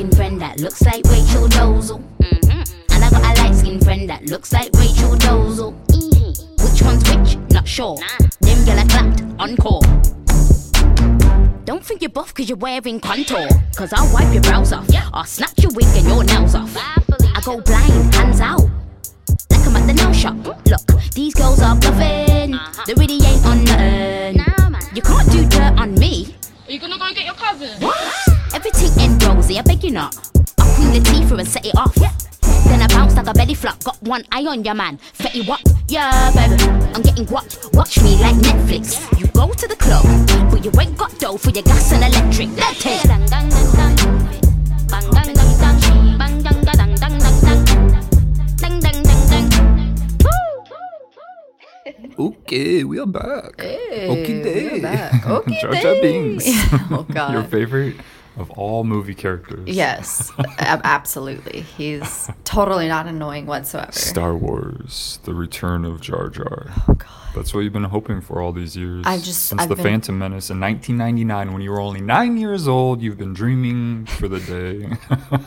skinned friend that looks like Rachel Dolezal. Mm-hmm. And I got a light skinned friend that looks like Rachel Dolezal. Mm-hmm. Which one's which? Not sure. Nah. Them girl clapped, encore. Don't think you're buff cause you're wearing contour. Cause I'll wipe your brows off. Yeah. I'll snap your wig and your nails off. I go blind, hands out. Like I'm at the nail shop. Look, these girls are bluffing. Uh-huh. They really ain't on nothing. Nah, you can't do dirt on me. Are you gonna go and get your cousin? What? Everything ain't rosy, I beg you not. I'll clean the teeth through and set it off. Yeah. Then I bounce like a belly flop. Got one eye on your man. Fetty what? Yeah, baby. I'm getting what? Watch me like Netflix. You go to the club, but you ain't got dough for your gas and electric. Let it. Okay, we are back. Hey, okay, day. we're back. Okay, Jar Jar. Binks. Oh, God. Your favorite of all movie characters. Yes, absolutely. He's totally not annoying whatsoever. Star Wars: The Return of Jar Jar. Oh God. That's what you've been hoping for all these years. I've just- since I've the been- Phantom Menace in 1999, when you were only nine years old, you've been dreaming for the day.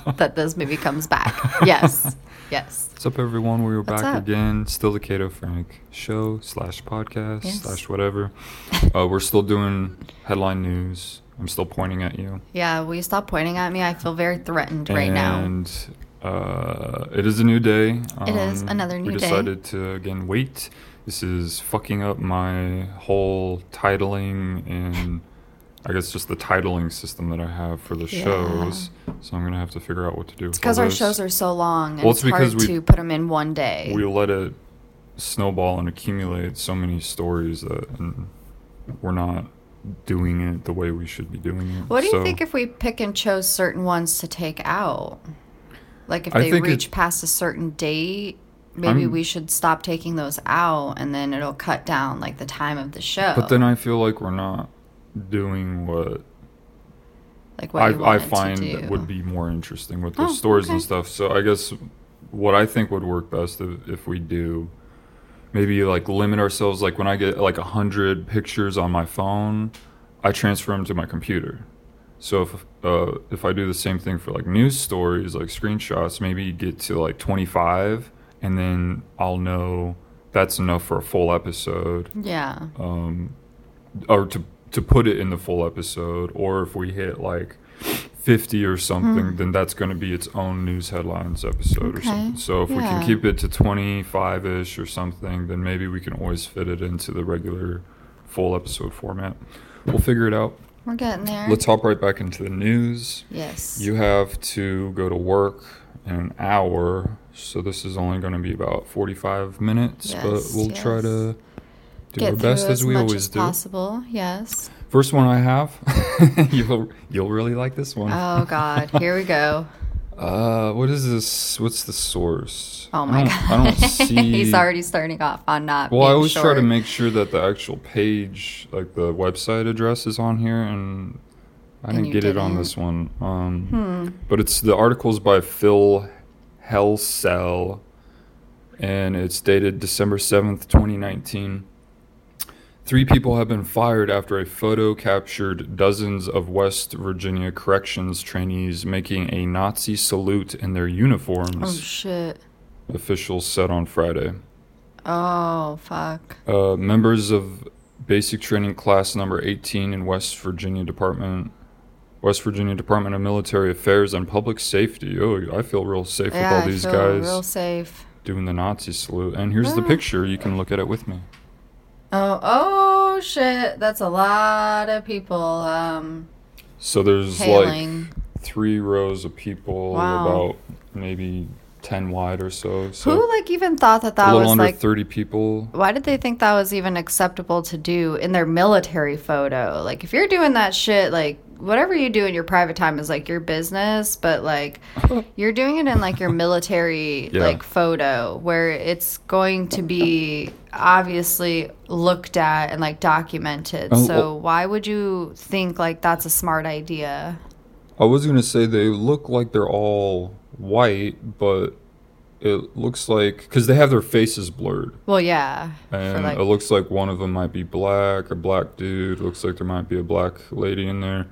That this movie comes back. Yes. Yes. What's up, everyone? We are What's back up? again. Still the Cato Frank show slash podcast Yes. slash whatever. uh, we're still doing headline news. I'm still pointing at you. Yeah, will you stop pointing at me? I feel very threatened right now. And uh, it is a new day. It is another new day. We day. decided to again wait. This is fucking up my whole titling and I guess just the titling system that I have for the Yeah. shows. So I'm gonna have to figure out what to do. with Because our this. shows are so long, Well, it's, it's because hard we- to put them in one day. we let it snowball and accumulate so many stories that and we're not doing it the way we should be doing it. what do you So- think if we pick and chose certain ones to take out? Like if I they reach past a certain date, maybe I'm- we should stop taking those out, and then it'll cut down like the time of the show. But then I feel like we're not doing what like what I, I find would be more interesting with Oh, those stories and stuff. So I guess what I think would work best if, if we do maybe like limit ourselves. Like when I get like a hundred pictures on my phone, I transfer them to my computer. So if uh, if I do the same thing for like news stories, like screenshots, maybe get to like twenty five, and then I'll know that's enough for a full episode yeah. um, or to to put it in the full episode, or if we hit like fifty or something, then that's going to be its own news headlines episode or Hmm. Something. So if we can keep it to twenty five ish or something, then maybe we can always fit it into the regular full episode format. We'll figure it out. We're getting there. Let's hop right back into the news. yes. You have to go to work in an hour, so this is only going to be about 45 minutes, yes, but we'll try to do Get our best through as we always as do. possible. Yes. First one I have, you'll you'll really like this one. Oh God. Here we go. Uh, what is this? What's the source? Oh my don't- God. I don't see. He's already starting off on not. Well, I always try to make sure that the actual page, like the website address, is on here, and I And didn't get it on this one. Um, Hmm. But it's the article's by Phil Helsel, and it's dated December seventh, twenty nineteen. Three people have been fired after a photo captured dozens of West Virginia corrections trainees making a Nazi salute in their uniforms. Oh shit. officials said on Friday. Oh fuck. Uh, members of basic training class number 18 in West Virginia Department, West Virginia Department of Military Affairs and Public Safety. Oh, I feel real safe yeah, with all I these feel guys real safe. doing the Nazi salute. And here's the Ah. picture. You can look at it with me. Oh oh shit. That's a lot of people. Um, So there's like three rows of people, Wow. about maybe 10 wide or so. So Who like even thought that a that little was under like? 30 people. Why did they think that was even acceptable to do in their military photo? Like, if you're doing that shit, like, whatever you do in your private time is like your business, but like, you're doing it in like your military, Yeah. like, photo where it's going to be obviously looked at and like documented. Oh, so, well- why would you think like that's a smart idea? I was going to say they look like they're all white, but it looks like because they have their faces blurred. Well, yeah. And like, it looks like one of them might be black, a black dude. Looks like there might be a black lady in there.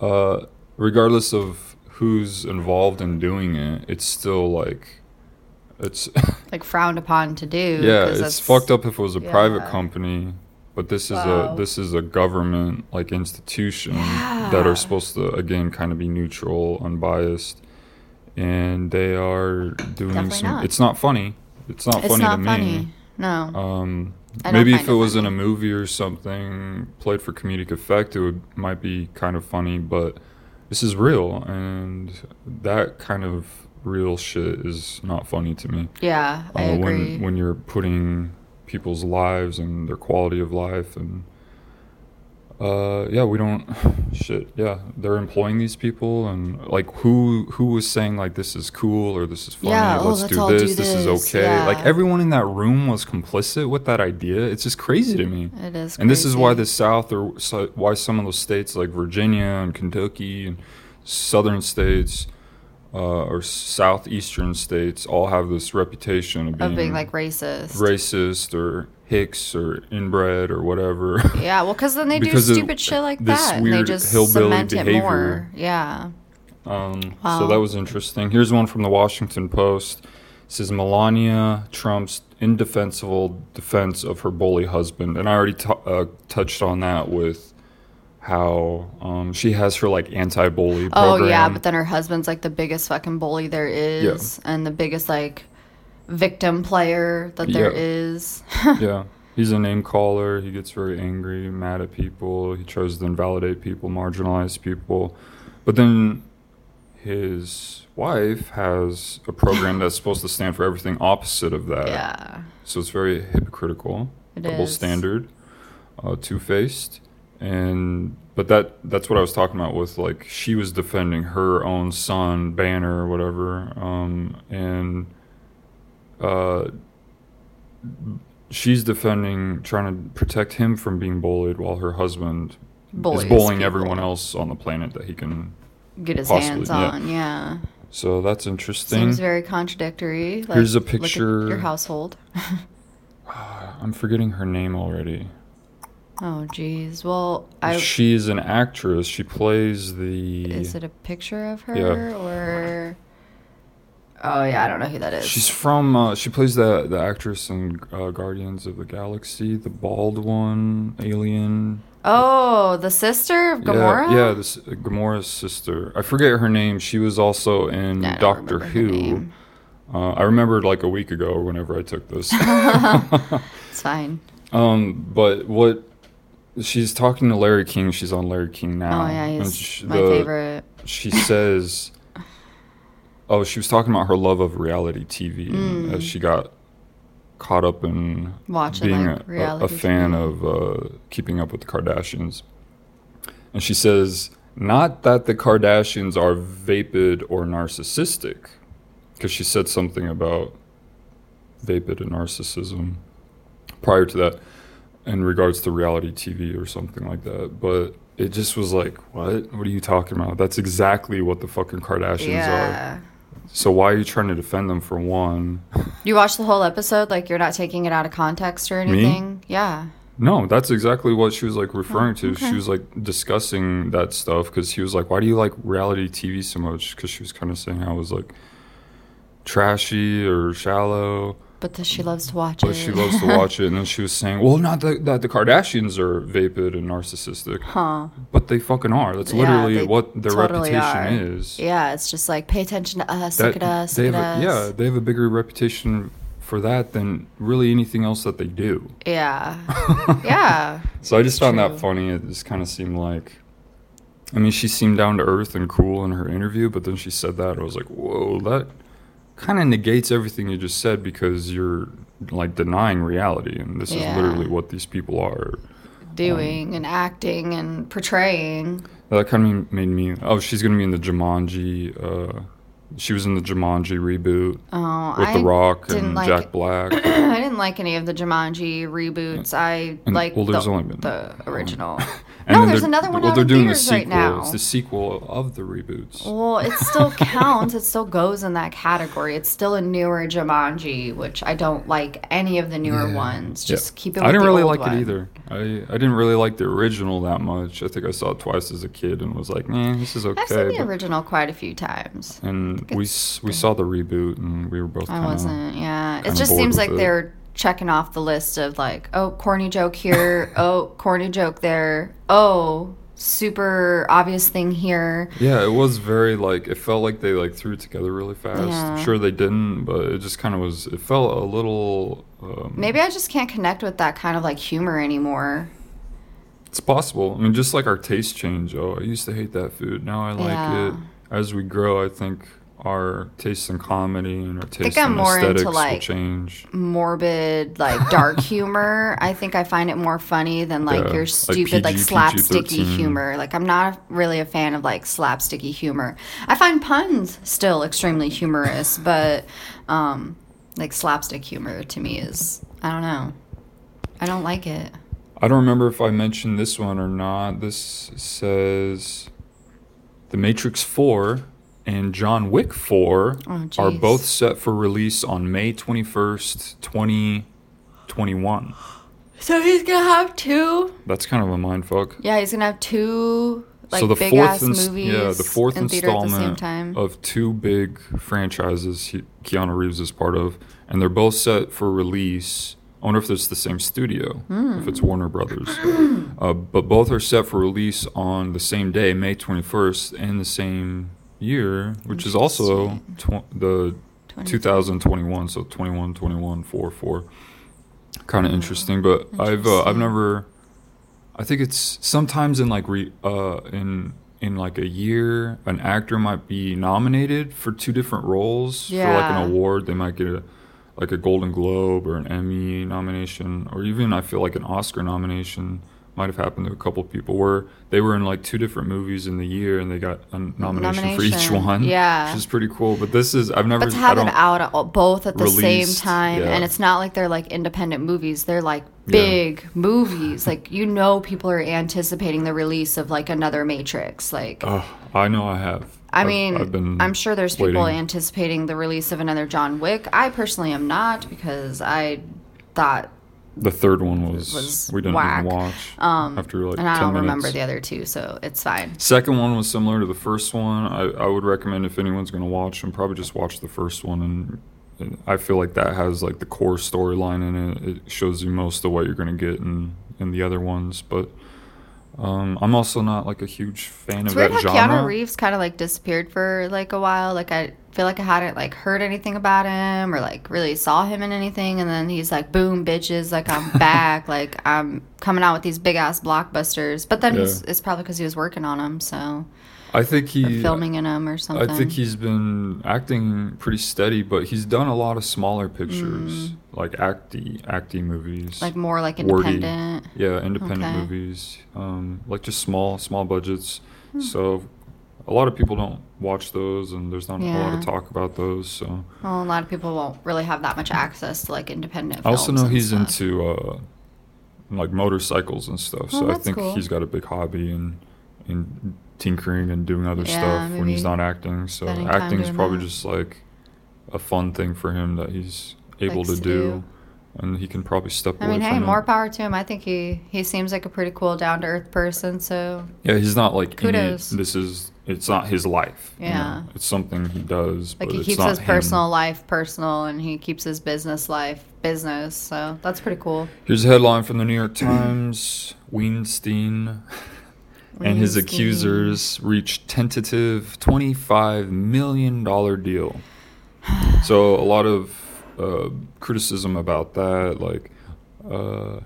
Uh, regardless of who's involved in doing it, it's still like it's like frowned upon to do. Yeah, it's fucked up if it was a private company, but this is Wow. a this is a government like institution that are supposed to again kind of be neutral, unbiased, and they are doing Definitely some. not. It's not funny. It's not It's funny not to funny. me. No. Um, maybe if it it was in a movie or something played for comedic effect, it would might be kind of funny. But this is real, and that kind of real shit is not funny to me. yeah, I Uh, agree. when when you're putting people's lives and their quality of life and uh yeah we don't shit yeah they're employing these people and like who who was saying like this is cool or this is funny Yeah, oh, let's, let's do this do this is okay yeah. like everyone in that room was complicit with that idea it's just crazy to me it is. and this is why the South, or so, why some of those states like Virginia and Kentucky and southern states, uh, or southeastern states, all have this reputation of being, of being like racist. racist or hicks or inbred or whatever. Yeah, well, because then they do stupid shit like that, and they just hillbilly cement it behavior. more. Yeah. Um, Wow. So that was interesting. Here's one from the Washington Post. It says Melania Trump's indefensible defense of her bully husband, and I already t- uh, touched on that with how um, she has her like anti-bully Oh yeah, but then her husband's like the biggest fucking bully there is, and the biggest like victim player that there Yeah. is. yeah. He's a name caller. He gets very angry, mad at people. He tries to invalidate people, marginalize people. But then his wife has a program that's supposed to stand for everything opposite of that. yeah. So it's very hypocritical, It double is. standard, uh, two faced, and but that that's what I was talking about with like she was defending her own son Banner or whatever, um, and uh, she's defending trying to protect him from being bullied while her husband Bullies is bullying people. everyone else on the planet that he can. Get his Possibly, hands on. Yeah. So that's interesting. Seems very contradictory. Like, Here's a picture- your household. I'm forgetting her name already. Oh jeez. Well, I She's an actress. She plays the. is it a picture of her Yeah. or? Oh yeah, I don't know who that is. She's from. Uh, she plays the the actress in uh, Guardians of the Galaxy, the bald one, alien. oh, the sister of Gamora. Yeah, yeah, this Gamora's sister. I forget her name. She was also in Yeah, Doctor Who. Uh, I remembered like a week ago, whenever I took this. It's fine. um, but what she's talking to Larry King. She's on Larry King now. oh yeah, he's sh- my the- favorite. she says oh she was talking about her love of reality tv Mm. as she got caught up in Watching being like a, a, a fan TV. of uh, keeping up with the kardashians and she says not that the kardashians are vapid or narcissistic because she said something about vapid and narcissism prior to that in regards to reality TV or something like that. But it just was like, what? What are you talking about? That's exactly what the fucking Kardashians Yeah. are. So why are you trying to defend them for one? You watched the whole episode, like you're not taking it out of context or Me? anything. Yeah. No, that's exactly what she was like referring to. Oh, okay. She was like discussing that stuff because he was like, "Why do you like reality TV so much?" Because she was kind of saying how it was like trashy or shallow. But that she mm. loves to watch But it. she loves to watch it, and then she was saying, "Well, not that that the Kardashians are vapid and narcissistic, Huh. but they fucking are. That's literally they what their totally reputation are. is. Yeah, it's just like pay attention to us, That- look at us, look at a- us. Yeah, they have a bigger reputation for that than really anything else that they do. Yeah. Yeah. So I just found True. that funny. It just kind of seemed like, I mean, she seemed down to earth and cool in her interview, but then she said that. I was like, whoa, that kind of negates everything you just said because you're like denying reality. And this Yeah. is literally what these people are. Doing and acting and portraying. That kind of made me, oh, she's to be in the Jumanji uh, She was in the Jumanji reboot Oh, with I The Rock and like Jack Black. I didn't like any of the Jumanji reboots. I And- like well, there's the, only been- the original. And no, there's another one well, out they're doing the sequel. right now. It's the sequel of the reboots. Well, it still counts. it still goes in that category. It's still a newer Jumanji, which I don't like any of the newer Yeah. ones. Yeah. Just keep it. With I didn't really like one. it either. I I didn't really like the original that much. I think I saw it twice as a kid and was like, "Man, this is okay." I've seen the original quite a few times. and we we saw the reboot and we were both. I wasn't. Yeah, it just seems like it. they're checking off the list of like, oh, corny joke here. oh, corny joke there. Oh, super obvious thing here. Yeah, it was very like it felt like they like threw it together really fast. Yeah. I'm sure, they didn't, but it just kind of was. It felt a little. Um, Maybe I just can't connect with that kind of like humor anymore. It's possible. I mean, just like our taste change. Oh, I used to hate that food. Now I like Yeah. it. As we grow, I think our tastes in comedy and our tastes in more into, aesthetics will change. Morbid, like dark humor. I think I find it more funny than like Yeah, your stupid, like, PG, slapsticky PG-13. humor. Like I'm not really a fan of like slapsticky humor. I find puns still extremely humorous, but um, like slapstick humor to me is I don't know. I don't like it. I don't remember if I mentioned this one or not. This says The Matrix 4 and John Wick 4 Oh, are both set for release on May 21st, 2021. So he's gonna have two. That's kind of a mind fuck. Yeah, he's gonna have two like so the big fourth ass ins- movies. yeah, the fourth in theater at the same installment time. of two big franchises he, Keanu Reeves is part of, and they're both set for release. I wonder if it's the same studio, if it's Warner Brothers. uh, but both are set for release on the same day, May 21st, in the same year, which is also tw- the 2021, so 21, 21, 4, 4. Kind of interesting, but I've uh, I've never. I think it's sometimes in like re uh in in like a year, an actor might be nominated for two different roles for like an award. They might get a like a Golden Globe or an Emmy nomination, or even I feel like an Oscar nomination might have happened to a couple people where they were in like two different movies in the year and they got a nomination, for each one. yeah. which is pretty cool. But this is I've never But to have it don't- out both at the same time, yeah. and it's not like they're like independent movies; they're like Yeah. big movies. Like you know, people are anticipating the release of like another Matrix. Like Oh, I know I have. I I've- mean, I've been I'm sure there's people anticipating the release of another John Wick. I personally am not because I thought, The third one was, was we didn't whack. even watch um, after like and I don't minutes. remember the other two, so it's fine. Second one was similar to the first one. I, I would recommend if anyone's going to watch them, probably just watch the first one. And, and I feel like that has like the core storyline in it. It shows you most of what you're going to get in, in the other ones. But um, I'm also not like a huge fan It's of weird that how genre. Keanu Reeves kind of like disappeared for like a while. Like I feel like I hadn't like heard anything about him or like really saw him in anything, and then he's like, "Boom, bitches! Like I'm back! like I'm coming out with these big ass blockbusters." But then he's, Yeah. it's probably because he was working on them, so I think he filming in them or something. I think he's been acting pretty steady, but he's done a lot of smaller pictures, like acty acty movies. Mm. like more like wordy. independent. Yeah, independent Okay. movies, um, like just small, small budgets. Hmm. So a lot of people don't watch those, and there's not a lot of talk about those. So Well, a lot of people won't really have that much access to like independent. I also know and he's stuff. into uh, like motorcycles and stuff. Oh, so I think cool. he's got a big hobby and in tinkering and doing other Yeah, stuff when he's not acting. So acting is probably that. just like a fun thing for him that he's able to to do. do. And he can probably step I away mean, hey, it. more power to him. I think he he seems like a pretty cool, down to earth person. So Yeah, he's not like any- this is it's not his life. you know? Yeah. it's something he does. like but he it's keeps not his him. personal life personal, and he keeps his business life business. So that's pretty cool. Here's a headline from the New York Times: Weinstein and his accusers reached tentative twenty-five million dollar deal. So a lot of uh, criticism about that, like uh,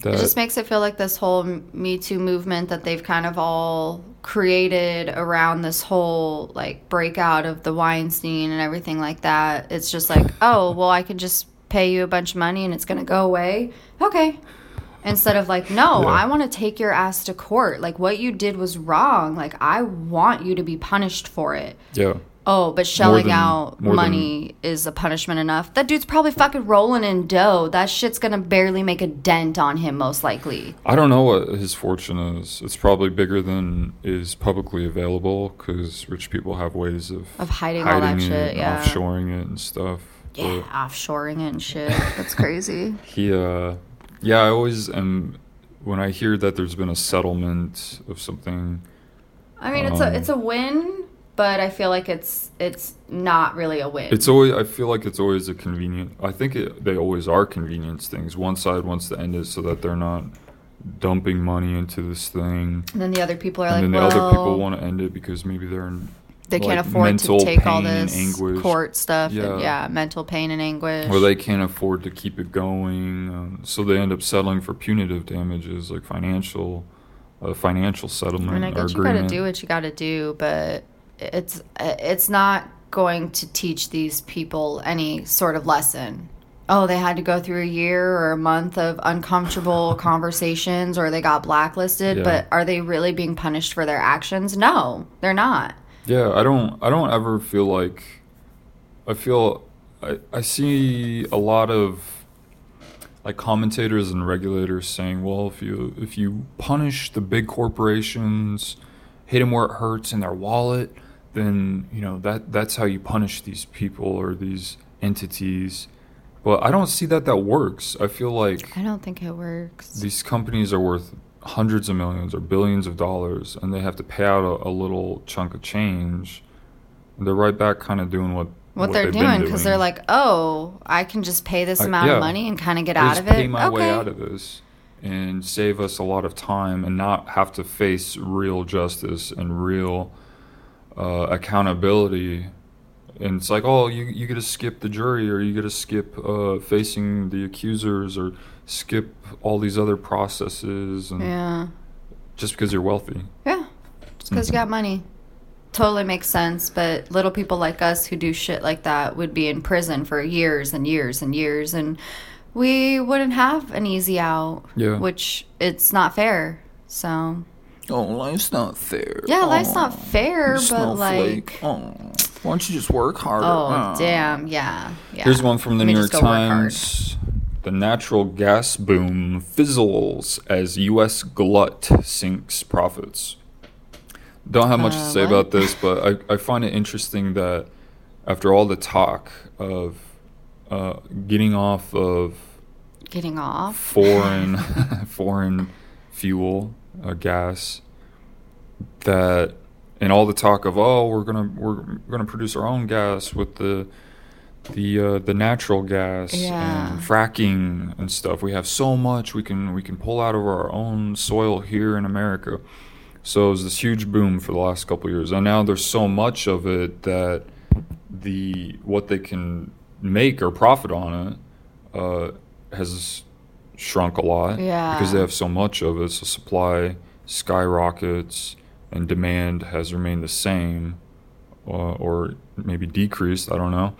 that. It just makes it feel like this whole Me Too movement that they've kind of all created around this whole like breakout of the Weinstein and everything like that. It's just like, oh, well, I could just pay you a bunch of money and it's going to go away. Okay. Instead of like, no, Yeah. I want to take your ass to court. Like, what you did was wrong. Like, I want you to be punished for it. yeah. Oh, but shelling than- out more than- money is a punishment enough. That dude's probably fucking rolling in dough. That shit's gonna barely make a dent on him, most likely. I don't know what his fortune is. It's probably bigger than is publicly available because rich people have ways of Of hiding all that it shit, yeah. offshoring it and stuff. Yeah, offshoring it and shit. That's crazy. He, uh, yeah, I always am. When I hear that there's been a settlement of something, I mean, it's Um, a it's a win, but I feel like it's it's not really a win. it's always. I feel like it's always a convenient. I think it, they always are convenience things. One side wants to end it so that they're not dumping money into this thing, and then the other people are and like, then the well, other people want to end it because maybe they're in they can't afford to take all this court stuff. Yeah. And, yeah, mental pain and anguish. or they can't afford to keep it going, um, so they end up settling for punitive damages like financial, a financial I settlement mean, I guess you gotta do what you gotta do, but it's it's not going to teach these people any sort of lesson. Oh, they had to go through a year or a month of uncomfortable conversations, or they got blacklisted. Yeah. But are they really being punished for their actions? No, they're not. Yeah, I don't. I don't ever feel like. I feel. I, I see a lot of like commentators and regulators saying, "Well, if you if you punish the big corporations, hit them where it hurts in their wallet, then you know that that's how you punish these people or these entities." But I don't see that that works. I feel like I don't think it works. these companies are worth hundreds of millions or billions of dollars and they have to pay out a, a little chunk of change they're right back kind of doing what What, they're doing because they're like, oh, I can just pay this I- amount yeah. of money and kind of get out of it. pay my way out of this and save us a lot of time and not have to face real justice and real uh, accountability and it's like oh you, you get to skip the jury or you get to skip uh, facing the accusers or skip all these other processes and Yeah. just because you're wealthy Yeah, just because you got money. Totally makes sense, but little people like us who do shit like that would be in prison for years and years and years, and we wouldn't have an easy out. Yeah. Which it's not fair. So Oh, life's not fair. yeah, life's Oh, not fair, but like, snowflake. Why don't you just work harder? oh Oh. damn, yeah, yeah. Here's one from the New York go work hard. Times. The natural gas boom fizzles as U.S. glut sinks profits. Don't have much to Uh, say what? about this, but I, I find it interesting that after all the talk of uh, getting off of Getting off. foreign foreign fuel, uh, gas, that and all the talk of oh we're gonna we're gonna produce our own gas with the the uh, the natural gas Yeah. and fracking and stuff. We have so much we can we can pull out of our own soil here in America. So it was this huge boom for the last couple of years, and now there's so much of it that the what they can make or profit on it uh, has shrunk a lot Yeah. because they have so much of it. So supply skyrockets and demand has remained the same uh, or maybe decreased. I don't know.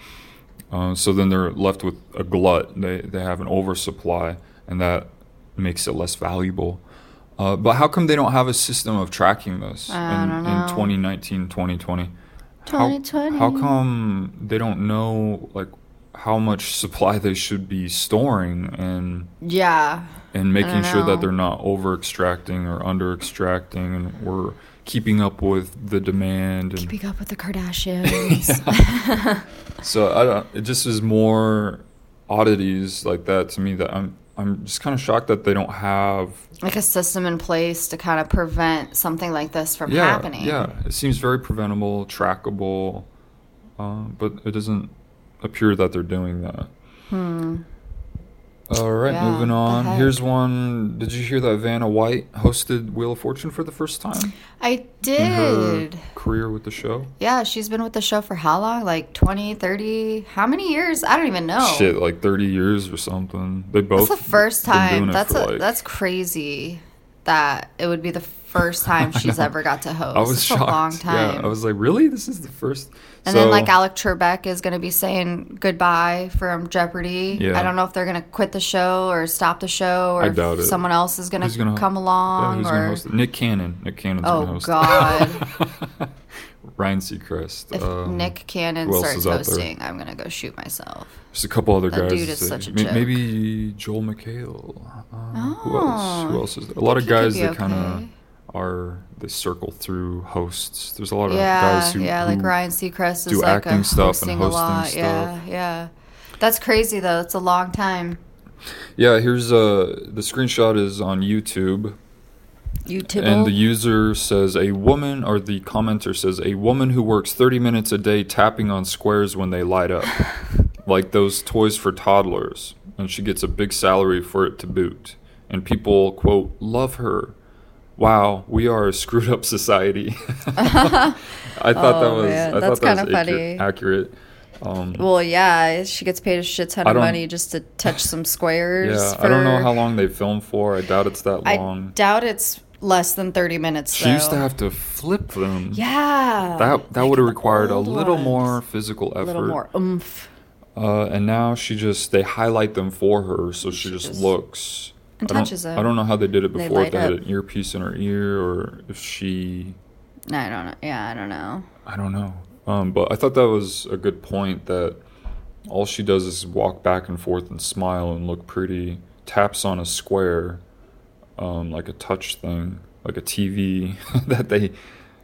Uh, so then they're left with a glut. They they have an oversupply, and that makes it less valuable. Uh, but how come they don't have a system of tracking this in, in 2019, 2020? 2020. How, how come they don't know like how much supply they should be storing and Yeah. and making sure that they're not over extracting or under extracting and we're keeping up with the demand and Keeping up with the Kardashians. so I don't it just is more oddities like that to me that I'm I'm just kind of shocked that they don't have like a system in place to kind of prevent something like this from yeah happening. yeah it seems very preventable trackable uh, but it doesn't appear that they're doing that Hmm. All right Yeah, moving on here's one did you hear that Vanna White hosted Wheel of Fortune for the first time I in her did. career with the show Yeah, she's been with the show for how long? Like 20, 30? How many years? I don't even know. shit like 30 years or something they both That's the first time. That's a, like- that's crazy that it would be the first time she's ever got to host. I was It's shocked a long time. yeah I was like really this is the first and So- then like Alex Trebek is going to be saying goodbye from Jeopardy. Yeah. I don't know if they're going to quit the show or stop the show or I if doubt it. someone else is going to come Yeah, along who's or? Nick Cannon. Nick Cannon's Oh host. it. god. Ryan Seacrest. If um, Nick Cannon starts is out there? hosting, I'm gonna go shoot myself. There's a couple other That guys. dude is that- such a joke. Maybe Joel McHale. Uh, Who else? Who Oh, else is there? A lot of think he could guys that kind of okay. Are they circle through hosts. There's a lot of Yeah, guys who yeah, like Ryan Seacrest is do like acting stuff and hosting a lot. stuff. Yeah, yeah. That's crazy though. It's a long time. Yeah, here's uh the screenshot is on YouTube. YouTube. And the user says a woman, or the commenter says a woman who works 30 minutes a day tapping on squares when they light up, like those toys for toddlers, and she gets a big salary for it to boot. And people quote love her. Wow, we are a screwed up society. I thought that Oh, was man, I that's thought that was funny. accurate. Um, well, yeah, she gets paid a shit ton of money just to touch some squares. yeah, for, I don't know how long they filmed for. I doubt it's that long. I doubt it's less than thirty minutes. she used to have to flip them. Yeah. That that like would have required a little ones. more physical effort a little more oomph. Uh, and now she just they highlight them for her, so she, She just, just- looks and I don't- touches. I don't know how they did it They before. If they had up. an earpiece in her ear, or if she I don't know. Yeah, I don't know. I don't know. Um, but I thought that was a good point that all she does is walk back and forth and smile and look pretty. Taps on a square, um, like a touch thing, like a TV that they.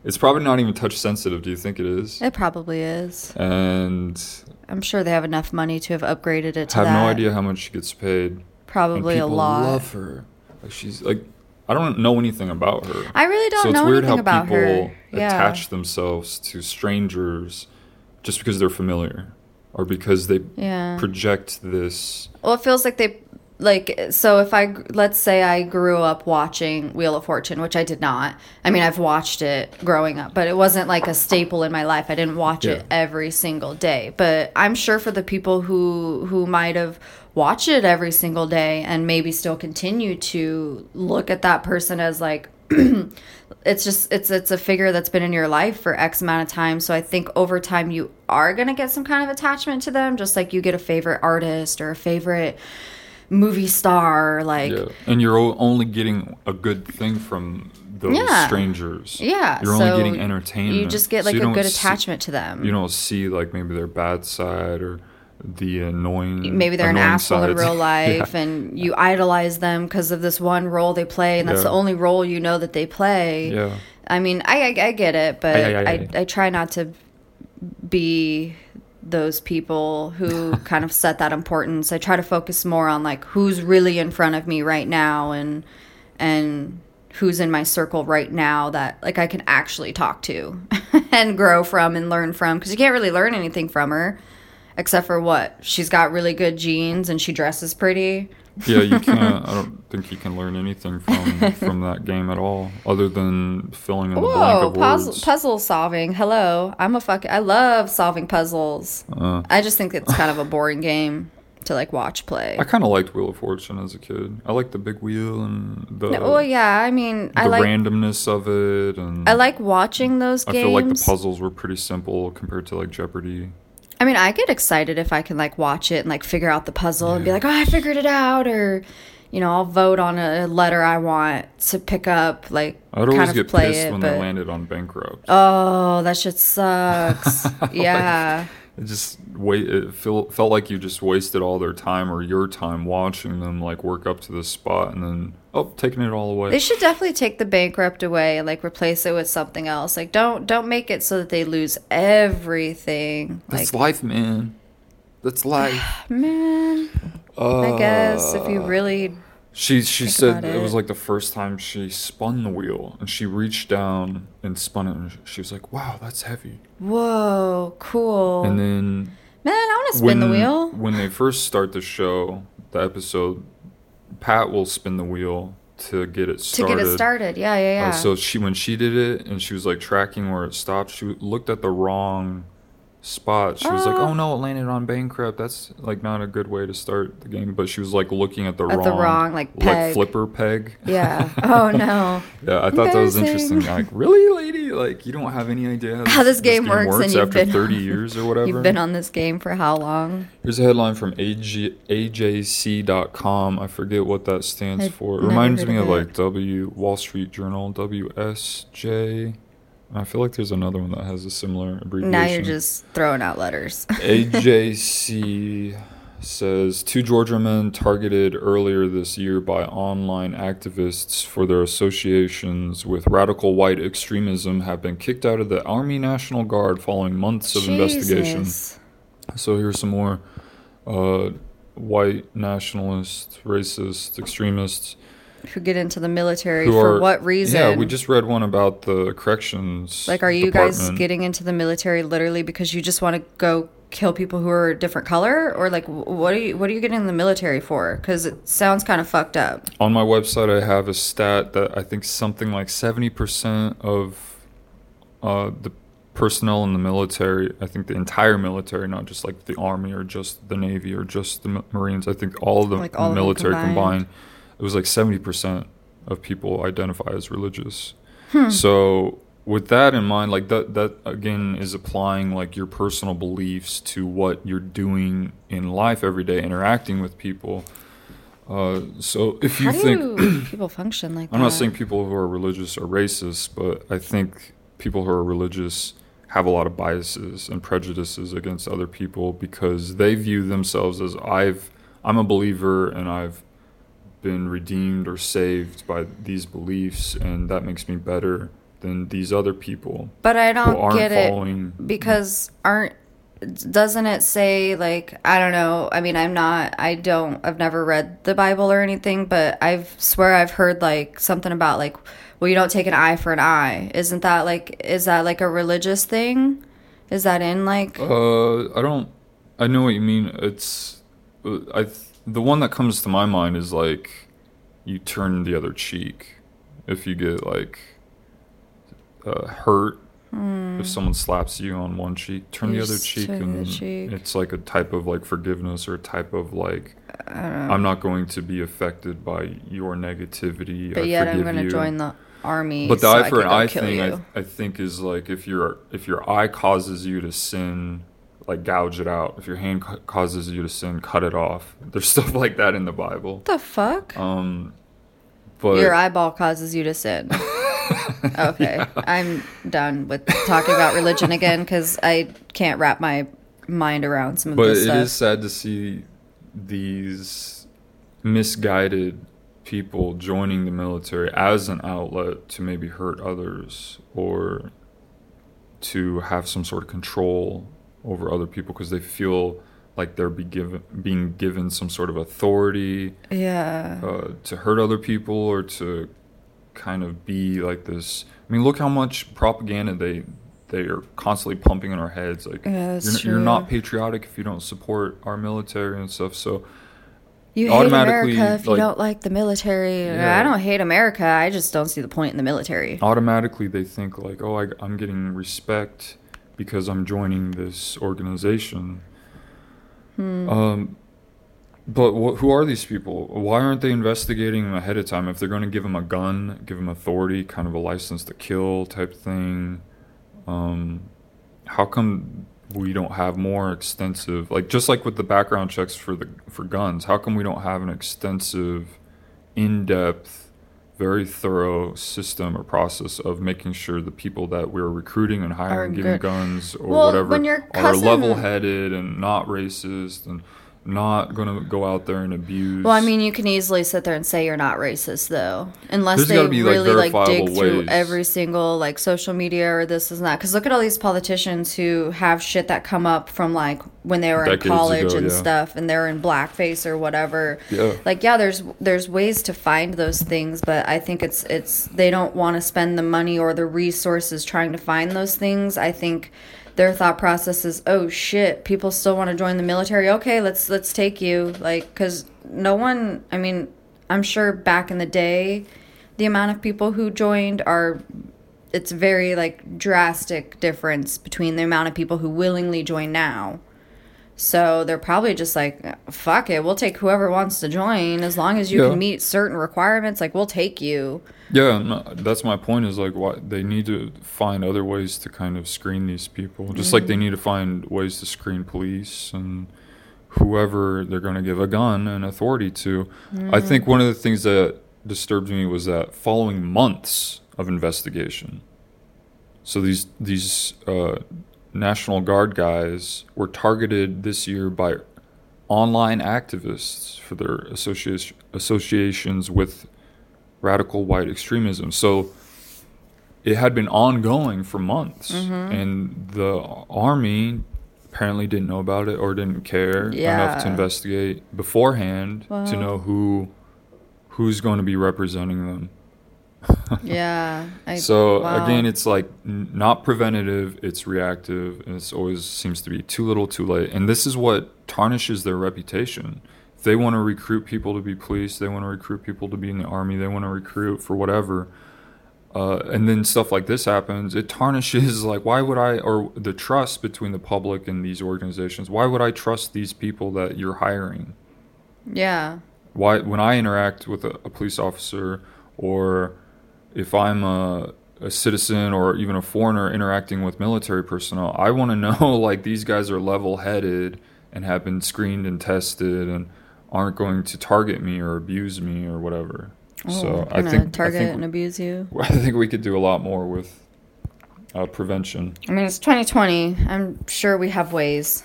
It's probably not even touch sensitive. Do you think it is? It probably is. And I'm sure they have enough money to have upgraded it to have that. no idea how much she gets paid. Probably a lot. love her. Like she's like, I don't know anything about her. I really don't know. so it's know weird anything how about people her. Yeah. attach themselves to strangers just because they're familiar or because they Yeah. project this. Well, it feels like they like so if I let's say I grew up watching Wheel of Fortune, which I did not. I mean, I've watched it growing up, but it wasn't like a staple in my life. I didn't watch it every single day. But I'm sure for the people who who might have watched it every single day and maybe still continue to look at that person as like it's just it's it's a figure that's been in your life for x amount of time so i think over time you are going to get some kind of attachment to them just like you get a favorite artist or a favorite movie star like Yeah. And you're o- only getting a good thing from those Yeah. strangers. yeah You're so only getting entertainment. you just get like you a good see- attachment to them You don't see like maybe their bad side or the annoying. maybe they're an annoying asshole in sides. real Yeah. life and you idolize them because of this one role they play and that's Yeah. the only role you know that they play Yeah. I mean, I I, I get it, but I. I try not to be those people who kind of set that importance. I try to focus more on like who's really in front of me right now and and who's in my circle right now that like I can actually talk to and grow from and learn from because you can't really learn anything from her except for what she's got really good genes and she dresses pretty. Yeah, you can't. I don't think you can learn anything from from that game at all, other than filling in the blank Whoa, of puzzle, words. puzzle solving. Hello. I'm a fucking I love solving puzzles. Uh, I just think it's kind of a boring game to like watch play. I kind of liked Wheel of Fortune as a kid. I liked the big wheel and the No, well, yeah, I mean, the I like randomness of it, and I like watching those games. I games. feel like the puzzles were pretty simple compared to like Jeopardy. I mean, I get excited if I can like watch it and like figure out the puzzle and be like, "Oh, I figured it out," or you know, I'll vote on a letter I want to pick up. Like, I'd always of get pissed it, when but they landed on bankrupt. oh, that shit sucks. yeah. It just wait. It feel, felt like you just wasted all their time or your time watching them like work up to this spot and then oh, taking it all away. They should definitely take the bankrupt away and like replace it with something else. Like don't don't make it so that they lose everything. That's Like life, man. That's life. man, I guess if you Uh, really She she said about it. was like the first time she spun the wheel and she reached down and spun it and she was like, "Wow, that's heavy." whoa, cool. And then man, I want to spin the wheel. when they first start the show, the episode, Pat will spin the wheel to get it To started. get it started. Yeah, yeah, Uh, yeah. so she when she did it and she was like tracking where it stopped, she looked at the wrong spot. She was like, Ah. "Oh no, it landed on bankrupt. That's like not a good way to start the game." But she was like looking at the At wrong the wrong, like, peg. flipper peg. yeah. Oh no. Yeah, I thought that was interesting. Like, really, lady? Like, you don't have any idea how, How this game works and you've after been 30 on- years or whatever? You've been on this game for how long? Here's a headline from AG, AJC.com. I forget what that stands I've for. It reminds me of of it. like W Wall Street Journal, WSJ. I feel like there's another one that has a similar abbreviation. Now you're just throwing out letters. AJC says two Georgia men targeted earlier this year by online activists for their associations with radical white extremism have been kicked out of the Army National Guard following months of investigation. So here's some more uh, white nationalist, racist extremists Who get into the military who for are what reason? Yeah, we just read one about the corrections. like, are you guys getting into the military literally because you just want to go kill people who are a different color, or like, what are you what are you getting in the military for? Because it sounds kind of fucked up. On my website, I have a stat that I think something like 70% of uh, the personnel in the military, I think the entire military, not just like the Army or just the Navy or just the Marines, I think all of the Like all military combined. combined, it was like 70% of people identify as religious. Hmm. So with that in mind, like that, that again is applying like your personal beliefs to what you're doing in life every day, interacting with people. Uh, so if you How think people function like I'm that? not saying people who are religious are racist, but I think people who are religious have a lot of biases and prejudices against other people because they view themselves as I've I'm a believer and I've been redeemed or saved by these beliefs and that makes me better than these other people but I don't get it because aren't doesn't it say like i don't know i mean i'm not i don't i've never read the bible or anything but i've swear i've heard like something about like well you don't take an eye for an eye isn't that like is that like a religious thing is that in like Uh, I don't. I know what you mean. It's, I. th- The one that comes to my mind is like, you turn the other cheek, if you get like, uh, hurt. If someone slaps you on one cheek, turn. You the other cheek, and cheek. it's like a type of like forgiveness or a type of like, I'm not going to be affected by your negativity. but I yet i'm gonna join the army But the so eye for an eye thing. I, I think, is like if your if your eye causes you to sin, like gouge it out. If your hand ca- causes you to sin, cut it off. There's stuff like that in the Bible. what the fuck Um, but your eyeball causes you to sin okay i'm done with talking about religion again because i can't wrap my mind around some of but this it stuff is sad to see these misguided people joining the military as an outlet to maybe hurt others or to have some sort of control over other people because they feel like they're be given, being given some sort of authority yeah uh, to hurt other people or to kind of be like this. I mean, look how much propaganda they they are constantly pumping in our heads. Like Yeah, you're, you're not patriotic if you don't support our military and stuff. So You hate automatically, America if you don't like the military. Yeah. I don't hate America. I just don't see the point in the military. automatically they think like, oh, I, I'm getting respect because I'm joining this organization. Hmm. Um, but wh- who are these people? Why aren't they investigating them ahead of time? If they're going to give them a gun, give them authority, kind of a license to kill type thing, um, how come we don't have more extensive, like just like with the background checks for the for guns? How come we don't have an extensive, in-depth, very thorough system or process of making sure the people that we're recruiting and hiring, giving guns or Well, whatever, are level-headed and not racist and not going to go out there and abuse. Well, I mean, you can easily sit there and say you're not racist, though, unless There's they be, really like, dig verifiable through every single like social media or this and that. Because look at all these politicians who have shit that come up from like when they were Decades in college ago, and yeah. stuff, and they're in blackface or whatever. Yeah. Like, yeah, there's there's ways to find those things, but I think it's it's they don't want to spend the money or the resources trying to find those things. I think their thought process is, oh shit, people still want to join the military. Okay, let's let's take you. Like, because no one. I mean, I'm sure back in the day, the amount of people who joined are. It's very like drastic difference between the amount of people who willingly join now. So they're probably just like, fuck it, we'll take whoever wants to join as long as you Yeah. can meet certain requirements. Like, we'll take you. Yeah, no, that's my point. Is like, why they need to find other ways to kind of screen these people, just like Mm-hmm. they need to find ways to screen police and whoever they're going to give a gun and authority to. I Mm-hmm. think one of the things that disturbed me was that following months of investigation, So these these uh, National Guard guys were targeted this year by online activists for their association, associations with radical white extremism. So it had been ongoing for months, mm-hmm. and the army apparently didn't know about it or didn't care enough to investigate beforehand to know who who's going to be representing them. Yeah. I, So wow. again, it's like n- not preventative; it's reactive, and it's always seems to be too little, too late. And this is what tarnishes their reputation. If they want to recruit people to be police, they want to recruit people to be in the army, they want to recruit for whatever. Uh, and then stuff like this happens. It tarnishes like why would I or the trust between the public and these organizations? Why would I trust these people that you're hiring? yeah. why when I interact with a, a police officer or if I'm a, a citizen or even a foreigner interacting with military personnel, I want to know like these guys are level headed and have been screened and tested and aren't going to target me or abuse me or whatever. so I think target I think, and abuse you. I think we could do a lot more with uh, prevention. I mean, it's 2020. I'm sure we have ways.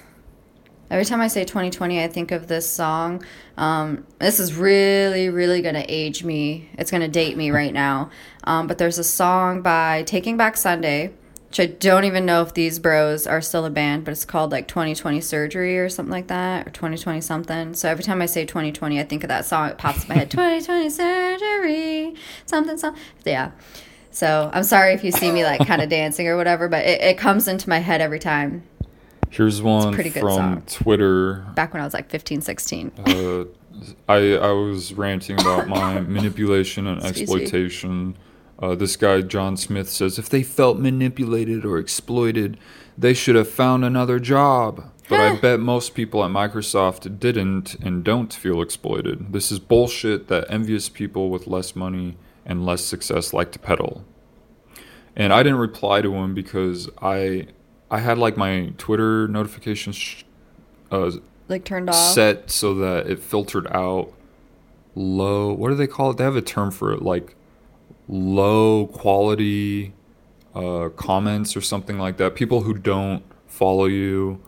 Every time I say 2020, I think of this song. Um, this is really, really going to age me. It's going to date me right now. Um, but there's a song by Taking Back Sunday, which I don't even know if these bros are still a band, but it's called like 2020 Surgery or something like that, or 2020 something. So every time I say 2020, I think of that song. It pops in my head 2020 Surgery, something, something. Yeah. So I'm sorry if you see me like kind of dancing or whatever, but it, it comes into my head every time. Here's one pretty good from song. Twitter. Back when I was like 15, 16. uh, I I was ranting about my manipulation and Excuse exploitation. Uh, this guy John Smith says if they felt manipulated or exploited, they should have found another job. But I bet most people at Microsoft didn't and don't feel exploited. This is bullshit that envious people with less money and less success like to peddle. And I didn't reply to him because I I had like my Twitter notifications sh- uh, Like turned off. set so that it filtered out low what do they call it? They have a term for it like low quality uh, comments or something like that. People who don't follow you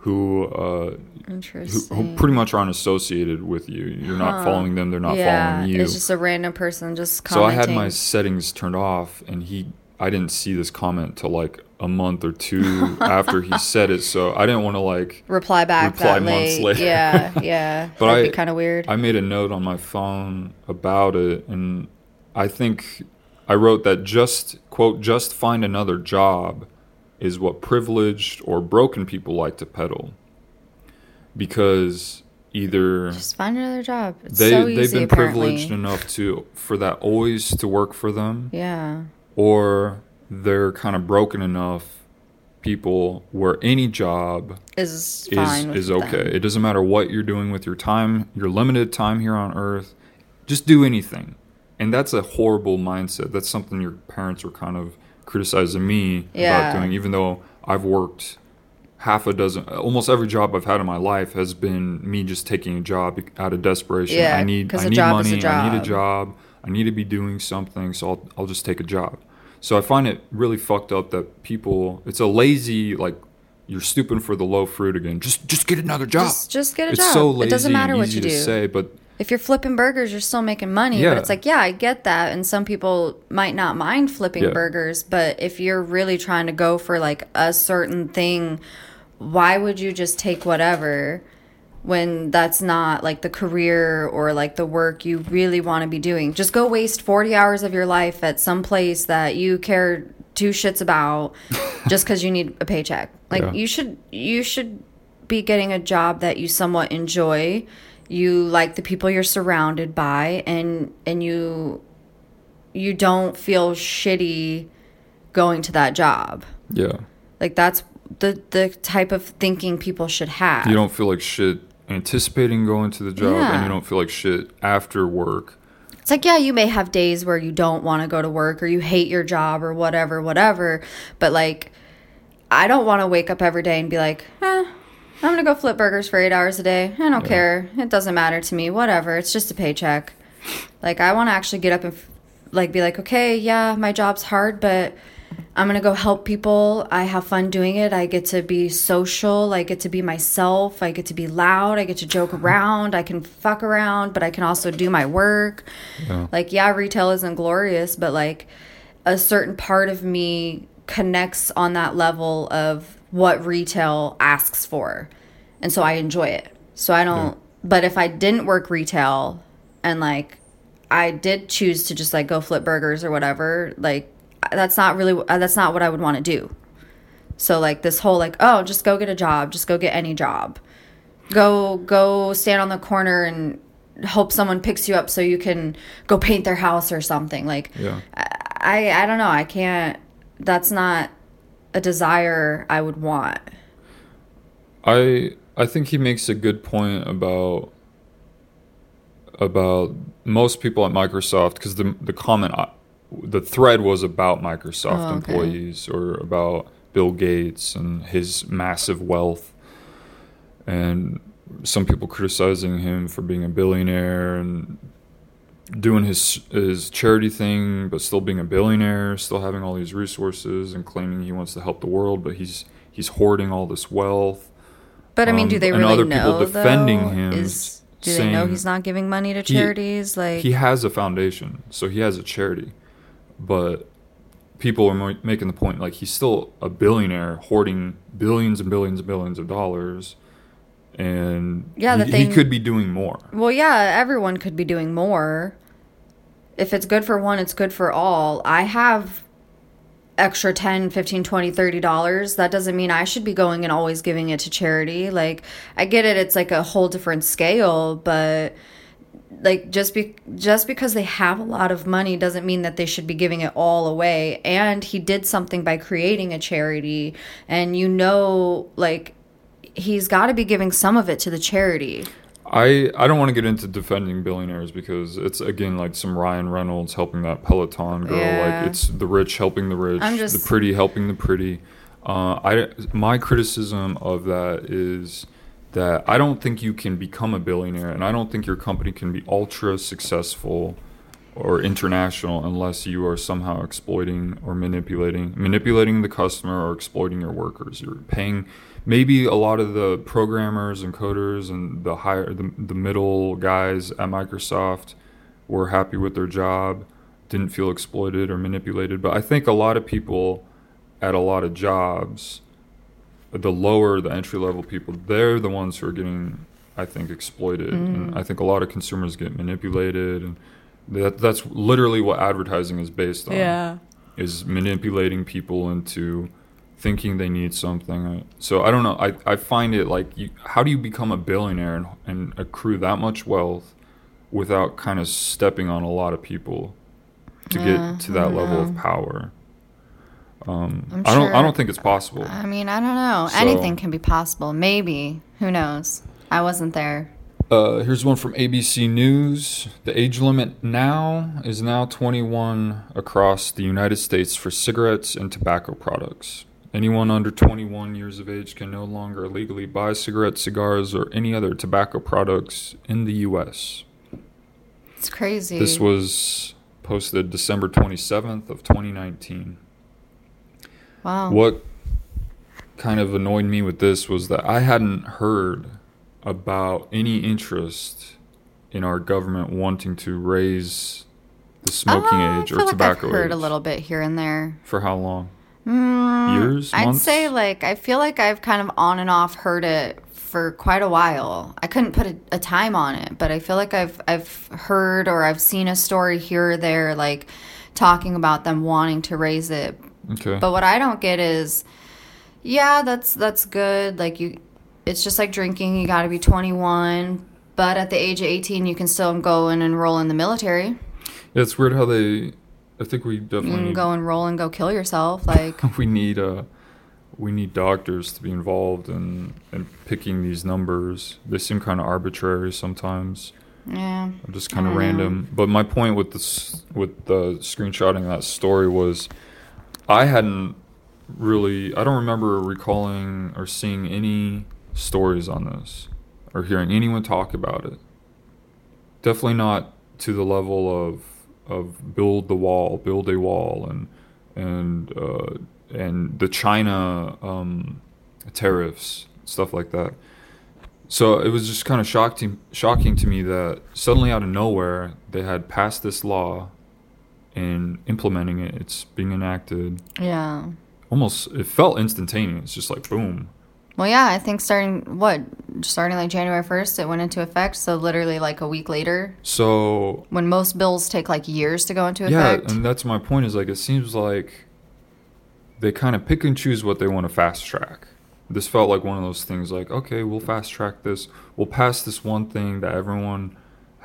who uh, who, who pretty much aren't associated with you. You're not following them they're not yeah, following you. it's just a random person just Commenting. so I had my settings turned off, and he, I didn't see this comment till like a month or two after he said it. So I didn't want to like. reply back reply that months late. later. Yeah, yeah. But That'd I- be kind of weird. I made a note on my phone about it, and I think I wrote that just quote just find another job is what privileged or broken people like to peddle, because either just find another job. It's they so easy, they've been apparently. privileged enough to for that always to work for them Yeah. Or they're kind of broken enough people where any job Is is is them. okay. It doesn't matter what you're doing with your time, your limited time here on earth. Just do anything. And that's a horrible mindset. That's something your parents were kind of criticizing me Yeah. about doing even though I've worked half a dozen almost every job I've had in my life has been me just taking a job out of desperation. Yeah, I need I need job is a money, I need a job. I need to be doing something, so I'll I'll just take a job. So I find it really fucked up that people it's a lazy like you're stooping for the low fruit again. Just just get another job. Just, just get a it's job. so lazy it doesn't matter what you to do. say, but if you're flipping burgers, you're still making money. Yeah. But it's like, yeah, I get that. And some people might not mind flipping Yeah. burgers. But if you're really trying to go for like a certain thing, why would you just take whatever when that's not like the career or like the work you really want to be doing? Just go waste 40 hours of your life at some place that you care two shits about just because you need a paycheck. Like Yeah. you should, you should be getting a job that you somewhat enjoy you like the people you're surrounded by and and you you don't feel shitty going to that job yeah. like that's the the type of thinking people should have You don't feel like shit anticipating going to the job and you don't feel like shit after work. it's like yeah you may have days where you don't want to go to work or you hate your job or whatever whatever but like i don't want to wake up every day and be like eh, i'm gonna go flip burgers for eight hours a day. I don't care. It doesn't matter to me. Whatever. It's just a paycheck. Like i want to actually get up and f- like be like okay yeah my job's hard but I'm gonna go help people. I have fun doing it. I get to be social. I get to be myself. I get to be loud. I get to joke around. I can fuck around, but I can also do my work. Yeah. Like, yeah, retail isn't glorious, but like a certain part of me connects on that level of what retail asks for. And so I enjoy it. So I don't, but if I didn't work retail and like I did choose to just like go flip burgers or whatever, like that's not really, uh, that's not what I would want to do. So like this whole like, oh, just go get a job, just go get any job. Go, go stand on the corner and hope someone picks you up so you can go paint their house or something. Like, Yeah. I I don't know. I can't. That's not a desire I would want. I I think he makes a good point about about most people at Microsoft because the the comment I- the thread was about Microsoft Oh, okay. employees or about Bill Gates and his massive wealth and some people criticizing him for being a billionaire and doing his his charity thing but still being a billionaire still having all these resources and claiming he wants to help the world but he's he's hoarding all this wealth But I mean, Um, do they and really other people know defending though? him, Is do they know he's not giving money to he- charities? like, he has a foundation, so he has a charity, but people are making the point like he's still a billionaire hoarding billions and billions and billions of dollars, and Yeah, he, the he thing- could be doing more. well, yeah, everyone could be doing more. If it's good for one, it's good for all. I have extra 10 15 20 30 dollars that doesn't mean i should be going and always giving it to charity like i get it it's like a whole different scale but like just be just because they have a lot of money doesn't mean that they should be giving it all away and he did something by creating a charity and you know like he's got to be giving some of it to the charity I I don't want to get into defending billionaires because it's again like some Ryan Reynolds helping that Peloton girl. Yeah. Like it's the rich helping the rich, just- the pretty helping the pretty. Uh, I my criticism of that is that I don't think you can become a billionaire, and I don't think your company can be ultra successful or international unless you are somehow exploiting or manipulating manipulating the customer or exploiting your workers. You're paying maybe a lot of the programmers and coders and the higher the, the middle guys at Microsoft were happy with their job, didn't feel exploited or manipulated, but I think a lot of people at a lot of jobs the lower the entry level people they're the ones who are getting I think exploited and mm. I think a lot of consumers get manipulated and that that's literally what advertising is based on Yeah. is manipulating people into thinking they need something. So I don't know. I, I find it like you, how do you become a billionaire and, and accrue that much wealth without kind of stepping on a lot of people to get to that level know. of power? Um, I'm I don't. I don't think it's possible. i mean i don't know So- anything can be possible maybe who knows i wasn't there Uh, here's one from ABC News. The age limit now is now 21 across the United States for cigarettes and tobacco products. Anyone under 21 years of age can no longer legally buy cigarettes, cigars, or any other tobacco products in the U.S. it's crazy This was posted December 27th of 2019. Wow What kind of annoyed me with this was that I hadn't heard about any interest in our government wanting to raise the smoking Uh, age I or feel tobacco like I've heard age. a little bit here and there. For how long? Mm, Years? I'd months? say like I feel like I've kind of on and off heard it for quite a while. I couldn't put a, a time on it, but I feel like I've I've heard or I've seen a story here or there like talking about them wanting to raise it. Okay. But what I don't get is yeah, that's that's good. Like you it's just like drinking, you got to be 21, but at the age of 18 you can still go and enroll in the military. Yeah, it's weird how they. I think we You definitely can need, go enroll and go kill yourself like we need uh we need doctors to be involved in in picking these numbers. They seem kind of arbitrary sometimes. yeah. just kind of don't know. random. But my point with this, with the screenshotting that story was, I hadn't really, I don't remember recalling or seeing any stories on this, or hearing anyone talk about it. Definitely not to the level of of build the wall, build a wall, and and uh, and the China um, tariffs, stuff like that. So it was just kind of shocking shocking to me that suddenly out of nowhere they had passed this law and implementing it. It's being enacted. Yeah. Almost it felt instantaneous, just like boom. Well, yeah, I think starting what starting like January first, it went into effect. So literally like a week later, So when most bills take like years to go into effect. yeah, and that's my point. Is like it seems like they kind of pick and choose what they want to fast track. This felt like one of those things. Like okay, we'll fast track this. We'll pass this one thing that everyone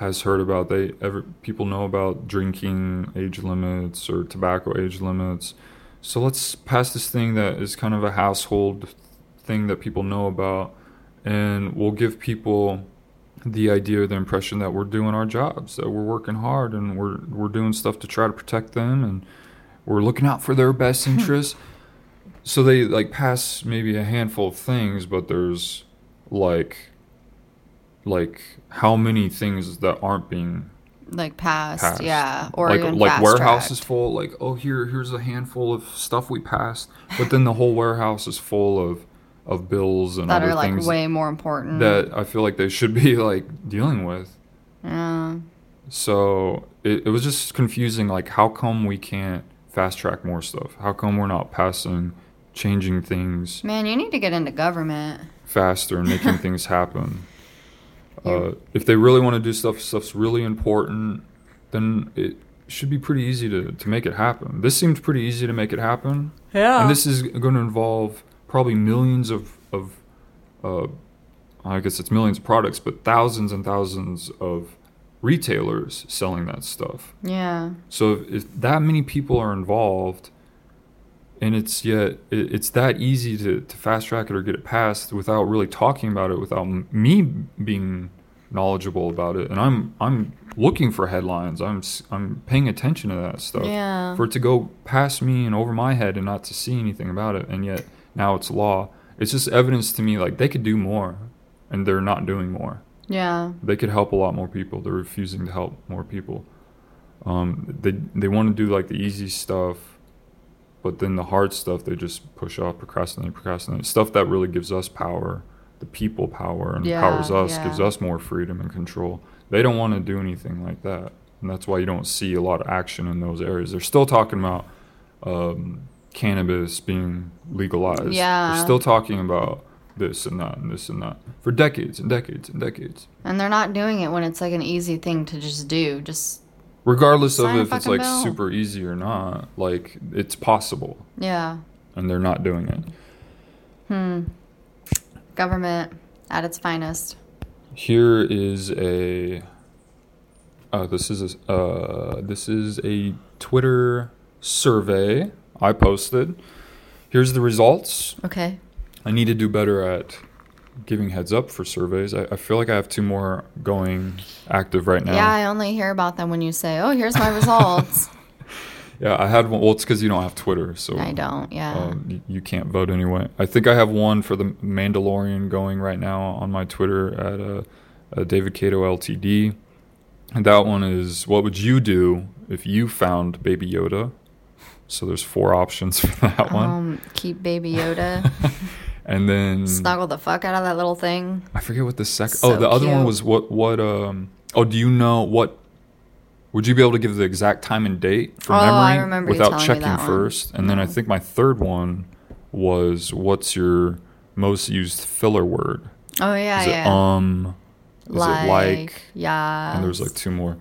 has heard about. They ever people know about drinking age limits or tobacco age limits. So let's pass this thing that is kind of a household thing that people know about, and we'll give people the idea, or the impression that we're doing our jobs, that we're working hard, and we're we're doing stuff to try to protect them, and we're looking out for their best hmm. interests. so they like pass maybe a handful of things, but there's like like how many things that aren't being like passed, passed. yeah, or like like warehouses tracked. full. Like oh here here's a handful of stuff we passed, but then the whole warehouse is full of of bills and that other are like things way more important. that I feel like they should be like dealing with. yeah. So it, it was just confusing. Like, how come we can't fast track more stuff? How come we're not passing, changing things Man, you need to get into government. faster and making things happen? Uh, if they really want to do stuff, stuff's really important, then it should be pretty easy to, to make it happen. This seems pretty easy to make it happen. Yeah. And this is going to involve probably millions of, of uh, I guess it's millions of products, but thousands and thousands of retailers selling that stuff. yeah. So if, if that many people are involved, and it's yet it's that easy to, to fast track it or get it passed without really talking about it, without me being knowledgeable about it, and I'm I'm looking for headlines. I'm I'm paying attention to that stuff. Yeah. For it to go past me and over my head and not to see anything about it, and yet now it's law. It's just evidence to me like they could do more, and they're not doing more Yeah. they could help a lot more people. They're refusing to help more people. Um, they they want to do like the easy stuff, but then the hard stuff they just push off, procrastinate, procrastinate. Stuff that really gives us power, the people power, and Yeah, empowers us, yeah. gives us more freedom and control. They don't want to do anything like that, and that's why you don't see a lot of action in those areas. They're still talking about um, cannabis being legalized. Yeah. they're still talking about this and that and this and that for decades and decades and decades. And they're not doing it when it's like an easy thing to just do. Just regardless Sign of if it's like super easy or not like it's possible yeah. and they're not doing it Hmm. Government at its finest. here is a uh, this is a uh, this is a twitter survey i posted here's the results Okay. i need to do better at giving heads up for surveys i, I feel like i have two more going active right now Yeah, I only hear about them when you say, "Oh, here's my results." yeah i had one well it's because you don't have twitter so I don't. Yeah. Um, you can't vote anyway. I think I have one for the Mandalorian going right now on my Twitter at uh, uh, David Cato LTD. And that one is what would you do if you found Baby Yoda? So there's four options for that one. um, keep Baby Yoda. And then Snuggle the fuck out of that little thing. I forget what the second. So oh, the other one was what what um. Oh, do you know what? Would you be able to give the exact time and date for Oh, memory I remember you without checking first? And then I think my third one was what's your most used filler word? Oh yeah, Is it yeah. um? Is like, it like? yeah. And there's like two more.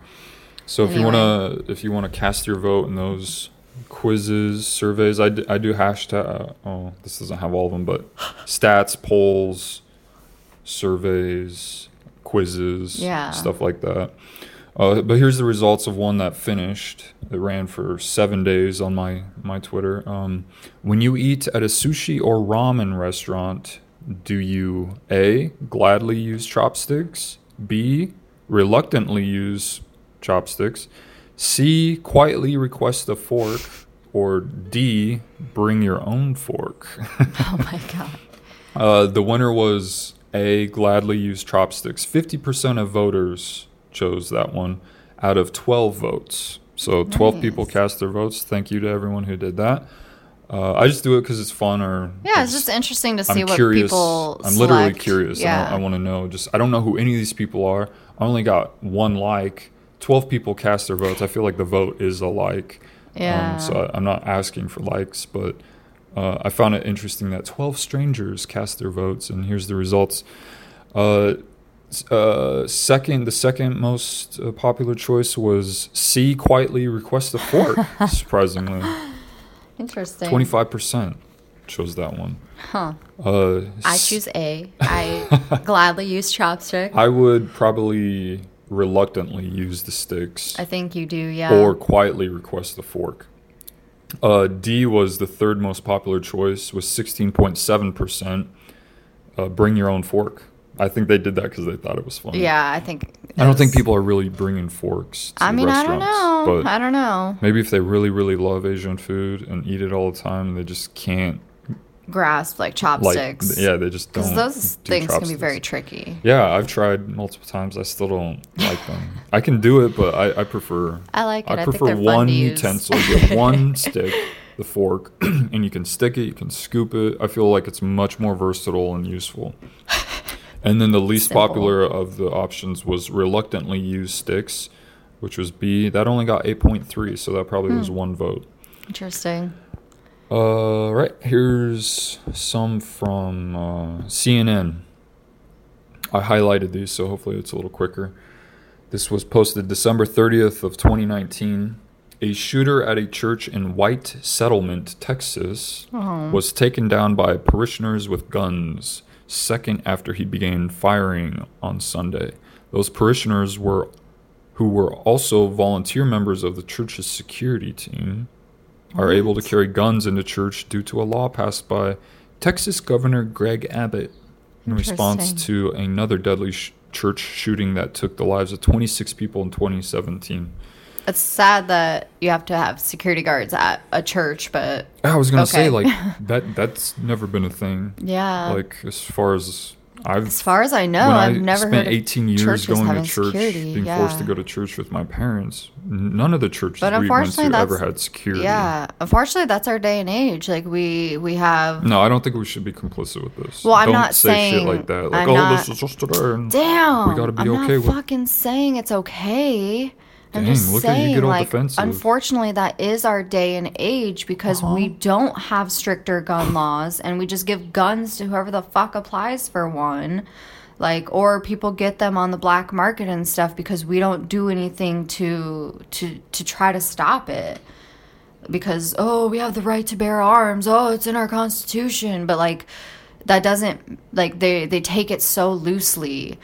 So if you wanna if you wanna cast your vote in those quizzes, surveys, I do, I do hashtag. Oh, this doesn't have all of them, but stats, polls, surveys, quizzes, Yeah. stuff like that. Uh, but here's the results of one that finished. It ran for seven days on my my Twitter. Um, when you eat at a sushi or ramen restaurant, do you a gladly use chopsticks, b reluctantly use chopsticks, c quietly request a fork, or d bring your own fork? oh my god. Uh, the winner was A, gladly use chopsticks. 50% of voters chose that one out of 12 votes. So 12 people cast their votes. Thank you to everyone who did that. Uh, I just do it because it's fun, or Yeah, it's just interesting to see I'm what curious. people. I'm literally select. curious. Yeah. I, I want to know. Just I don't know who any of these people are. I only got one like. 12 people cast their votes. I feel like the vote is a like. Yeah. Um, so I, I'm not asking for likes, but uh, I found it interesting that 12 strangers cast their votes, and here's the results. Uh, uh, second, the second most uh, popular choice was C. Quietly request the fork. surprisingly, Interesting. 25% chose that one. Huh. Uh, I choose A. I gladly use chopstick. I would probably reluctantly use the sticks. I think you do. Yeah. or quietly request the fork. Uh, D was the third most popular choice, with 16.7%. Uh, bring your own fork. I think they did that because they thought it was fun. yeah, I think. I don't think people are really bringing forks to I mean, I don't know. But I don't know. maybe if they really, really love Asian food and eat it all the time, they just can't. Grasp like Like, chopsticks. yeah, they just don't. Because those do things can be very tricky. Yeah, I've tried multiple times. I still don't like them. I can do it, but I, I prefer I like it. I, I prefer one utensil. You get one stick, the fork, and you can stick it, you can scoop it. I feel like it's much more versatile and useful. And then the least Simple. popular of the options was reluctantly use sticks, which was B. That only got 8.3, so that probably Hmm. was one vote. Interesting. Uh, right, here's some from uh, CNN. I highlighted these, so hopefully it's a little quicker. This was posted December 30th of 2019. A shooter at a church in White Settlement, Texas, was taken down by parishioners with guns second after he began firing on Sunday. Those parishioners were who were also volunteer members of the church's security team are able to carry guns into church due to a law passed by Texas Governor Greg Abbott in response to another deadly sh- church shooting that took the lives of 26 people in 2017. It's sad that you have to have security guards at a church, but I was gonna say like that. That's never been a thing. yeah. Like as far as I've as far as I know, I've I never spent heard of 18 years going to church, security. being yeah. forced to go to church with my parents. None of the churches But we unfortunately, to ever had security. Yeah, unfortunately, that's our day and age. Like we we have. No, I don't think we should be complicit with this. Well, I'm don't not say saying- shit like that. Like, I'm oh, not- this is just and- Damn, We gotta be I'm okay not with- fucking saying it's okay. I'm just look at you saying, get like, defensive. unfortunately, that is our day and age because we Uh-huh. don't have stricter gun laws, and we just give guns to whoever the fuck applies for one. Like, or people get them on the black market and stuff because we don't do anything to to to try to stop it. Because oh, we have the right to bear arms. Oh, it's in our constitution, but like that doesn't like they they take it so loosely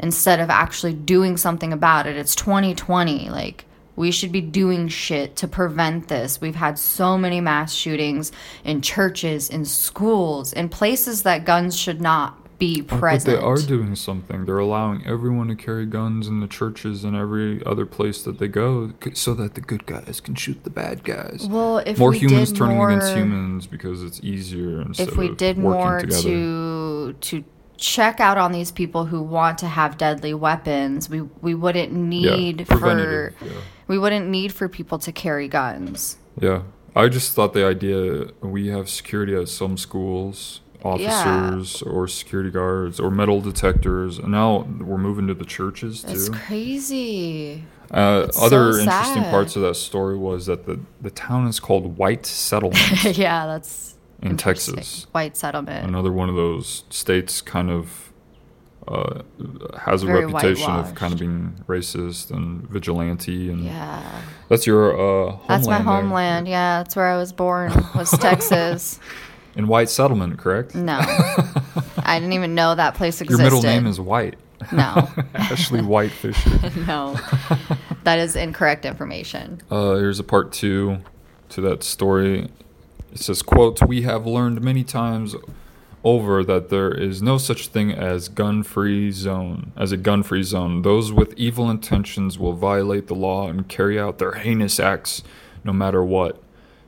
instead of actually doing something about it. It's 2020. Like we should be doing shit to prevent this. We've had so many mass shootings in churches, in schools, in places that guns should not be present. But they are doing something. They're allowing everyone to carry guns in the churches and every other place that they go, so that the good guys can shoot the bad guys. well, if more we humans turning more, against humans because it's easier instead if we of did working more together. to to check out on these people who want to have deadly weapons, we we wouldn't need for yeah. we wouldn't need for people to carry guns. Yeah. I just thought the idea we have security at some schools, officers or security guards or metal detectors, and now we're moving to the churches too. It's crazy. Uh, It's other so interesting parts of that story was that the, the town is called White Settlement yeah, that's in. Texas. White settlement. Another one of those states kind of uh, has a Very reputation of kind of being racist and vigilante, and Yeah. that's your uh, homeland. That's my there. homeland. Yeah, that's where I was born. Was Texas. in White Settlement, correct? No. I didn't even know that place existed. Your middle name is White. No. Ashley White Fisher. no. That is incorrect information. Uh, here's a part two to that story. It says, "quote We have learned many times over that there is no such thing as gun-free zone. As a gun-free zone, those with evil intentions will violate the law and carry out their heinous acts, no matter what."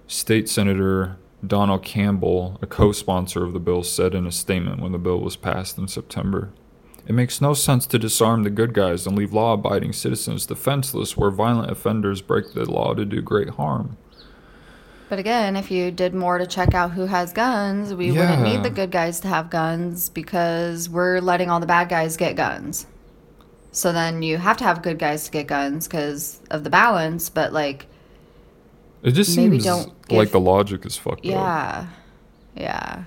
State Senator Donna Campbell, a co-sponsor of the bill, said in a statement when the bill was passed in September. It makes no sense to disarm the good guys and leave law abiding citizens defenseless where violent offenders break the law to do great harm. But again, if you did more to check out who has guns, we wouldn't need the good guys to have guns because we're letting all the bad guys get guns. So then you have to have good guys to get guns because of the balance. But like, It just Maybe seems don't like the logic is fucked up. yeah, yeah.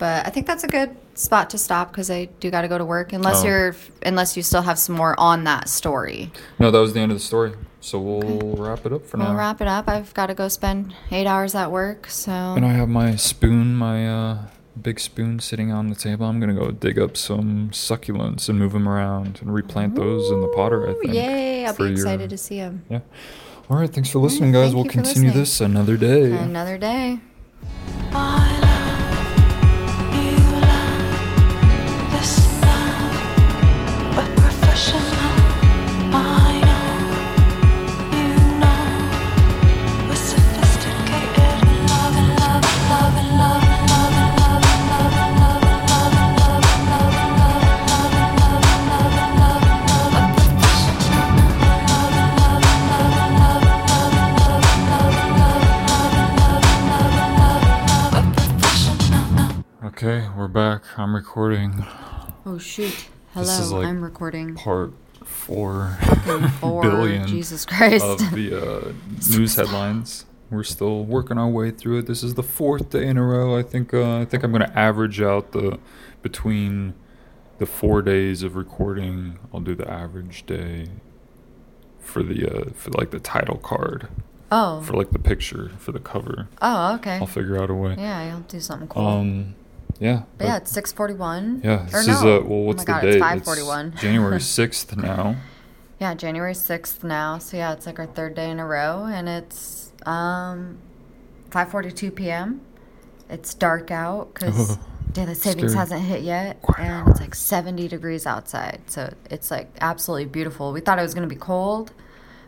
But I think that's a good spot to stop because I do got to go to work. Unless Oh. you're, unless you still have some more on that story. No, that was the end of the story. So we'll wrap it up for now. We'll wrap it up. I've got to go spend eight hours at work. So And I have my spoon, my uh, big spoon sitting on the table. I'm gonna go dig up some succulents and move them around and replant those in the potter. I Ooh, think. Yay! I'll for be your- excited to see them. Yeah. All right. Thanks for listening, guys. thank We'll continue this another day. Another day. My I'm recording Oh shoot! Hello, This is like I'm recording. part four Four. billion Jesus Christ! of the uh, news headlines. We're still working our way through it. This is the fourth day in a row. I think. Uh, I think I'm gonna average out the between the four days of recording. I'll do the average day for the uh, for like the title card oh, for like the picture for the cover. oh, okay. I'll figure out a way. Yeah, I'll do something cool. Um, yeah. but yeah, it's six forty-one. Yeah, Or this no. is well Oh what's my the God, date? It's five forty-one. January sixth now. yeah, January sixth now. So yeah, it's like our third day in a row, and it's um five forty-two p.m. It's dark out because daylight savings Scary. hasn't hit yet, and it's like seventy degrees outside. So it's like absolutely beautiful. We thought it was gonna be cold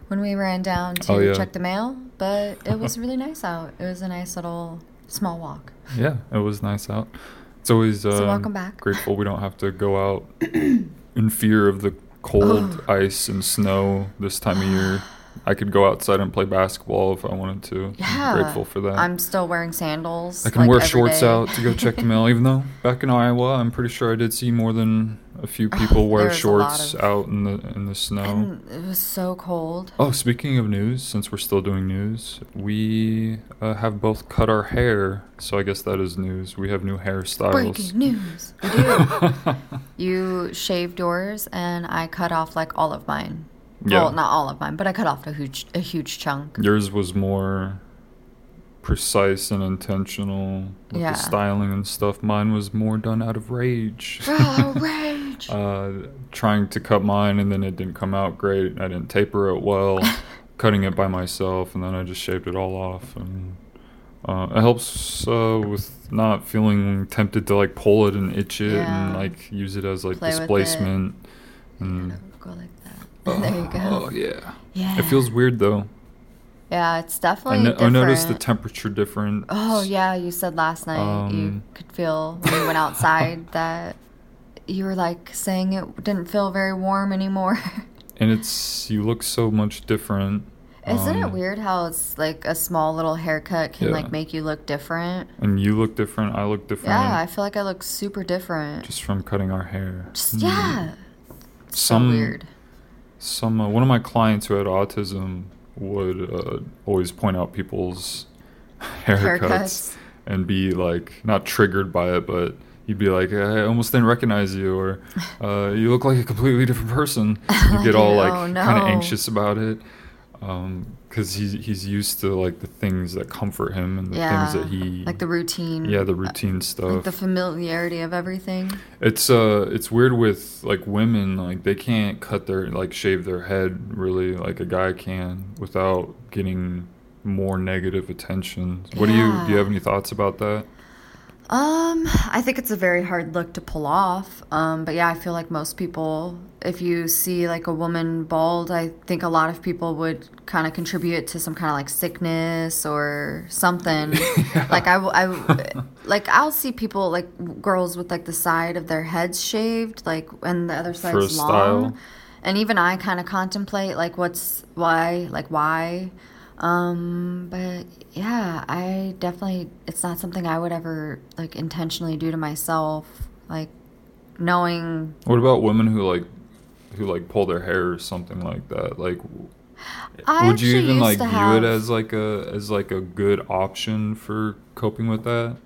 when we ran down to Oh, yeah. check the mail, but it was really nice out. It was a nice little small walk. Yeah, it was nice out. It's always uh, So welcome back. grateful we don't have to go out in fear of the cold ice and snow this time of year. I could go outside and play basketball if I wanted to. Yeah, I'm grateful for that. I'm still wearing sandals. I can like, wear shorts day. out to go check the mail, even though back in Iowa, I'm pretty sure I did see more than a few people wear there was a lot shorts of- out in the in the snow. And it was so cold. Oh, speaking of news, since we're still doing news, we uh, have both cut our hair, so I guess that is news. We have new hairstyles. Breaking news. We do. you shaved yours, and I cut off like all of mine. Yeah. Well, not all of mine, but I cut off a huge, a huge chunk. Yours was more precise and intentional with Yeah. the styling and stuff. Mine was more done out of rage. Oh, rage! uh, trying to cut mine and then it didn't come out great. I didn't taper it well, cutting it by myself, and then I just shaved it all off. And uh, it helps uh, with not feeling tempted to like pull it and itch it and like use it as like Play displacement. And Go like that. there you go. Oh yeah. Yeah. It feels weird though. Yeah, it's I, definitely. no- I noticed the temperature difference. Oh yeah, you said last night you Um, could feel when you went outside that you were like saying it didn't feel very warm anymore. And it's you look so much different. Isn't it Um, weird how it's like a small little haircut can Yeah. like make you look different? And you look different. I look different. Yeah, I feel like I look super different. just from cutting our hair. Just yeah. It's Some- so weird. Some uh, one of my clients who had autism would uh, always point out people's haircuts, Haircuts. and be like not triggered by it, but he'd be like, "I almost didn't recognize you," or uh, "You look like a completely different person." You get all like Oh, kind of anxious about it because he's he's used to like the things that comfort him and the Yeah. things that he Like the routine. yeah the routine stuff. Like the familiarity of everything. It's uh it's weird with like women like they can't cut their like shave their head really like a guy can without getting more negative attention. What do you do you have any thoughts about that? Um, I think it's a very hard look to pull off. Um, but yeah, I feel like most people, if you see like a woman bald, I think a lot of people would kind of contribute to some kind of like sickness or something. Like I, I like I'll see people like girls with like the side of their heads shaved, like and the other side's long. style. And even I kind of contemplate like what's why, like why. Um, but yeah, I definitely it's not something I would ever like intentionally do to myself. Like knowing What about women who like who like pull their hair or something like that? Like I would you even like view have, it as like a as like a good option for coping with that?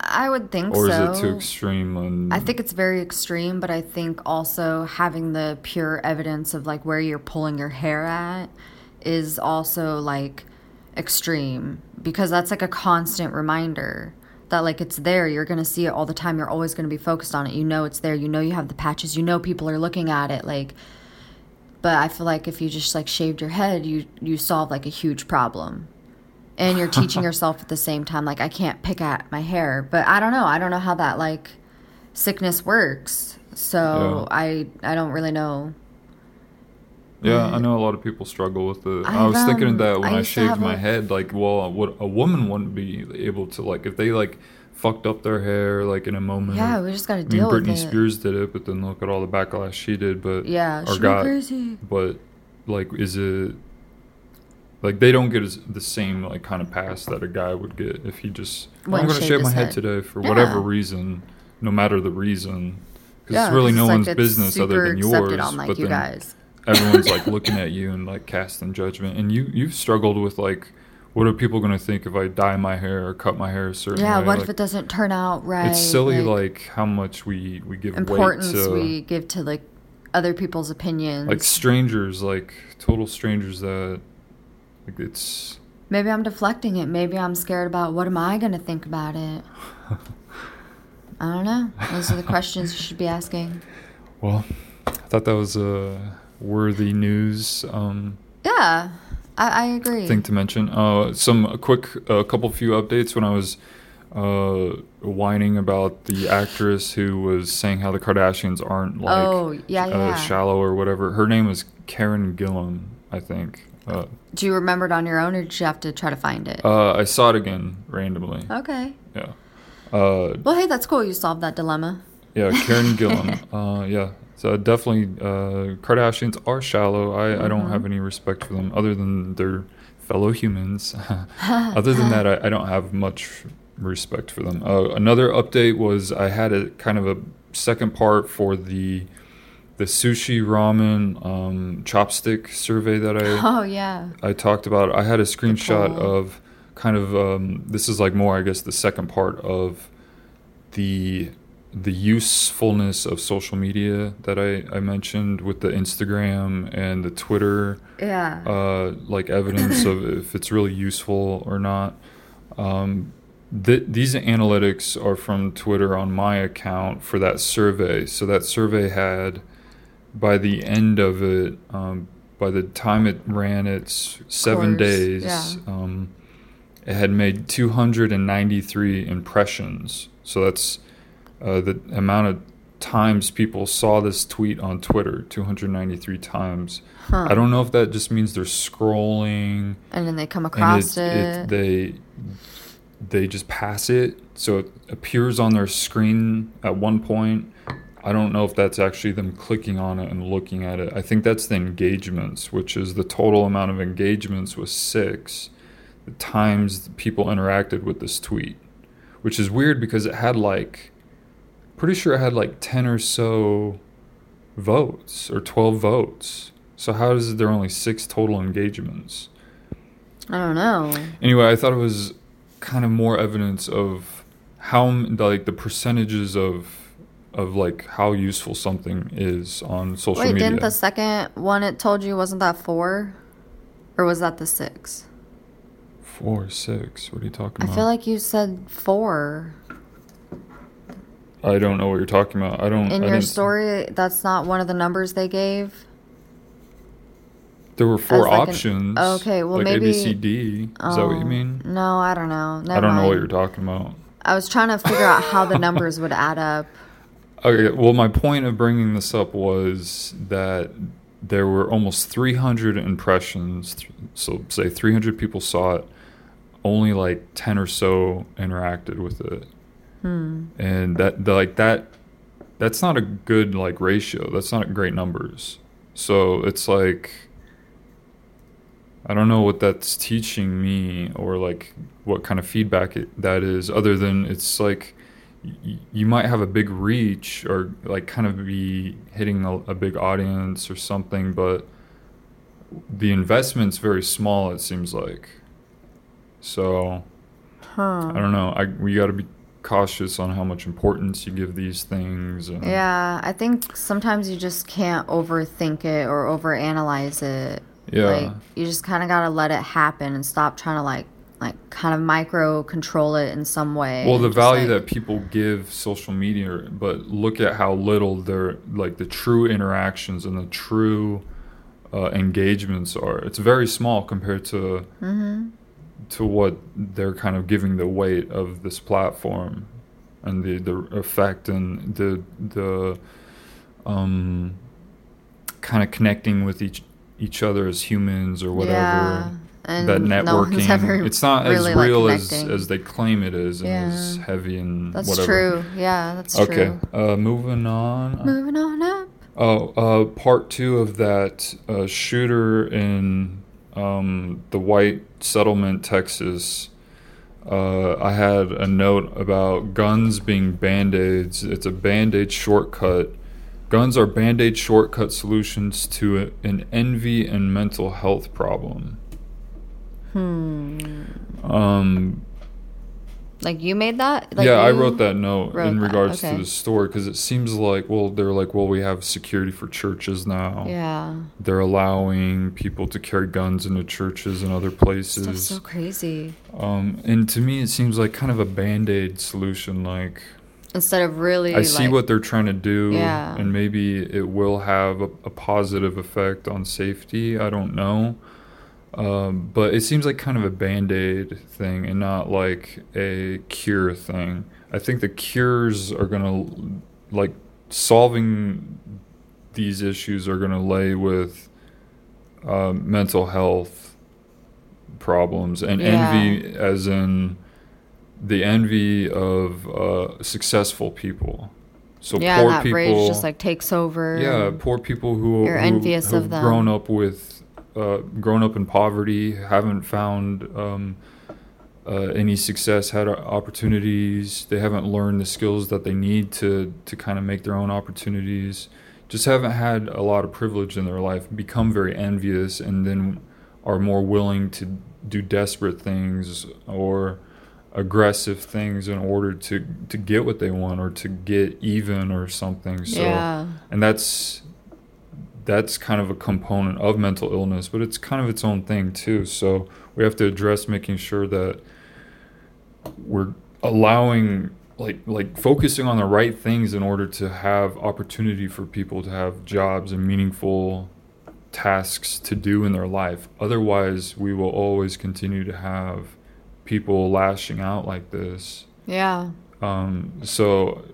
I would think Or so. is it too extreme and I think it's very extreme, but I think also having the pure evidence of like where you're pulling your hair at is also like extreme because that's like a constant reminder that like it's there. You're going to see it all the time. You're always going to be focused on it. You know it's there. You know you have the patches. You know people are looking at it like but I feel like if you just like shaved your head, you you solve like a huge problem. And you're teaching yourself at the same time like I can't pick at my hair, but I don't know. I don't know how that like sickness works. So Yeah. I I don't really know. Yeah, I know a lot of people struggle with it. I I, was thinking that when I I, shaved my a- head, like, well, what a woman wouldn't be able to like if they like fucked up their hair like in a moment. Yeah, we just got to do it. I mean, deal with Britney it. Spears did it, but then look at all the backlash she did. But Yeah, or she got, crazy. But like, is it like they don't get the same like kind of pass that a guy would get if he just "Oh, Went I'm gonna shave my head head." today for Yeah. whatever reason, no matter the reason. Because Yeah, it's really no like, one's business other than yours. on like but you then guys. Everyone's like looking at you and like casting judgment. And you you've struggled with like, what are people gonna think if I dye my hair or cut my hair a certain Yeah, way? Yeah, what Like, if it doesn't turn out right? It's silly, like, how much we we give importance to we give to like other people's opinions. like strangers, like total strangers that like it's Maybe I'm deflecting it. Maybe I'm scared about what am I going to think about it. I don't know. Those are the questions you should be asking. well, I thought that was a worthy news. Um, Yeah, I, I agree. thing to mention. Uh, some a quick, a couple few updates when I was uh, whining about the actress who was saying how the Kardashians aren't like Oh, yeah, uh, yeah. shallow or whatever. Her name was Karen Gillan, I think. Uh, Do you remember it on your own, or did you have to try to find it? uh, I saw it again randomly. okay. Yeah. Uh, Well, hey, that's cool. You solved that dilemma. yeah, Karen Gillan. uh, yeah. Definitely, uh, Kardashians are shallow. I, I don't have any respect for them other than they're fellow humans. other than that, I, I don't have much respect for them. Uh, another update was I had a kind of a second part for the the sushi ramen um, chopstick survey that I Oh yeah. I talked about. I had a screenshot of kind of um, this is like more, I guess, the second part of the the usefulness of social media that I, I mentioned with the Instagram and the Twitter, Yeah. uh, like evidence of if it's really useful or not. Um, th- these analytics are from Twitter on my account for that survey. So that survey had, by the end of it, um, by the time it ran its seven course, days, yeah. um, it had made 293 impressions. So that's uh, the amount of times people saw this tweet on Twitter 293 times. Huh. I don't know if that just means they're scrolling and then they come across it, it. it, they they just pass it so it appears on their screen at one point i don't know if that's actually them clicking on it and looking at it i think that's the engagements which is the total amount of engagements was six the times people interacted with this tweet which is weird because it had like pretty sure it had like 10 or so votes or 12 votes. So how is there only six total engagements? I don't know. anyway i thought it was kind of more evidence of how like the percentages of of like how useful something is on social Wait, media. didn't the second one it told you wasn't that four, or was that the six? four six what are you talking I about? I feel like you said four i don't know what you're talking about i don't in I your didn't- story. That's not one of the numbers they gave. there were four like an- options Okay, well, like maybe- a b c d is that what you Oh, mean No, I don't know. Never i don't know what you're talking about I was trying to figure out how the numbers would add up. Okay, well, my point of bringing this up was that there were almost 300 impressions. So, say 300 people saw it, only like 10 or so interacted with it. Hmm. And that, the, like, that, that's not a good, like, ratio. That's not great numbers. So, it's like, I don't know what that's teaching me or, like, what kind of feedback it, that is, other than it's like, y- you might have a big reach or like kind of be hitting a, a big audience or something, but the investment's very small. It seems like. So Huh. I don't know. I we got to be cautious on how much importance you give these things. And, Yeah, I think sometimes you just can't overthink it or overanalyze it. Yeah. Like you just kind of got to let it happen and stop trying to like like kind of micro control it in some way. Well, the value like- that people give social media, but look at how little their like the true interactions and the true uh, engagements are. It's very small compared to Mm-hmm. To what they're kind of giving the weight of this platform and the the effect and the the um kind of connecting with each each other as humans or whatever Yeah. And that no networking ever it's not really, as like, real as as they claim it is and Yeah. as heavy and That's whatever true. Yeah, that's okay true. uh moving on Moving on up. Oh, uh, part two of that uh, shooter in um, the White Settlement, Texas. Uh, I had a note about guns being band aids. It's a band aid shortcut. Guns are band aid shortcut solutions to a, an envy and mental health problem. Hmm. Um, Like you made that? Like yeah, I wrote that note wrote in regards okay. to the story because it seems like, well, they're like, well, we have security for churches now. Yeah. they're allowing people to carry guns into churches and other places. so crazy. Um, and to me, it seems like kind of a band aid solution. Like, Instead of really I see like, what they're trying to do, Yeah. and maybe it will have a, a positive effect on safety. I don't know. Um, but it seems like kind of a band aid thing and not like a cure thing. I think the cures are going to, like, solving these issues are going to lay with um, mental health problems and Yeah. envy, as in the envy of uh, successful people. So yeah, poor that people, rage just like takes over. yeah, poor people who You're envious of who've them. grown up with, uh, grown up in poverty, haven't found um, uh, any success, had opportunities. They haven't learned the skills that they need to to kind of make their own opportunities. Just haven't had a lot of privilege in their life. Become very envious, and then are more willing to do desperate things or aggressive things in order to to get what they want or to get even or something. So yeah. and that's that's kind of a component of mental illness but it's kind of its own thing too. So we have to address making sure that we're allowing like like focusing on the right things in order to have opportunity for people to have jobs and meaningful tasks to do in their life. Otherwise we will always continue to have people lashing out like this. Yeah. um, so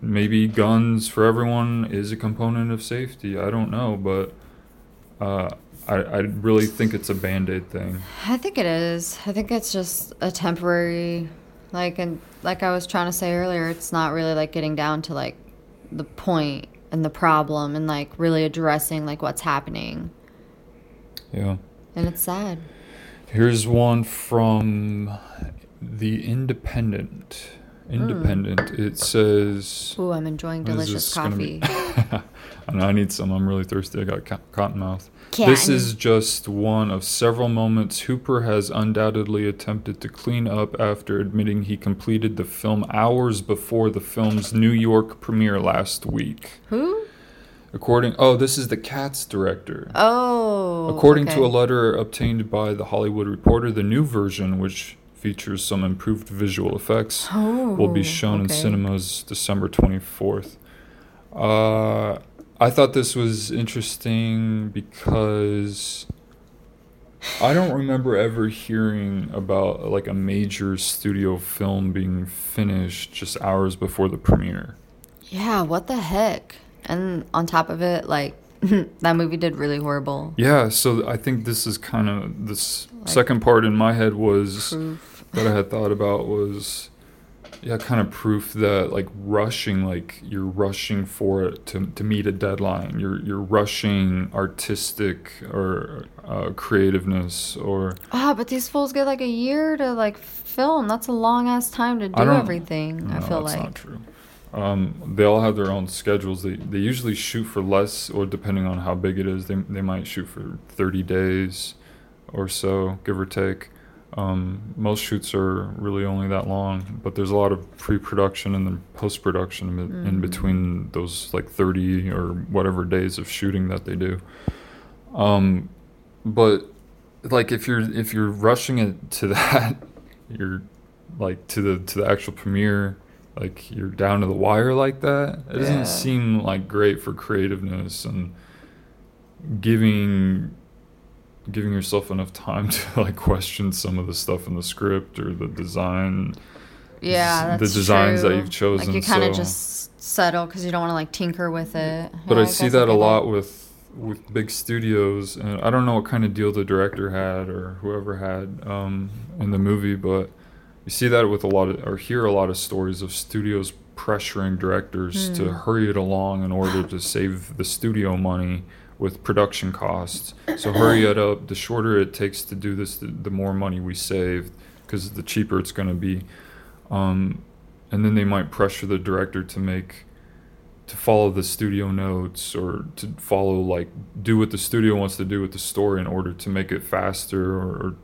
maybe guns for everyone is a component of safety. I don't know, but uh, I, I really think it's a band aid thing. I think it is. I think it's just a temporary, like, and like I was trying to say earlier, it's not really like getting down to like the point and the problem and like really addressing like what's happening. Yeah. And it's sad. Here's one from the Independent. Hmm. Independent. It says. Ooh, I'm enjoying delicious coffee. be? I I need some. I'm really thirsty. I got co- cotton mouth. This is just one of several moments Hooper has undoubtedly attempted to clean up after admitting he completed the film hours before the film's New York premiere last week. Who? According, oh, this is the Cats director. Oh. According to a letter obtained by the Hollywood Reporter, the new version, which features some improved visual effects, will be Oh, shown in cinemas December 24th. Uh, I thought this was interesting because I don't remember ever hearing about like a major studio film being finished just hours before the premiere. Yeah, what the heck? And on top of it, like that movie did really horrible. Yeah, so I think this is kind of this Like- second part in my head was Proof. That I had thought about was yeah, kind of proof that like rushing like you're rushing for it to to meet a deadline. You're you're rushing artistic or uh, creativeness or Ah, but these fools get like a year to like film. That's a long ass time to do don't- everything. I feel that's like. not true. Um, they all have their own schedules. They they usually shoot for less, or depending on how big it is, they they might shoot for thirty days, or so, give or take. Um, most shoots are really only that long, but there's a lot of pre-production and then post-production in, in Mm. between those like thirty or whatever days of shooting that they do. Um, but like if you're if you're rushing it to that, you're like to the to the actual premiere like you're down to the wire like that it doesn't seem like great for creativeness and giving giving yourself enough time to like question some of the stuff in the script or the design Yeah, the designs that you've chosen, Like you kind of so- just settle because you don't want to like tinker with it. but Yeah, i see that a lot with with big studios and i don't know what kind of deal the director had or whoever had um, in the movie but you see that with a lot of or hear a lot of stories of studios pressuring directors to Hmm. hurry it along in order to save the studio money with production costs. So hurry it up. The shorter it takes to do this the, the more money we save because the cheaper it's going to be. Um, and then they might pressure the director to make to follow the studio notes or to follow like do what the studio wants to do with the story in order to make it faster or,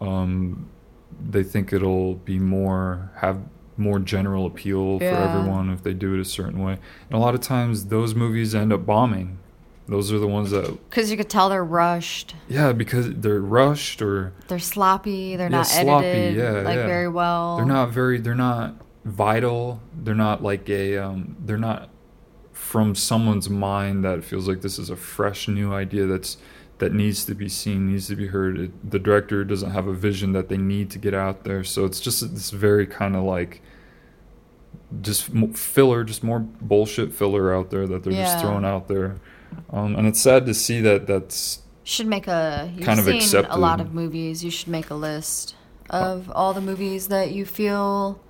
or um, they think it'll be more have more general appeal for everyone if they do it a certain way. And a lot of times those movies end up bombing those are the ones that Because you could tell they're rushed. yeah because they're rushed or They're sloppy. They're Yeah, not sloppy, edited yeah, like yeah. very well. they're not very they're not vital they're not like a um, they're not from someone's mind that feels like this is a fresh new idea that's that needs to be seen needs to be heard it, the director doesn't have a vision that they need to get out there so it's just this very kind of like just filler just more bullshit filler out there that they're Yeah. just throwing out there um, and it's sad to see that that's should make a. You've kind of seen a lot of movies. You should make a list of all the movies that you feel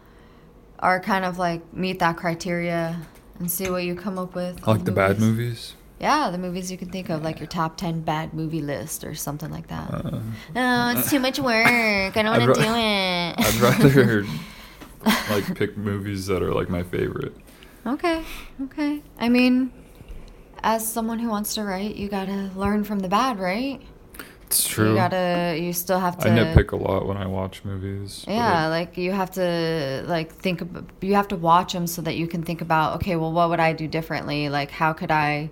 are kind of like meet that criteria and see what you come up with. Like the bad movies Yeah, the movies you can think of, like your top 10 bad movie list or something like that. uh, no, it's too much work. I don't want to ra- do it. I'd rather like pick movies that are like my favorite. Okay, okay. I mean, as someone who wants to write, you gotta learn from the bad, right? It's true. You gotta, you still have to. I nitpick a lot when I watch movies. Yeah, like you have to like think you have to watch them so that you can think about okay, well what would I do differently? Like how could I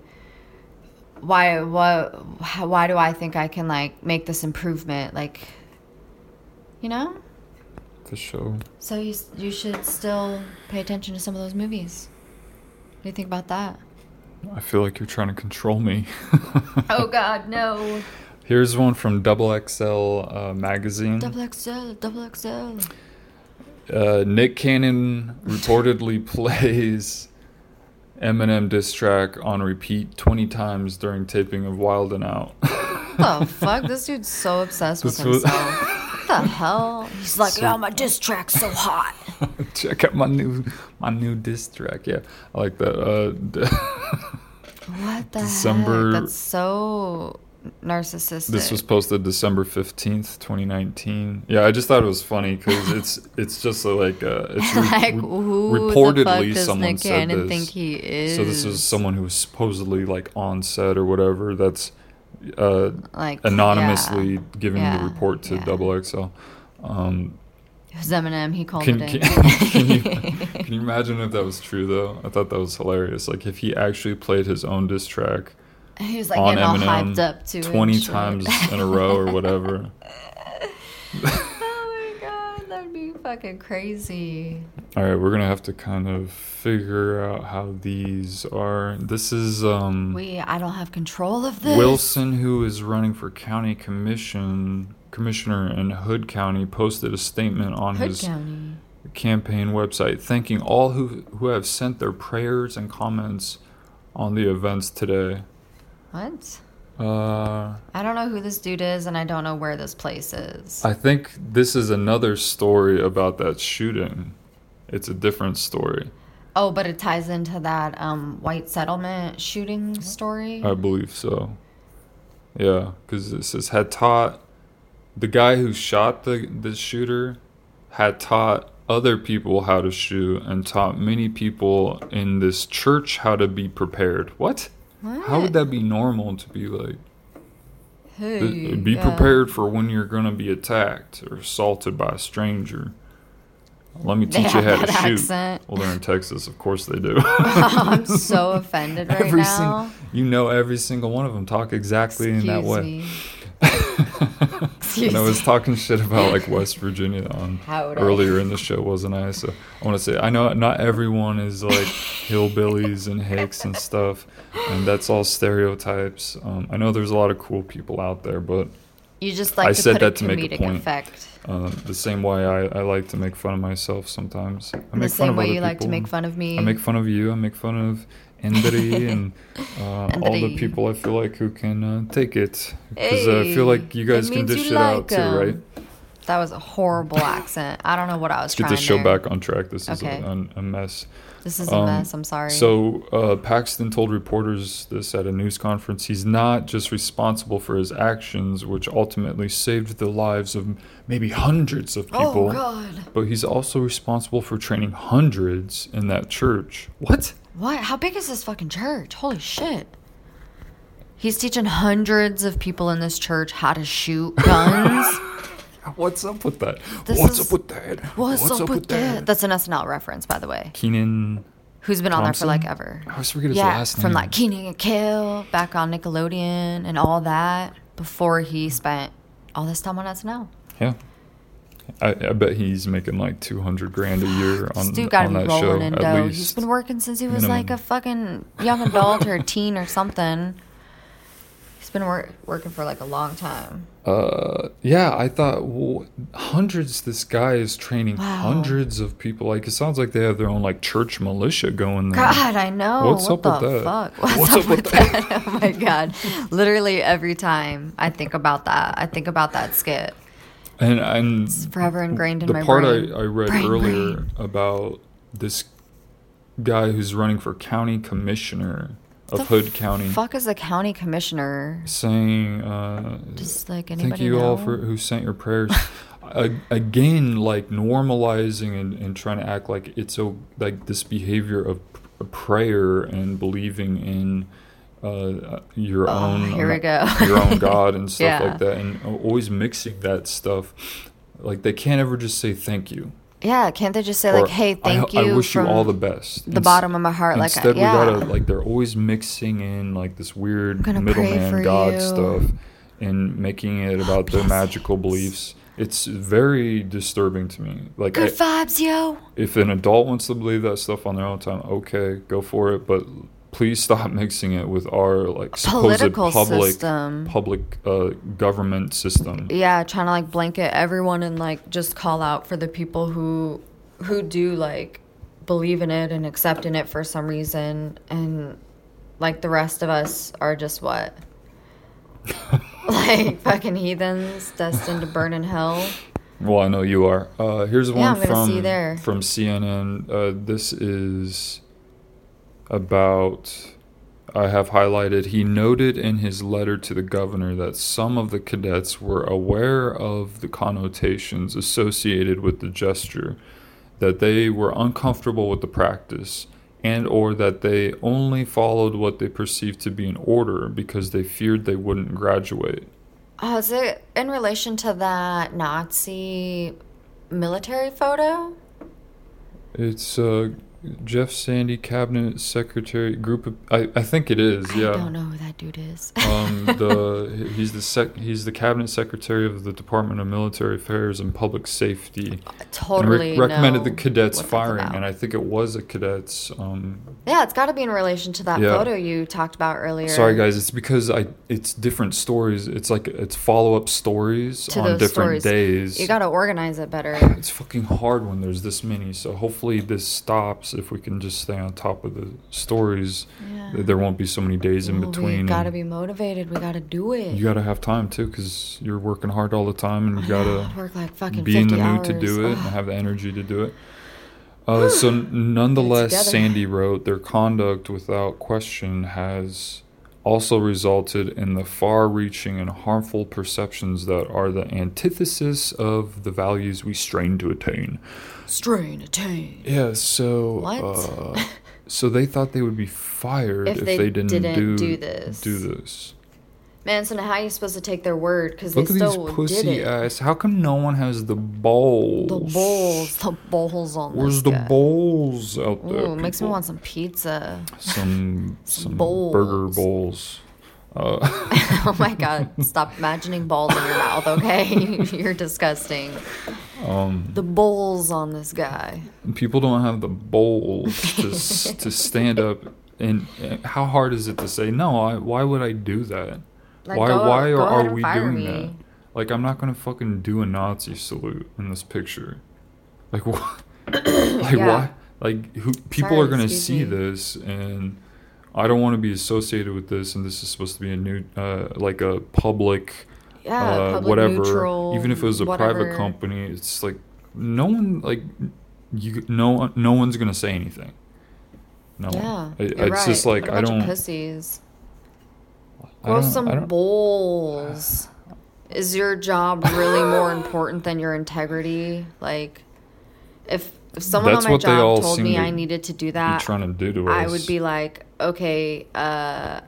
why what how, why do I think I can like make this improvement? Like you know? for sure. So you you should still pay attention to some of those movies. What do you think about that? I feel like you're trying to control me. Oh god, no. Here's one from Double XL uh, magazine. Double XL, double XL. Uh, Nick Cannon reportedly plays Eminem diss track on repeat 20 times during taping of Wild 'N Out. the fuck? This dude's so obsessed with This was- himself. what the hell? He's like, So- yo, my diss track's so hot. Check out my new my new diss track. Yeah, I like that. Uh, What the December- heck? That's so narcissistic. This was posted December fifteenth, twenty nineteen. Yeah, I just thought it was funny because it's it's just like uh, it's re- like re- who reportedly the fuck does someone Nick said Cannon this. think he is? So this is someone who was supposedly like on set or whatever. That's uh, like anonymously yeah. giving Yeah, the report to yeah. Double XL. Um, It was Eminem. He called can, it can, can you, can you imagine if that was true though? I thought that was hilarious. Like if he actually played his own diss track he was like on getting all Eminem hyped up to 20 and shit. times in a row or whatever. oh my god, that'd be fucking crazy. All right, we're gonna have to kind of figure out how these are. This is um We, I don't have control of this. Wilson, who is running for county commission commissioner in Hood County, posted a statement on Hood his County. campaign website thanking all who who have sent their prayers and comments on the events today. What? Uh, I don't know who this dude is, and I don't know where this place is. I think this is another story about that shooting. It's a different story. oh, but it ties into that um, white settlement shooting story. I believe so. Yeah, because it says had taught the guy who shot the the shooter had taught other people how to shoot and taught many people in this church how to be prepared. What? How would that be normal to be like? Hey, be yeah. prepared for when you're going to be attacked or assaulted by a stranger. Let me teach you how to shoot. accent. Well, they're in Texas, of course they do. I'm so offended right every now. sing- you know, every single one of them talk exactly in that Excuse way. and I was talking shit about like West Virginia on earlier in the show, wasn't I? So I want to say I know not everyone is like hillbillies and hicks and stuff, and that's all stereotypes. Um, I know there's a lot of cool people out there, but You just like I to said put that to make a point. effect. uh, the same way I, I like to make fun of myself sometimes. I The same way you like to make fun of me. I make fun of you. I make fun of Endri and uh, all the people I feel like who can uh, take it. Because I feel like you guys can dish it out like too, 'em. right? That was a horrible accent. I don't know what I was Let's get the show there. back on track. This is Okay. a, a, a mess. This is a Um, mess. I'm sorry. So uh, Paxton told reporters this at a news conference. He's not just responsible for his actions, which ultimately saved the lives of maybe hundreds of people, oh God. but he's also responsible for training hundreds in that church. What? What? How big is this fucking church? Holy shit. He's teaching hundreds of people in this church how to shoot guns. What's up with that? This What's is- up with that? What's, up, with that? That's an SNL reference, by the way. Kenan. Who's been on there for Thompson? like ever? I always forget his yeah, last name. from like Kenan and Kel back on Nickelodeon and all that before he spent all this time on SNL. Yeah. I, I bet he's making like two hundred grand a year on, dude on be that show in dough. least. He's been working since he was like a fucking young adult or a teen or something. He's been wor- working for like a long time. Uh, yeah, I thought well, hundreds. This guy is training Wow. hundreds of people. Like it sounds like they have their own like church militia going there. God, I know. What's what up the with that? fuck? What's, What's up, with with that? oh my god! Literally every time I think about that, I think about that skit. And and It's forever ingrained in the my part brain. I, I read Brain, earlier brain. about this guy who's running for county commissioner of The Hood County, Fuck is a county commissioner? saying, uh, Just like anybody "Thank you know? all for who sent your prayers." Again, like normalizing and, and trying to act like it's so like this behavior of prayer and believing in uh, your Oh, own here we go. your own God and stuff Yeah. like that, and always mixing that stuff. Like they can't ever just say thank you. Yeah, can't they just say like, "Hey, thank I, you"? I wish you all the best. the Ins- bottom of my heart, like, Instead, yeah. we gotta like they're always mixing in like this weird gonna pray for middleman God you. stuff and making it about their magical beliefs. It's very disturbing to me. Like, Good I, vibes, yo. if an adult wants to believe that stuff on their own time, okay, go for it. But please stop mixing it with our like supposed Political public system. public uh, government system. Yeah, trying to like blanket everyone and like just call out for the people who who do like believe in it and accept in it for some reason and like the rest of us are just what like fucking heathens destined to burn in hell Well, I know you are. Uh, here's one I'm from see you there. from CNN. Uh, this is about. I have highlighted. He noted in his letter to the governor that some of the cadets were aware of the connotations associated with the gesture, that they were uncomfortable with the practice, and or that they only followed what they perceived to be an order because they feared they wouldn't graduate. oh is it in relation to that nazi military photo It's uh Jeff Sandy, cabinet secretary, group of. I, I think it is. I yeah. don't know who that dude is. um, the he's the sec he's the cabinet secretary of the Department of Military Affairs and Public Safety. and re- recommended the cadets firing, and I think it was a cadets. Um, Yeah, it's got to be in relation to that Yeah. photo you talked about earlier. sorry guys, it's because I it's different stories. It's like it's follow up stories To on different stories. days. You got to organize it better. it's fucking hard when there's this many. So hopefully this stops if we can just stay on top of the stories. Yeah. There won't be so many days in Ooh, between. We got to be motivated. We got to do it. You gotta have time too, because you're working hard all the time, and you gotta work like fucking be in the 50 mood to do it and have the energy to do it. Uh, so, nonetheless. Sandy wrote, their conduct without question has also resulted in the far reaching and harmful perceptions that are the antithesis of the values we strain to attain. Strain attain. Yeah, so. What? Uh, so they thought they would be fired If if, they didn't, do, do this. Do this. Man, so now how are you supposed to take their word? Because they Look at these still did pussy it. ass. How come no one has the balls? The bowls, the bowls on Where's this the guy. bowls out there? Ooh, makes me people? want some pizza. some some burger bowls. Uh, oh my god! Stop imagining balls in your mouth, okay? You're disgusting. um, The bowls on this guy. people don't have the bowls to to stand up. And uh, how hard is it to say no? I, why would I do that? Like, why go- why go are, are we doing me. that? Like I'm not gonna fucking do a Nazi salute in this picture. Like what? like Yeah. why? Like who? People Sorry, are gonna see me. this, and I don't want to be associated with this. And this is supposed to be a new, uh, like a public, Yeah, uh, public whatever. neutral, Even if it was a whatever. private company, it's like no one like you. No. No one's gonna say anything. No. Yeah, it's right. just like I don't. pussies. I Grow don't- some bowls. Is your job really more important than your integrity? Like, if if someone That's on my what they all job told me to I needed to do that, trying to do to I us. would be like, okay, uh,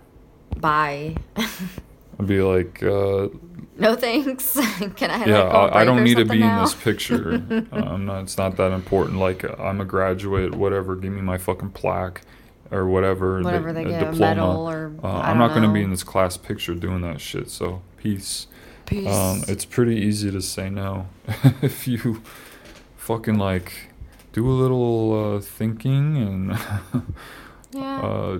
bye. I'd be like, uh, no thanks. Can I? yeah, like, I, I don't need to be in this picture. I'm not. It's not that important. Like I'm a graduate, whatever. Give me my fucking plaque or whatever. the- Whatever they a give, a diploma. medal or Uh, I'm don't gonna be in this class picture doing that shit. So peace. Peace. Um, it's pretty easy to say no if you fucking like do a little uh, thinking and yeah. uh,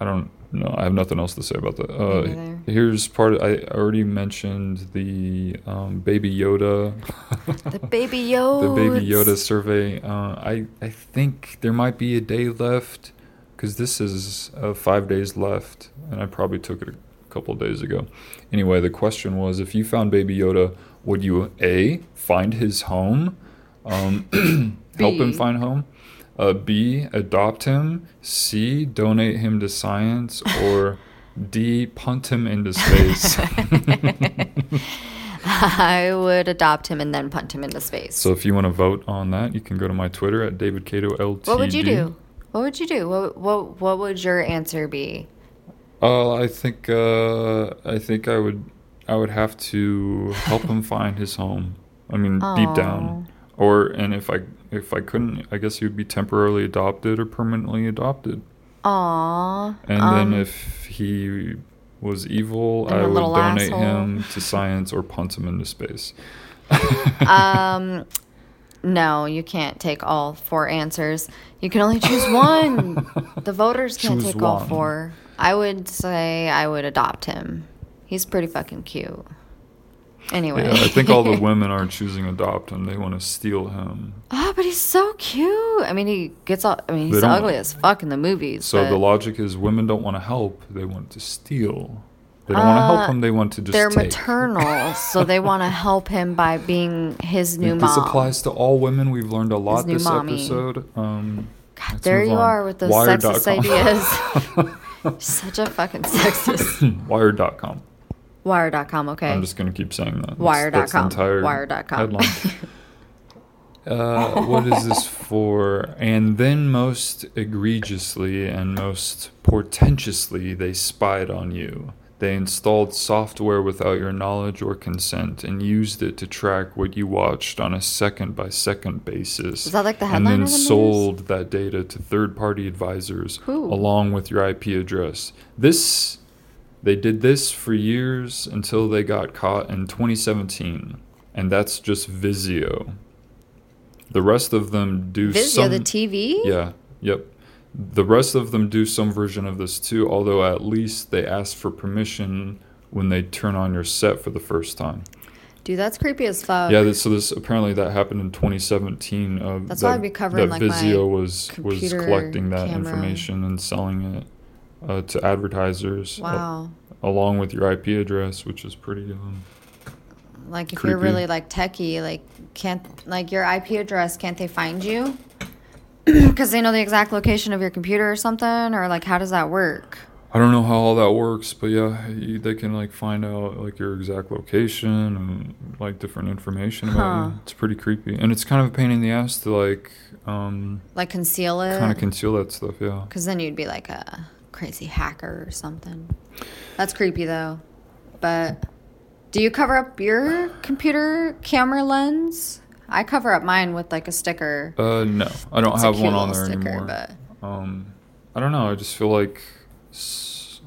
I don't know. I have nothing else to say about that. Uh, here's part. Of, I already mentioned the um, Baby Yoda. the baby Yoda. the Baby Yoda survey. Uh, I I think there might be a day left because this is uh, five days left, and I probably took it a couple of days ago. Anyway, the question was: if you found Baby Yoda, would you a find his home, um, help him find home? Uh, B. Adopt him. C. Donate him to science. Or D. Punt him into space. I would adopt him and then punt him into space. so if you want to vote on that, you can go to my Twitter at David Cato LTD. what would you do? What would you do? What what what would your answer be? Uh, I think uh, I think I would I would have to help him find his home. I mean, deep down, or and if I if I couldn't, I guess he would be temporarily adopted or permanently adopted. Aww. And um, then if he was evil, I would donate asshole. him to science or punt him into space. um, no, you can't take all four answers. You can only choose one. the voters can't Choose take all four. I would say I would adopt him. He's pretty fucking cute. Anyway, Yeah, I think all the women aren't choosing adopt him; they want to steal him. Oh, but he's so cute. I mean, he gets all. I mean, he's ugly as fuck in the movies. So but the logic is women don't want to help; they want to steal. They don't want to Uh, help him; they want to just they're take. maternal, so they want to help him by being his new this mom. This applies to all women. We've learned a lot this mommy. episode. Um, God, there you on. are with those Wired.com. sexist ideas. Such a fucking sexist. Wired.com. Wire.com, okay. I'm just gonna keep saying that. Wire.com. That's the entire Wire.com. headline. uh, what is this for? And then most egregiously and most portentously they spied on you. They installed software without your knowledge or consent and used it to track what you watched on a second by second basis. Is that like the headline? And then of the news? sold that data to third party advisors Who? along with your IP address. This they did this for years until they got caught in 2017. And that's just Vizio. The rest of them do Vizio, some the TV? yeah, yep. The rest of them do some version of this too, although at least they ask for permission when they turn on your set for the first time. Dude, that's creepy as fuck. yeah, so this apparently that happened in 2017. Uh, That's that, why I'd be covering, that like, my Vizio was was collecting that camera. information and selling it uh, to advertisers, Wow. along with your IP address, which is pretty. Um, Like if you're really like techie, like can't like your IP address, can't they find you? Because they know the exact location of your computer or something, or like how does that work? I don't know how all that works, but yeah, you, they can like find out like your exact location and like different information about Huh. you. It's pretty creepy, and it's kind of a pain in the ass to like um, Like conceal it? kind of conceal that stuff. Yeah, Because then you'd be like a crazy hacker or something. That's creepy though. But do you cover up your computer camera lens? I cover up mine with like a sticker. uh, no, I don't It's have one on there sticker, anymore. But Um, I don't know. I just feel like s-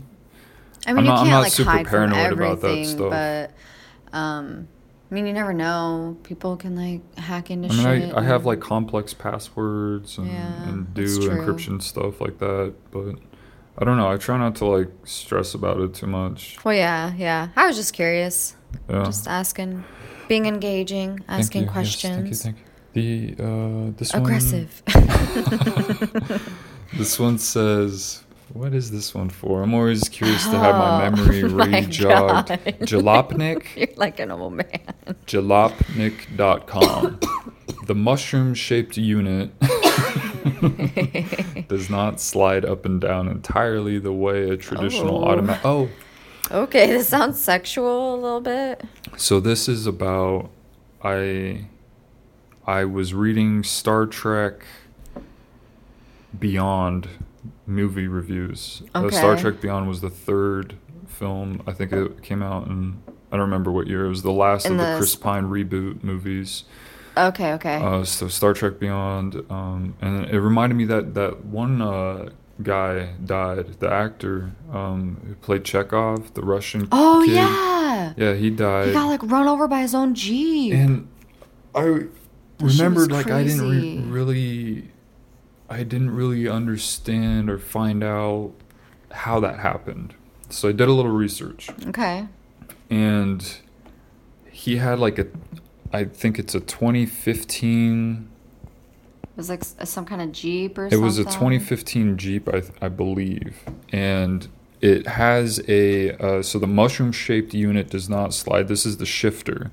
I mean, I'm you not- I'm can't like super hide from paranoid about that everything, stuff. but um, I mean, you never know. People can like hack into I mean, shit. I, I have like complex passwords and, Yeah, and do encryption stuff like that, but I don't know. I try not to like stress about it too much. Well, yeah, yeah. I was just curious, Yeah. just asking, being engaging, asking you. Yes, questions. thank you, thank you. The uh, this Aggressive. one. This one says, "What is this one for?" I'm always curious to have my Oh, memory my re-jogged. Jalopnik, You're like an old man. jalopnik.com. The mushroom-shaped unit does not slide up and down entirely the way a traditional Oh. automatic. Oh, Okay, this sounds sexual a little bit. So this is about I I was reading Star Trek Beyond movie reviews. Uh, Star Trek Beyond was the third film. I think it came out in I don't remember what year. It was the last In of the the Chris Pine reboot movies. Okay, okay. Uh, so Star Trek Beyond, um, and it reminded me that that one uh, guy died. The actor um, who played Chekov, the Russian. oh kid. yeah. Yeah, he died. He got like run over by his own jeep. and I remembered like I didn't re- really, I didn't really understand or find out how that happened. So I did a little research, okay. and he had like a, I think it's a 2015. It was like some kind of jeep or something. It something. was a 2015 Jeep, I, I believe, and it has a uh, so the mushroom shaped unit does not slide. This is the shifter.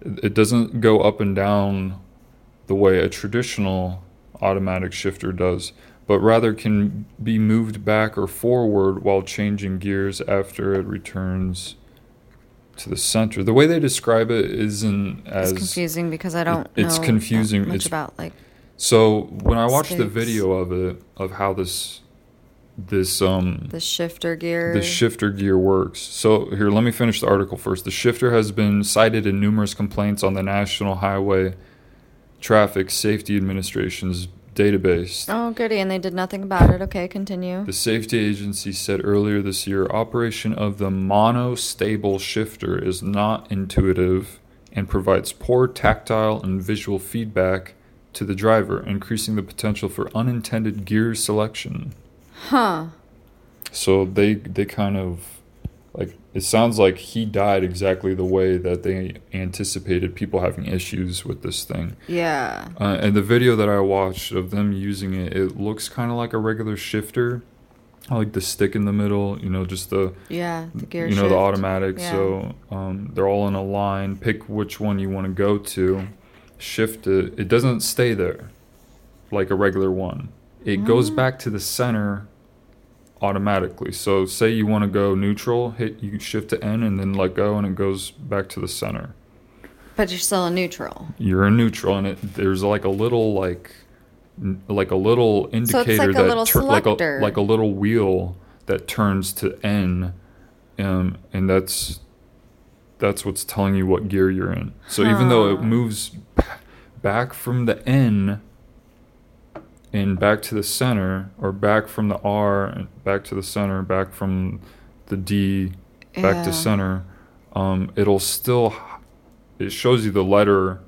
It doesn't go up and down the way a traditional automatic shifter does, but rather can be moved back or forward while changing gears after it returns to the center. The way they describe it isn't as It's confusing because I don't. it's know that confusing. Much It's- about like. so when I watched the video of it of how this this um The shifter gear. the shifter gear works. So here, let me finish the article first. The shifter has been cited in numerous complaints on the National Highway Traffic Safety Administration's database. Oh, goody, and they did nothing about it. Okay, continue. The safety agency said earlier this year operation of the monostable shifter is not intuitive and provides poor tactile and visual feedback to the driver, increasing the potential for unintended gear selection. Huh. So they they kind of like it sounds like he died exactly the way that they anticipated people having issues with this thing. Yeah. Uh, and the video that I watched of them using it, it looks kind of like a regular shifter. I like the stick in the middle, you know, just the Yeah. The gear you know the automatic. Yeah. So um, they're all in a line. Pick which one you want to go to. Shift it. It doesn't stay there like a regular one. It Mm. goes back to the center automatically. So say you want to go neutral, hit you shift to N and then let go, and it goes back to the center. But you're still in neutral. You're in neutral, and it there's like a little like like a little indicator like a that little tur- like a like a little wheel that turns to N um, and that's that's what's telling you what gear you're in. So even though it moves b- back from the N and back to the center, or back from the R and back to the center, back from the D back Yeah. to center, um, it'll still it shows you the letter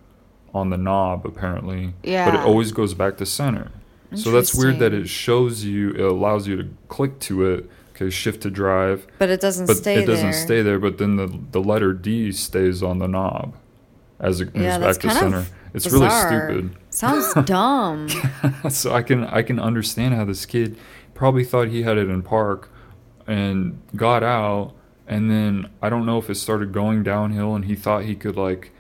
on the knob apparently, Yeah. but it always goes back to center. So that's weird that it shows you, it allows you to click to it. Okay, shift to drive, But it doesn't but stay it doesn't there. stay there. But then the the letter D stays on the knob as it moves Yeah, back to center. It's bizarre. really stupid. Sounds dumb. so I can I can understand how this kid probably thought he had it in park and got out and then I don't know if it started going downhill and he thought he could like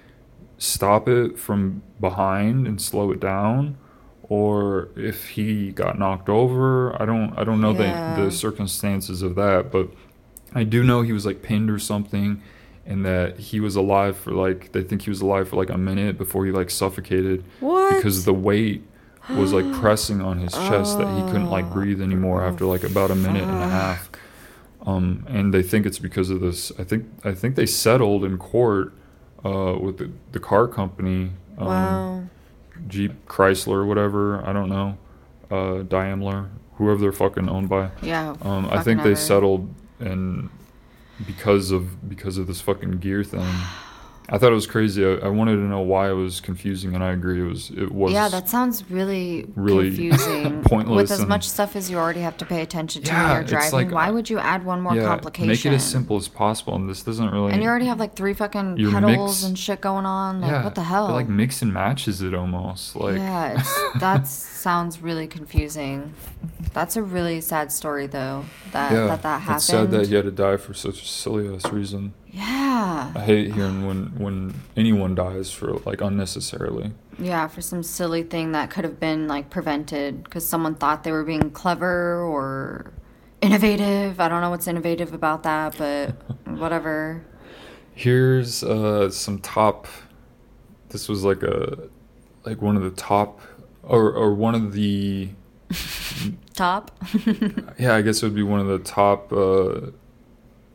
stop it from behind and slow it down or if he got knocked over. I don't I don't know Yeah. the the circumstances of that, but I do know he was like pinned or something and that he was alive for like they think he was alive for like a minute before he like suffocated What? because the weight was like pressing on his chest that he couldn't like breathe anymore after like about a minute and a half. Um, and they think it's because of this. I think I think they settled in court uh, with the, the car company, um, wow. Jeep Chrysler, whatever. I don't know, uh, Daimler, whoever they're fucking owned by. Yeah. Um, I think they settled and because of because of this fucking gear thing. I thought it was crazy. I, I wanted to know why it was confusing, and I agree. It was it was Yeah, that sounds really, really confusing. pointless With as much stuff as you already have to pay attention to Yeah, when you're driving, like, why would you add one more yeah, complication? Make it as simple as possible, and this doesn't really. And you already have like three fucking pedals mix- and shit going on. Like, yeah, what the hell? It like mix and matches it almost. Like yeah, it's, that sounds really confusing. That's a really sad story, though. That yeah, that, that happened. it's sad that he had to die for such a silly ass reason. Yeah, I hate hearing when when anyone dies for like unnecessarily. yeah, for some silly thing that could have been like prevented because someone thought they were being clever or innovative. I don't know what's innovative about that, but whatever. Here's uh, some top. This was like a, like one of the top, or or one of the. Top. Yeah, I guess it would be one of the top uh,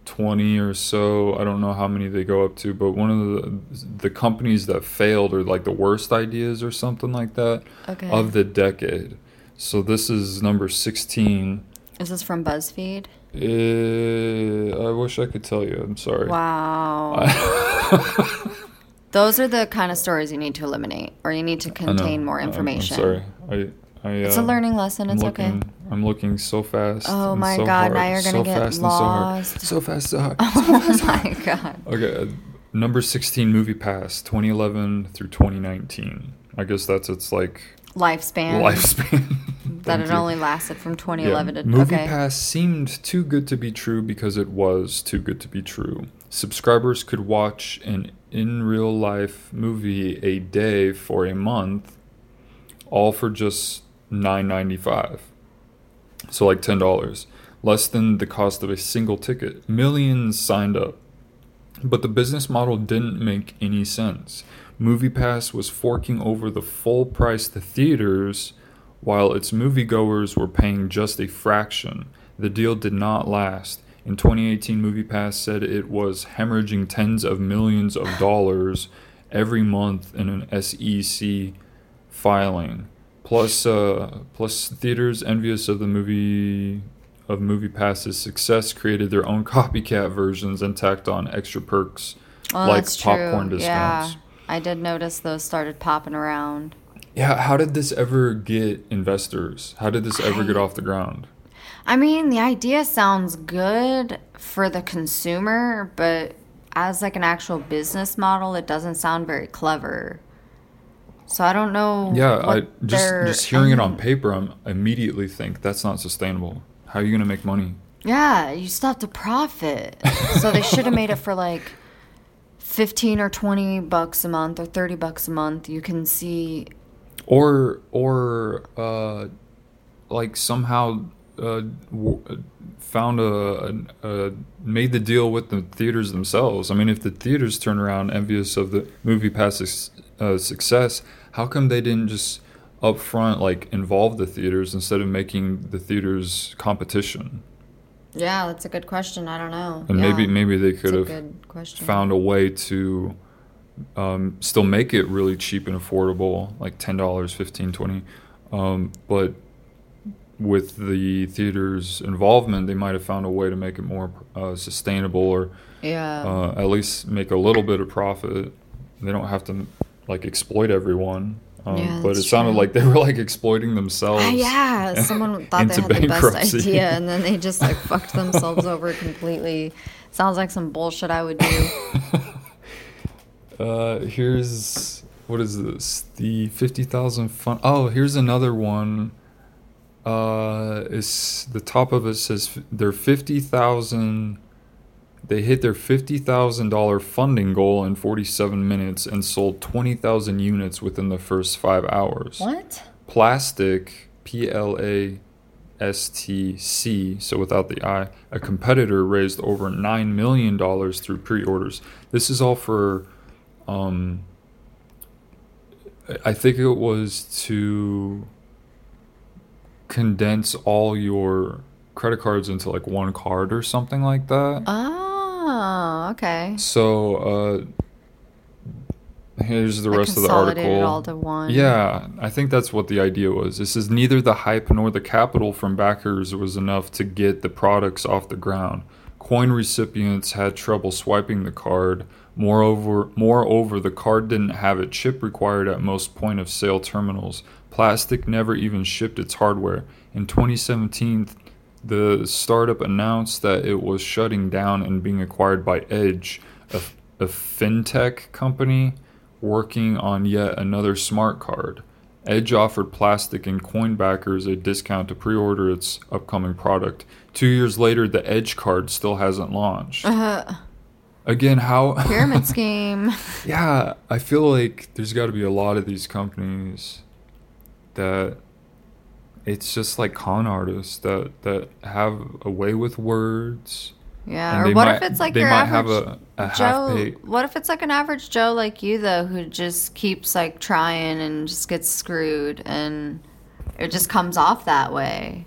twenty or so. I don't know how many they go up to, but one of the the companies that failed or like the worst ideas or something like that Okay. of the decade. So this is number sixteen. Is this from BuzzFeed? Uh, I wish I could tell you. I'm sorry. Wow. Those are the kind of stories you need to eliminate, or you need to contain more I'm- information. I'm, sorry. I, I, It's a uh, learning lesson. I'm It's looking, okay. I'm looking so fast. Oh my so God, hard, now you're gonna so get fast and so hard. lost. So fast, so hard. Oh my god. Okay, uh, number 16 movie pass 2011 through 2019. I guess that's its like Lifespan. lifespan. That it you. only lasted from Yeah, 2011 to Movie okay. Pass seemed too good to be true because it was too good to be true. Subscribers could watch an in real life movie a day for a month, all for just nine ninety five. So like ten dollars, less than the cost of a single ticket. Millions signed up, but the business model didn't make any sense. MoviePass was forking over the full price to theaters while its moviegoers were paying just a fraction. The deal did not last. In 2018, MoviePass said it was hemorrhaging tens of millions of dollars every month in an SEC filing. Plus, uh, plus theaters envious of the movie of MoviePass's success created their own copycat versions and tacked on extra perks like that's true. popcorn Yeah. I did notice those started popping around. Yeah, how did this ever get investors? How did this ever get off the ground? I mean, the idea sounds good for the consumer, but as like an actual business model, it doesn't sound very clever. So I don't know. Yeah, I just just hearing it on paper, I'm immediately think that's not sustainable. How are you gonna make money? Yeah, you still have to profit. so they should have made it for like 15 or 20 bucks a month or 30 bucks a month. You can see Or or uh, like somehow uh, w- uh, found a, a, a made the deal with the theaters themselves. I mean, if the theaters turn around envious of the movie pass uh, success, how come they didn't just up front like involve the theaters instead of making the theaters competition? Yeah, that's a good question. I don't know. And Yeah. maybe maybe they could a have question. found a way to um, still make it really cheap and affordable, like ten dollars, fifteen, twenty. Um, but with the theater's involvement, they might have found a way to make it more uh, sustainable, or yeah. uh, at least make a little bit of profit. They don't have to like exploit everyone. Um, Yeah, but it sounded true. like they were like exploiting themselves. Ah, yeah, someone thought they had the best idea, and then they just like fucked themselves over completely. Sounds like some bullshit I would do. Uh, here's what is this? The fifty thousand fund. Oh, here's another one. Uh, is the top of it says f- their fifty thousand. They hit their fifty thousand dollar funding goal in forty seven minutes and sold twenty thousand units within the first five hours. What? Plastc, P L A S T C, so without the I, a competitor raised over $9 million through pre orders. This is all for, um, I- I think it was to condense all your credit cards into like one card or something like that. Oh, okay. So, uh, here's the rest of the article. all to one. Yeah, I think that's what the idea was. This is neither the hype nor the capital from backers was enough to get the products off the ground. Coin recipients had trouble swiping the card. Moreover, moreover, the card didn't have a chip required at most point of sale terminals. Plastc never even shipped its hardware. In 2017, the startup announced that it was shutting down and being acquired by Edge, a, a fintech company working on yet another smart card. Edge offered Plastc and coin backers a discount to pre order its upcoming product. Two years later, the Edge card still hasn't launched. Uh-huh. Again, how. Pyramid scheme. Yeah, I feel like there's got to be a lot of these companies that it's just like con artists that that have a way with words. Yeah. Or what might- if it's like they your might have average a, a Joe? What if it's like an average Joe like you though, who just keeps like trying and just gets screwed, and it just comes off that way.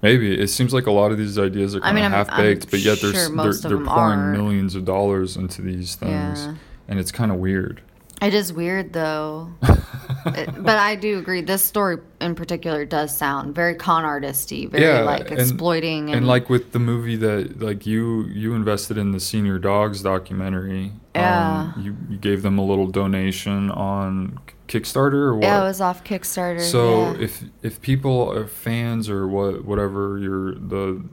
Maybe it seems like a lot of these ideas are I kind mean, of half baked, but yet they're they're, they're pouring are. millions of dollars into these things, Yeah. and it's kind of weird. It is weird though. It- but I do agree. This story in particular does sound very con artisty, very yeah, like and- exploiting and, and, like with the movie that like you you invested in the Senior Dogs documentary. Yeah. um, you you gave them a little donation on Kickstarter or what? yeah, it was off Kickstarter. So yeah. if if people are fans or what whatever your the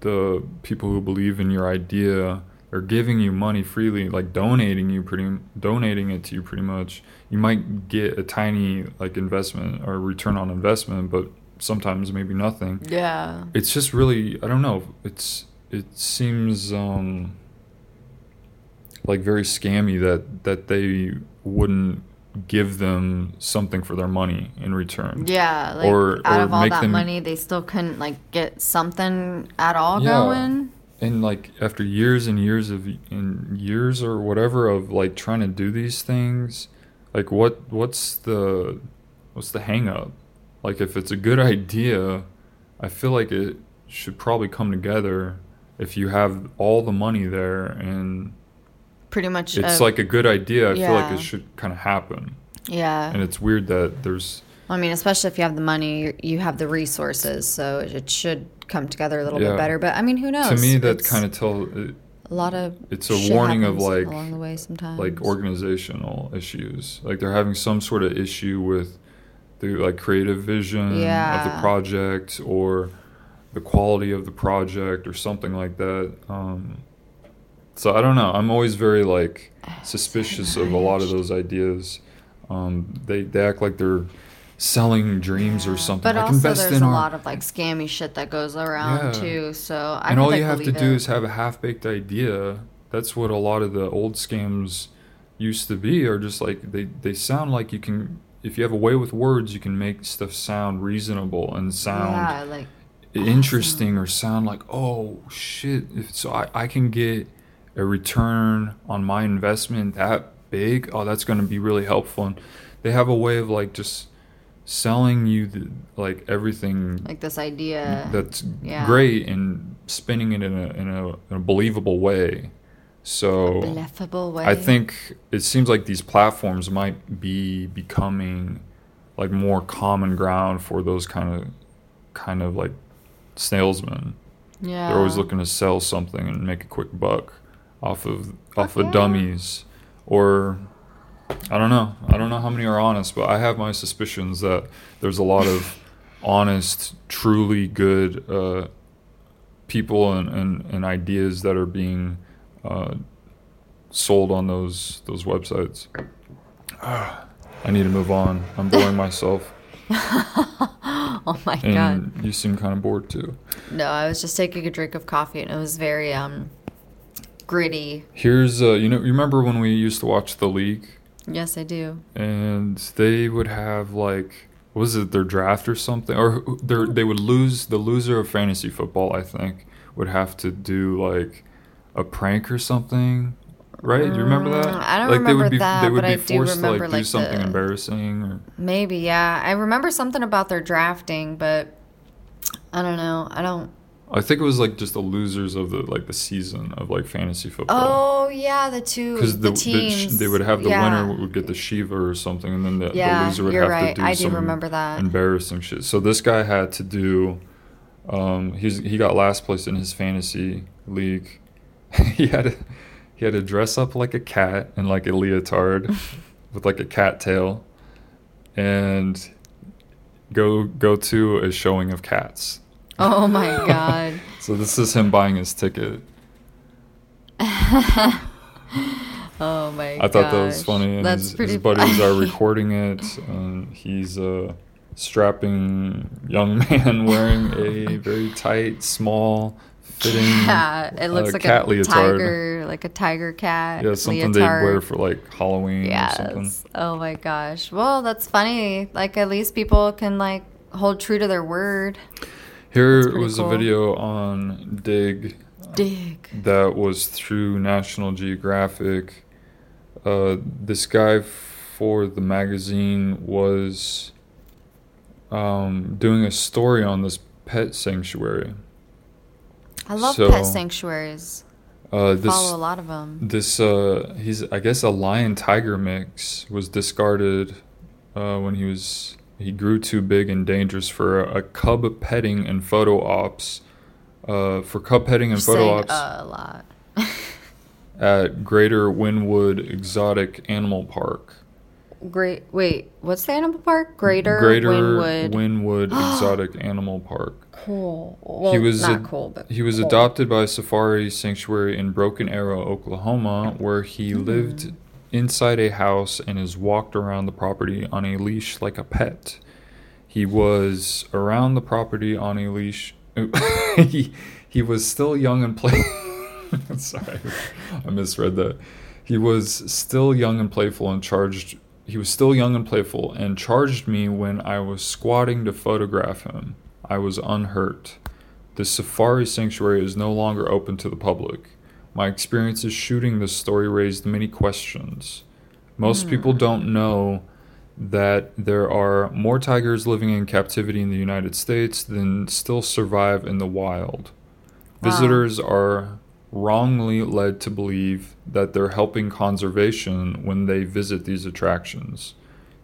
the people who believe in your idea are giving you money freely, like donating you pretty donating it to you pretty much, you might get a tiny like investment or return on investment, but sometimes maybe nothing. yeah, It's just really I don't know. It's it seems um like very scammy that that they wouldn't give them something for their money in return. yeah, like or- out or of all make that them- money, they still couldn't like get something at all Yeah. going. And like after years and years of and years or whatever of like trying to do these things, like what what's the what's the hang up? Like if it's a good idea, I feel like it should probably come together if you have all the money there and Pretty much, it's uh, like a good idea. I feel like it should kind of happen. yeah. And it's weird that there's I mean, especially if you have the money, you have the resources, so it should come together a little Yeah. bit better. But I mean, who knows? to me that kind of tell it, a lot of it's a warning of, like- along the way sometimes. like organizational issues. Like they're having some sort of issue with the like creative vision of the project or the quality of the project or something like that. Um, so I don't know. I'm always very like suspicious of a lot of those ideas. Um, they they act like they're selling dreams or something. But like also, there's a our lot of like scammy shit that goes around Yeah. too. So I and all like, you have to do it. is have a half baked idea. That's what a lot of the old scams used to be. Are just like they they sound like you can. If you have a way with words, you can make stuff sound reasonable and sound yeah, like interesting or sound like oh shit. If so, I I can get a return on my investment that big. Oh, that's going to be really helpful. And they have a way of like just selling you the, like everything like this idea. that's yeah. great and spinning it in a in a, in a believable way. So Ineffable way. I think it seems like these platforms might be becoming like more common ground for those kind of kind of like salesmen. yeah. They're always looking to sell something and make a quick buck off of off of dummies or I don't know. I don't know how many are honest, but I have my suspicions that there's a lot of honest, truly good uh, people and, and, and ideas that are being uh, sold on those those websites. I need to move on. I'm boring myself, Oh my god. and you seem kind of bored too. No, I was just taking a drink of coffee and it was very um gritty. Here's uh, you know, you remember when we used to watch the league? Yes, I do. and they would have like was it their draft or something or their, they would lose the loser of fantasy football i think would have to do like a prank or something right you remember that Mm, I don't like they would remember be that, they would but be I do forced to remember, like do like, something the- embarrassing or Maybe, yeah. I remember something about their drafting, but I don't know. I don't i think it was like just the losers of the like the season of like fantasy football Oh yeah, the two because the, the, the, teams. they would have the yeah. winner would get the Shiva or something, and then the, Yeah, the loser would have right. to do I do some remember that. embarrassing shit. So this guy had to do. Um, he's he got last place in his fantasy league. he had to, he had to dress up like a cat and like a leotard with like a cat tail, and go go to a showing of cats. Oh my god. So this is him buying his ticket. Oh my god. I thought that was funny, and That's his, pretty his buddies are recording it. And he's a strapping young man wearing a very tight, small, fitting Yeah, it looks uh, like cat a leotard. tiger, like a tiger cat. Yeah, something they wear for like Halloween or something. Yes. Oh my gosh. Well, that's funny. Like at least people can like hold true to their word. Here was cool. a video on Digg Digg. that was through National Geographic. Uh, this guy for the magazine was um, doing a story on this pet sanctuary. I love So, pet sanctuaries. Uh, this Follow a lot of them. this uh, he's I guess a lion tiger mix was discarded uh, when he was he grew too big and dangerous for a, a cub petting and photo ops. Uh, for cub petting and photo Saying ops. a lot. at Greater Wynnewood Exotic Animal Park. Great. Wait, what's the animal park? Greater, Greater Wynnewood. Wynnewood Exotic Animal Park. cool. Well, he was not ad- cool, but he was cool. adopted by a safari sanctuary in Broken Arrow, Oklahoma, where he Hmm. lived inside a house and is walked around the property on a leash like a pet. He was around the property on a leash. he, he was still young and play. Sorry, I misread that. He was still young and playful and charged. He was still young and playful and charged me when I was squatting to photograph him. I was unhurt. The safari sanctuary is no longer open to the public. My experiences shooting this story raised many questions. Most hmm. people don't know that there are more tigers living in captivity in the United States than still survive in the wild. Wow. Visitors are wrongly led to believe that they're helping conservation when they visit these attractions.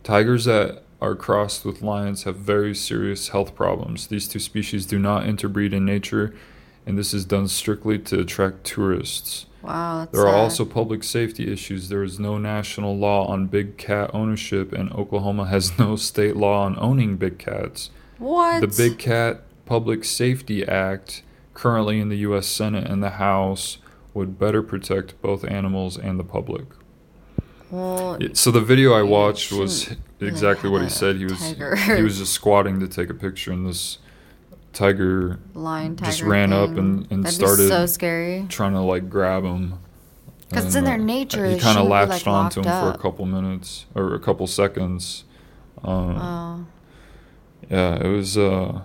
Tigers that are crossed with lions have very serious health problems. These two species do not interbreed in nature, and this is done strictly to attract tourists. Wow. That's There are sad. also public safety issues. There is no national law on big cat ownership, and Oklahoma has no state law on owning big cats. what The Big Cat Public Safety Act, currently in the U.S. Senate and the House, would better protect both animals and the public. Well, So the video I watched was exactly what he said. He was tiger. he was just squatting to take a picture, and this tiger lion tiger just ran up and- and That'd started so scary. trying to like grab him. 'C's And, in their uh, nature, He kind of latched like, onto him locked for a couple minutes or a couple seconds. Um, Oh. Yeah, it was uh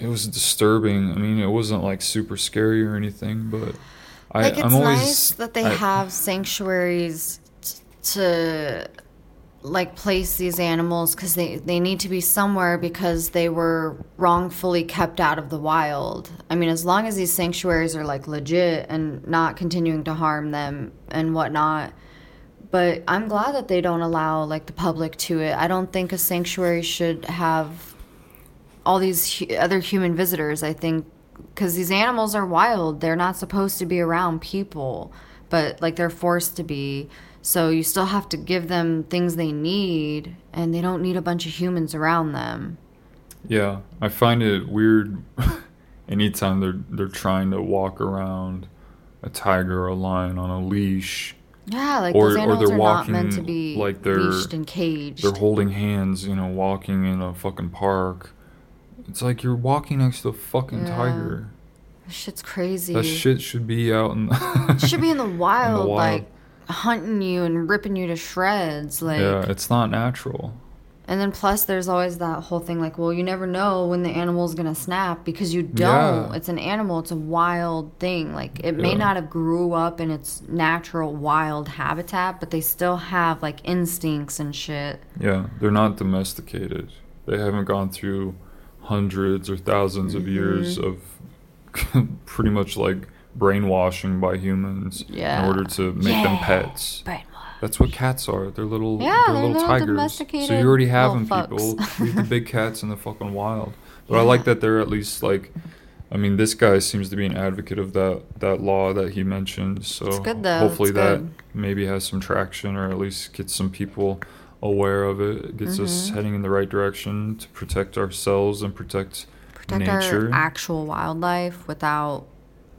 it was disturbing. I mean, it wasn't like super scary or anything, but I like it's I'm always nice that they I- have sanctuaries t- to like place these animals because they they need to be somewhere because they were wrongfully kept out of the wild. I mean, as long as these sanctuaries are like legit and not continuing to harm them and whatnot. But I'm glad that they don't allow like the public to it. I don't think a sanctuary should have all these hu- other human visitors. I think because these animals are wild, they're not supposed to be around people, but like they're forced to be. So you still have to give them things they need, and they don't need a bunch of humans around them. Yeah, I find it weird anytime they're they're trying to walk around a tiger or a lion on a leash. Yeah, like Or- those or they're are not meant to walking be like they're- leashed and caged. They're holding hands, you know, walking in a fucking park. It's like you're walking next to a fucking Yeah. tiger. This shit's crazy. That shit should be out in It should be in the wild, wild. like hunting you and ripping you to shreds. Like, yeah, it's not natural. and then plus there's always that whole thing like, well, you never know when the animal's gonna snap because you don't. Yeah. It's an animal. It's a wild thing. Like it may not have grew up in its natural wild habitat, but they still have like instincts and shit. Yeah, they're not domesticated. They haven't gone through hundreds or 1000s of years Mm-hmm. of pretty much like brainwashing by humans Yeah. in order to make them pets. Brainwash. That's what cats are. They're little, Yeah, they're they're little, little tigers. So you already have them, people. Leave the big cats in the fucking wild. But I like that they're at least like. I mean, this guy seems to be an advocate of that that law that he mentioned. So It's good, though. hopefully that maybe has some traction, or at least gets some people aware of it. It gets us Mm-hmm. heading in the right direction to protect ourselves and protect, Protect nature. our actual wildlife without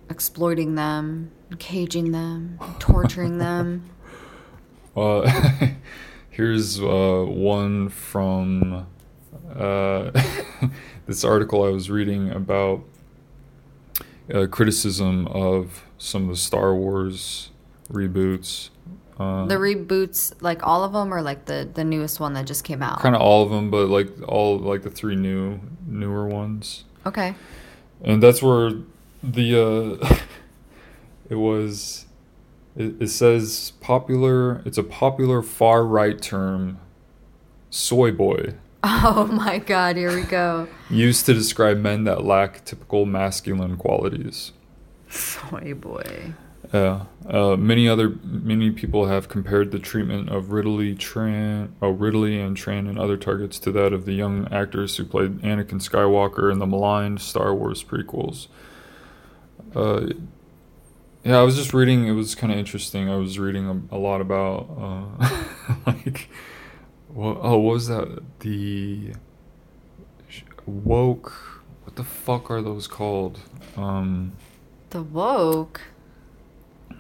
exploiting them, caging them, torturing them. Uh, here's uh, one from uh, this article I was reading about uh, criticism of some of the Star Wars reboots. Uh, The reboots, like all of them, or like the the newest one that just came out. kind of all of them, but like all like the three new newer ones. Okay. and that's where the uh it was it, it says popular it's a popular far right term soy boy Oh my God! Here we go. used to describe men that lack typical masculine qualities Soy boy. yeah uh, many other many people have compared the treatment of ridley tran oh ridley and tran and other targets to that of the young actors who played anakin skywalker in the maligned star wars prequels uh, yeah, I was just reading. It was kind of interesting. I was reading a, a lot about uh, like, what, oh, what was that? The woke. What the fuck are those called? Um, The woke.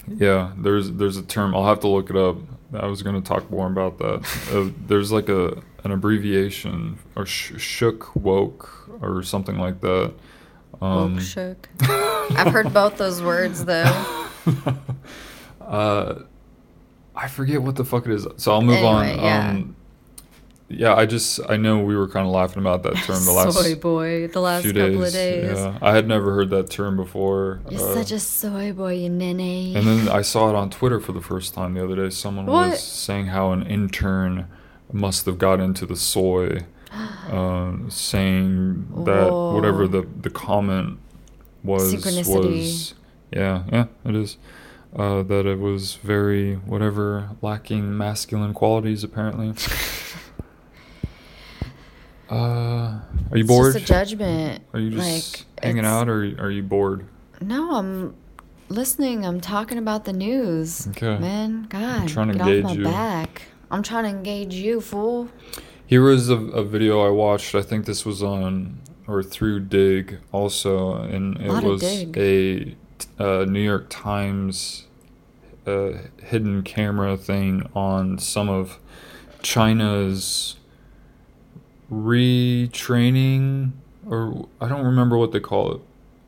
yeah, there's there's a term. I'll have to look it up. I was gonna talk more about that. uh, there's like a an abbreviation or sh- shook woke or something like that. Um. I've heard both those words though. uh, I forget what the fuck it is. So I'll move on. Yeah. Um, yeah, I just I know we were kind of laughing about that term the last soy boy. The last few couple days. of days. Yeah, I had never heard that term before. You're uh, such a soy boy, you nene. and then I saw it on Twitter for the first time the other day. Someone What? was saying how an intern must have got into the soy, um, saying that whatever the the comment was was yeah yeah it is uh, that it was very whatever lacking masculine qualities apparently. Uh, are you It's bored? just a judgment. are you just like, hanging out, or are you bored? No, I'm listening. I'm talking about the news. Okay. Man, God, I'm trying to get engage off my you. back. I'm trying to engage you, fool. Here was a, a video I watched. I think this was on or through Digg also, and it was a uh, New York Times uh, hidden camera thing on some of China's retraining, or I don't remember what they call it.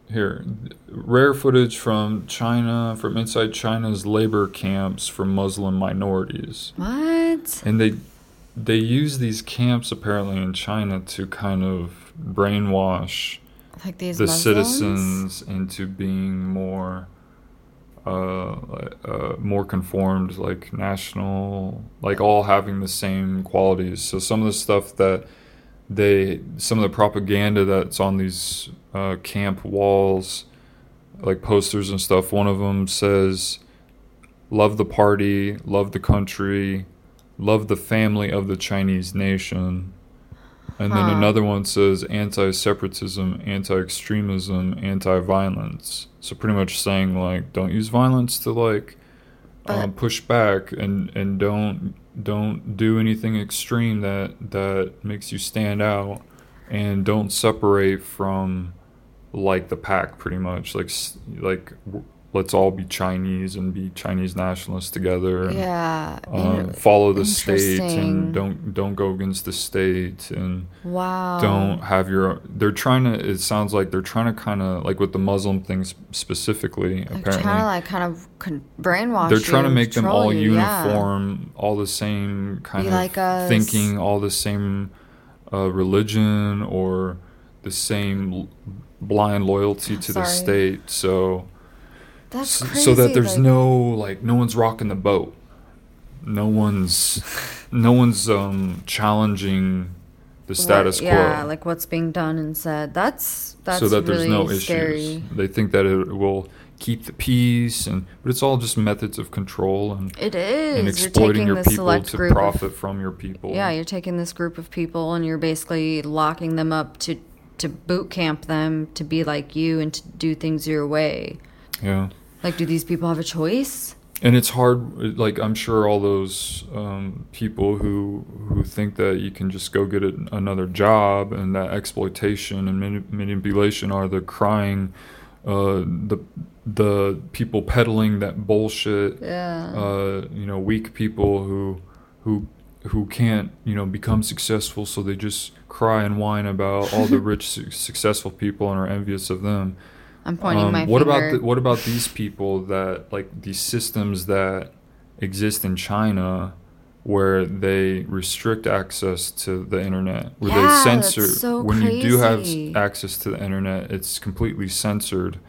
Here, rare footage from China, from inside China's labor camps for Muslim minorities What? and they they use these camps apparently in China to kind of brainwash Like these the Muslims? citizens into being more uh, uh, more conformed, like national, like all having the same qualities. So some of the stuff that they, some of the propaganda that's on these uh, camp walls, like posters and stuff. One of them says, "Love the party, love the country, love the family of the Chinese nation." And then Huh. another one says anti separatism, anti extremism, anti violence. So pretty much saying like don't use violence to like um, push back and, and don't don't do anything extreme that that makes you stand out and don't separate from like the pack pretty much like like let's all be Chinese and be Chinese nationalists together and Yeah. um, follow the state and don't don't go against the state and wow. don't have your they're trying to it sounds like they're trying to kind of like with the muslim things specifically Like apparently trying to like kind of con- brainwash. they're trying to make them all you, yeah. uniform all the same kind Be of like thinking all the same uh, religion or the same l- blind loyalty to the state so That's crazy. so that there's like- no like no one's rocking the boat no one's no one's um challenging the what- status quo Yeah, like what's being done and said. That's that's so that there's really no scary. issues they think that it will keep the peace and but it's all just methods of control and It is. and you're exploiting taking your people select to group of- profit from your people Yeah, you're taking this group of people and you're basically locking them up to to boot camp them to be like you and to do things your way. Yeah Like, do these people have a choice? and it's hard like i'm sure all those um, people who who think that you can just go get a, another job and that exploitation and mani- manipulation are the crying uh, the the people peddling that bullshit Yeah. uh, you know weak people who who who can't you know become successful so they just cry and whine about all the rich su- successful people and are envious of them I'm pointing um, my what finger. about the, what about these people that like these systems that exist in China where they restrict access to the internet where Yeah, they that's censor so when you do have access to the internet it's completely censored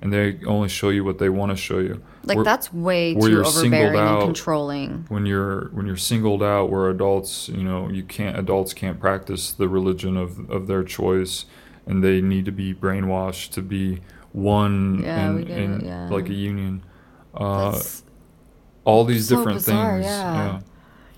and they only show you what they want to show you like Where- that's way where too you're overbearing and controlling. when you're when you're singled out where adults you know you can't adults can't practice the religion of of their choice and they need to be brainwashed to be one Yeah, we in, get it, in yeah. like a union uh all these so different bizarre, things yeah.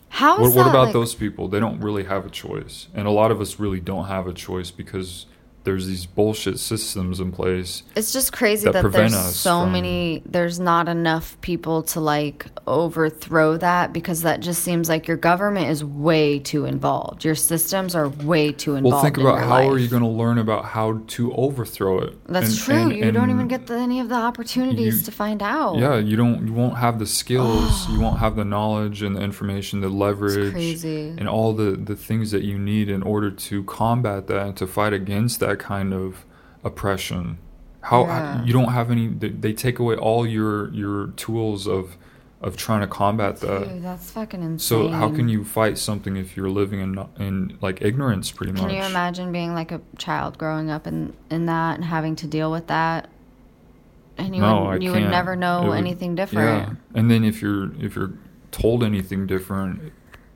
how is what, what about like- those people they don't really have a choice and a lot of us really don't have a choice because there's these bullshit systems in place It's just crazy that that, there's so from- many. There's not enough people to like overthrow that because that just seems like your government is way too involved. Your systems are way too involved. well think in about how are you going to learn about how to overthrow it That's And- true. and- you don't even get the, any of the opportunities you- to find out. Yeah, you don't. You won't have the skills. you won't have the knowledge and the information, the leverage, and all the the things that you need in order to combat that and to fight against that kind of oppression. How Yeah. you don't have any? They, they take away all your your tools of of trying to combat that. Dude, that's fucking insane. So how can you fight something if you're living in in like ignorance, pretty much? Can you imagine being like a child growing up in in that and having to deal with that? And you no, would I you can't. would never know It would- anything different. Yeah, and then if you're if you're told anything different,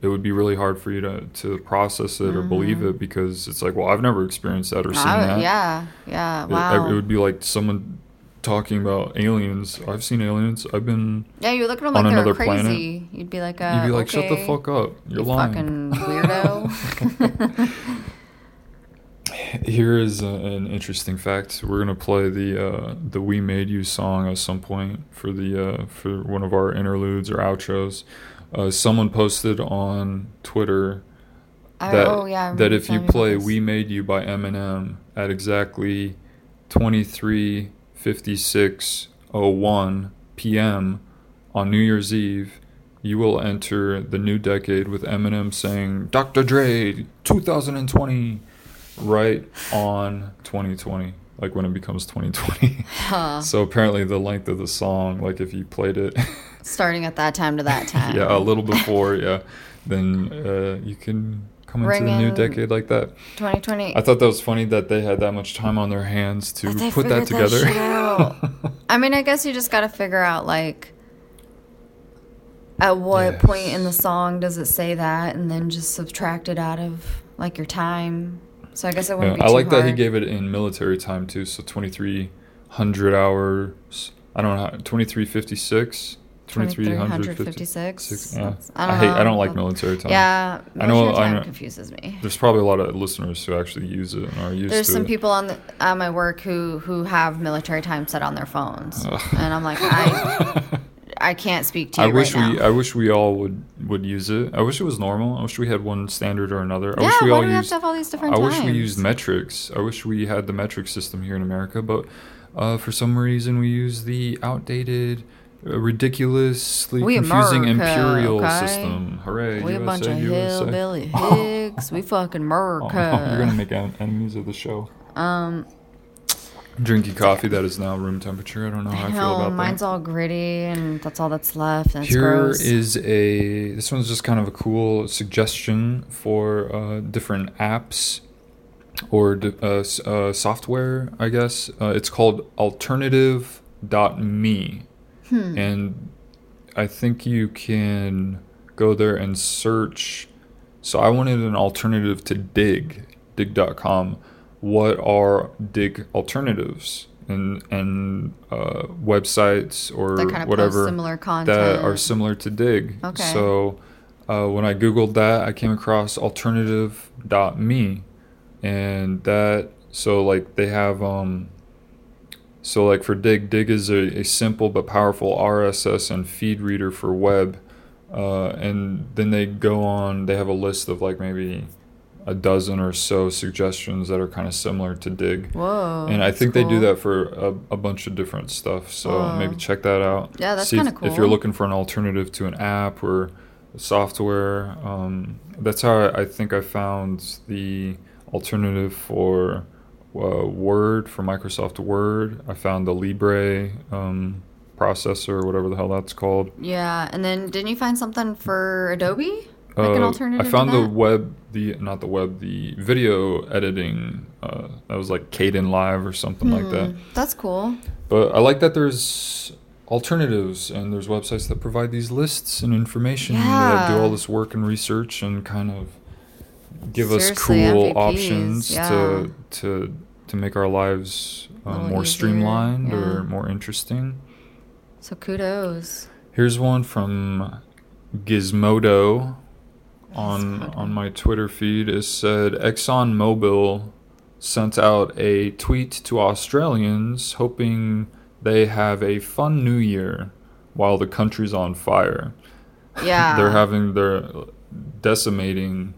it would be really hard for you to to process it or believe it because it's like, well, I've never experienced that or seen Mm-hmm. I- that. yeah, yeah. It- Wow. It, would be like someone talking about aliens. I've seen aliens. I've been. yeah, you look at them like they're crazy. planet, You'd be like, uh, You'd be like, shut the fuck up. You're you lying. fucking weirdo. Here is a, an interesting fact. We're gonna play the uh, the "We Made You" song at some point for the uh, for one of our interludes or outros. Uh, someone posted on Twitter I- that oh yeah. That if you telling me about play "We Made You" by Eminem at exactly twenty three fifty six oh one p.m. on New Year's Eve, you will enter the new decade with Eminem saying "Dr. Dre 2020" right on 2020, like when it becomes 2020. Huh. so apparently, the length of the song, like if you played it. starting at that time to that time. yeah, a little before, yeah, then uh, you can come into Ring the new decade like that. 2020. I thought that was funny that they had that much time on their hands to they put that figured that together. I mean, I guess you just got to figure out like At what point in the song does it say that, and then just subtract it out of like your time? So I guess it wouldn't be I like that he gave it in military time too. So 2300 hours. I don't know. how- 2356. 2356. 2356. Yeah. I, I don't hate. I don't like military time. Yeah, I know- military I time know- confuses me. There's probably a lot of listeners who actually use it and are used There's to some it. people on the, at my work who who have military time set on their phones, and I'm like, I I can't speak to You I wish right we now. I wish we all would would use it. I wish it was normal. I wish we had one standard or another. I yeah, wish we why all do we have used to have all these different I times? wish we used metrics. I wish we had the metric system here in America, but uh, for some reason we use the outdated, uh, ridiculously We confusing America, imperial okay? system. Hooray! We a bunch of USA. hillbilly hicks. we fucking Oh, America. you're gonna make en- enemies of the show. um, Drinking coffee that is now room temperature. I don't know how I, I feel know about mine's that. Mine's all gritty, and that's all that's left. And Here is a. This one's just kind of a cool suggestion for uh, different apps or uh, uh, software. I guess uh, it's called Alternative.me, Hmm. and I think you can go there and search. So I wanted an alternative to Digg, Digg.com. What are Digg alternatives? And and uh, websites or That kind of whatever similar content. that are similar to Digg. Okay. So uh, when I googled that, I came across alternative.me, and that so like they have um. So like for Digg, Digg is a, a simple but powerful RSS and feed reader for web, uh, and then they go on. They have a list of like maybe a dozen or so suggestions that are kind of similar to Digg. Whoa. And I think they do that for a, a bunch of different stuff. So Wow. maybe check that out. Yeah, that's if- kinda cool. If you're looking for an alternative to an app or software, um, that's how I, I think I found the alternative for uh, Word, for Microsoft Word. I found the Libre um, processor, or whatever the hell that's called. Yeah, and then didn't you find something for Adobe? Like an Uh, alternative I found the web, the not the web, the video editing. Uh, that was like Kdenlive or something like that. Hmm, That's cool. But I like that there's alternatives and there's websites that provide these lists and information that do all this work and research and kind of give us cool MVPs, options yeah. to to to make our lives uh, more easier, streamlined yeah. or more interesting. So kudos. Here's one from Gizmodo on Gizmodo. on my Twitter feed. It said ExxonMobil sent out a tweet to Australians hoping they have a fun new year while the country's on fire. Yeah. They're having their decimating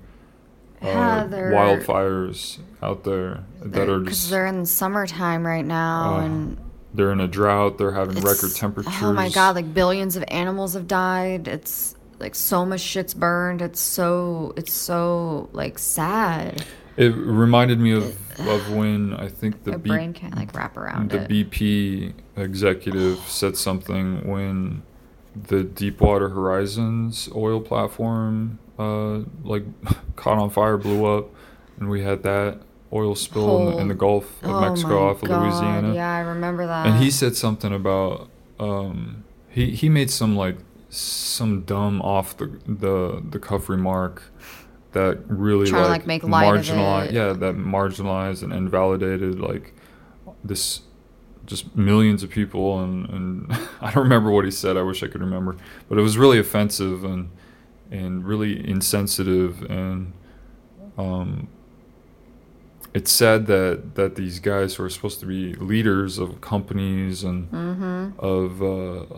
uh, wildfires out there that are because just they're in summertime right now, Uh, and they're in a drought. They're having record temperatures. Oh my god! Like billions of animals have died. It's like so much shit's burned. It's so it's so like sad. It reminded me of, of when I think the B- brain can't like wrap around the it. BP executive said something when the Deepwater Horizons oil platform uh, like caught on fire, blew up, and we had that oil spill in the, in the Gulf of oh Mexico off of God, Louisiana. Yeah, I remember that. And he said something about um, he he made some like some dumb off the the the cuff remark that really Trying to, like, like, make light of marginalized yeah that marginalized and invalidated like this just millions of people and and I don't remember what he said I wish I could remember but it was really offensive and and really insensitive and um it's sad that that these guys who are supposed to be leaders of companies and Mm-hmm. of uh,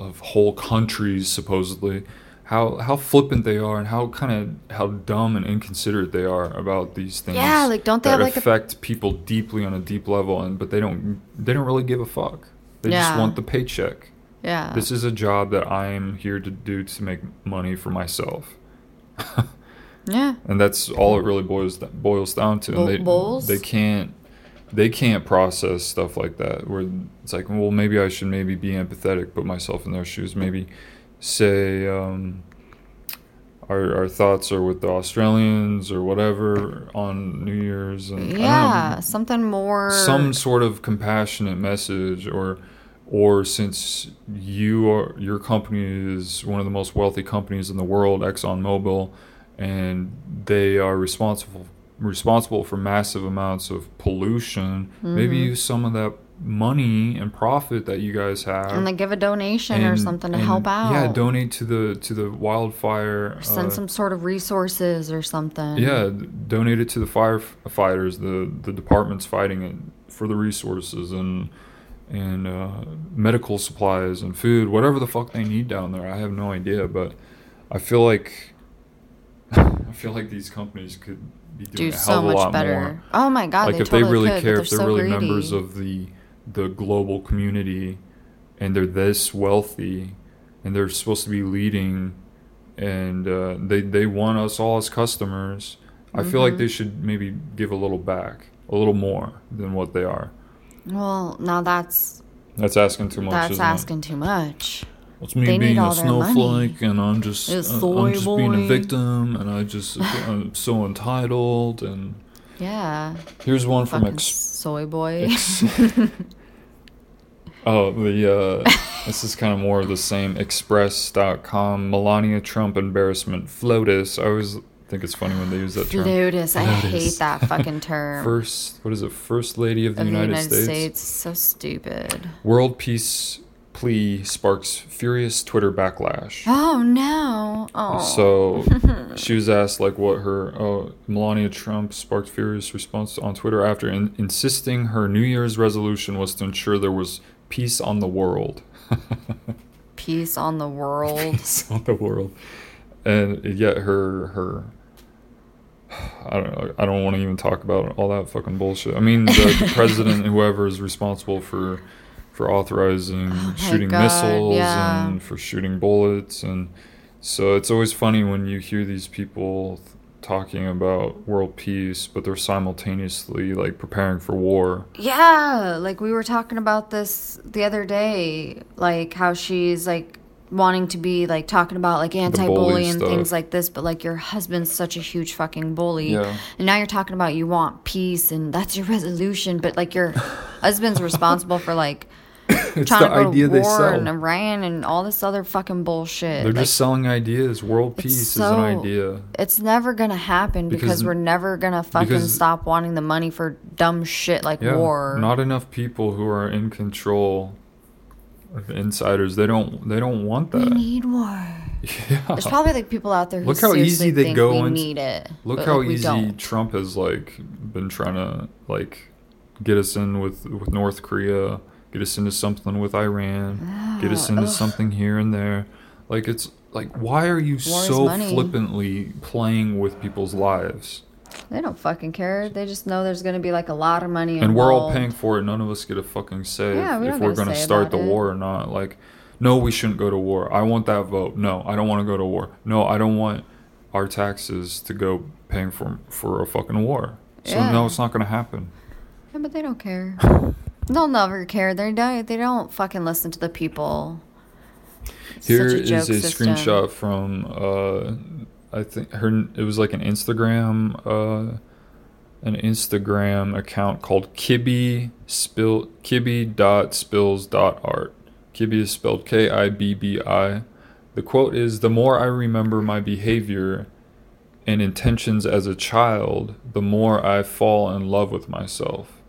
of whole countries supposedly how how flippant they are and how kind of how dumb and inconsiderate they are about these things Yeah, like, don't they that have, like, a- affect people deeply on a deep level and but they don't they don't really give a fuck they just want the paycheck Yeah. this is a job that I am here to do to make money for myself yeah. and that's all it really boils boils down to. Bo- they bowls? they can't they can't process stuff like that. Where it's like, well, maybe I should maybe be empathetic, put myself in their shoes, maybe say um, our our thoughts are with the Australians or whatever on New Year's and don't know, Yeah. Something more. some sort of compassionate message or or since you are your company is one of the most wealthy companies in the world, ExxonMobil, and they are responsible responsible for massive amounts of pollution. Maybe Mm-hmm. use some of that money and profit that you guys have And then give a donation or something to help out. Yeah, donate to the to the wildfire. Send uh, some sort of resources or something. yeah, donate it to the firefighters, the the departments fighting it for the resources and and uh, medical supplies and food, whatever the fuck they need down there. I have no idea, but I feel like I feel like these companies could be doing Do a hell so of a much lot better. more. Oh my god, like they if totally they really could, care, they're if they're so really greedy. members of the the global community, and they're this wealthy, and they're supposed to be leading, and uh, they they want us all as customers. I feel Mm-hmm. like they should maybe give a little back, a little more than what they are. Well, now that's That's asking too much. that's asking too much. It? It's me they being a all their money. snowflake, and I'm just uh, I'm just being a victim, and I just I'm so entitled. And Yeah, here's one from ex- soy boy. Ex- oh, the uh, this is kind of more of the same. Express.com. Melania Trump embarrassment. FLOTUS. I always think it's funny when they use that term. Lotus, I Lotus. hate that fucking term. First, what is it? First Lady of the, of the United, United States. States. So stupid. World peace plea sparks furious Twitter backlash. Oh no. Oh. So she was asked like what her oh, Melania Trump sparked furious response on Twitter after in, insisting her New Year's resolution was to ensure there was peace on the world. peace on the world. peace on the world, and yet her her. I don't know. I don't want to even talk about all that fucking bullshit. I mean, the, the president, whoever is responsible for for authorizing oh shooting Oh God, missiles yeah. and for shooting bullets, and so it's always funny when you hear these people th- talking about world peace, but they're simultaneously like preparing for war. Yeah, like we were talking about this the other day, like how she's like wanting to be like talking about like anti-bully and stuff. things like this, but like your husband's such a huge fucking bully. Yeah. And now you're talking about you want peace and that's your resolution, but like your husband's responsible for like It's trying the to go idea to they war sell. in Iran and all this other fucking bullshit. They're Like, just selling ideas. World peace is an idea. it's never gonna happen because, Because- we're never gonna fucking stop wanting the money for dumb shit like Yeah, war. not enough people who are in control insiders. They don't. They don't want that. we need war. Yeah. There's probably like people out there who Look how easy they go we into- need it. Look how like, easy. Trump has like been trying to like get us in with with North Korea, get us into something with Iran, get us oh, into ugh. something here and there. Like it's like why are you so money. flippantly playing with people's lives? They don't fucking care. They just know there's gonna be like a lot of money. and we're all paying for it. None of us get a fucking say Yeah, if, we're going to start the it. war or not. Like, no, we shouldn't go to war. I want that vote. No, I don't want to go to war. No, I don't want our taxes to go paying for for a fucking war. So Yeah. no, it's not going to happen. Yeah, but they don't care. They'll never care. They don't. They don't fucking listen to the people. It's Here a is a system. screenshot from uh, I think her. It was like an Instagram. Uh, an Instagram account called Kibby Spill Kibby dot spills dot art. Kibby is spelled K I B B I. The quote is The more I remember my behavior and intentions as a child, the more I fall in love with myself.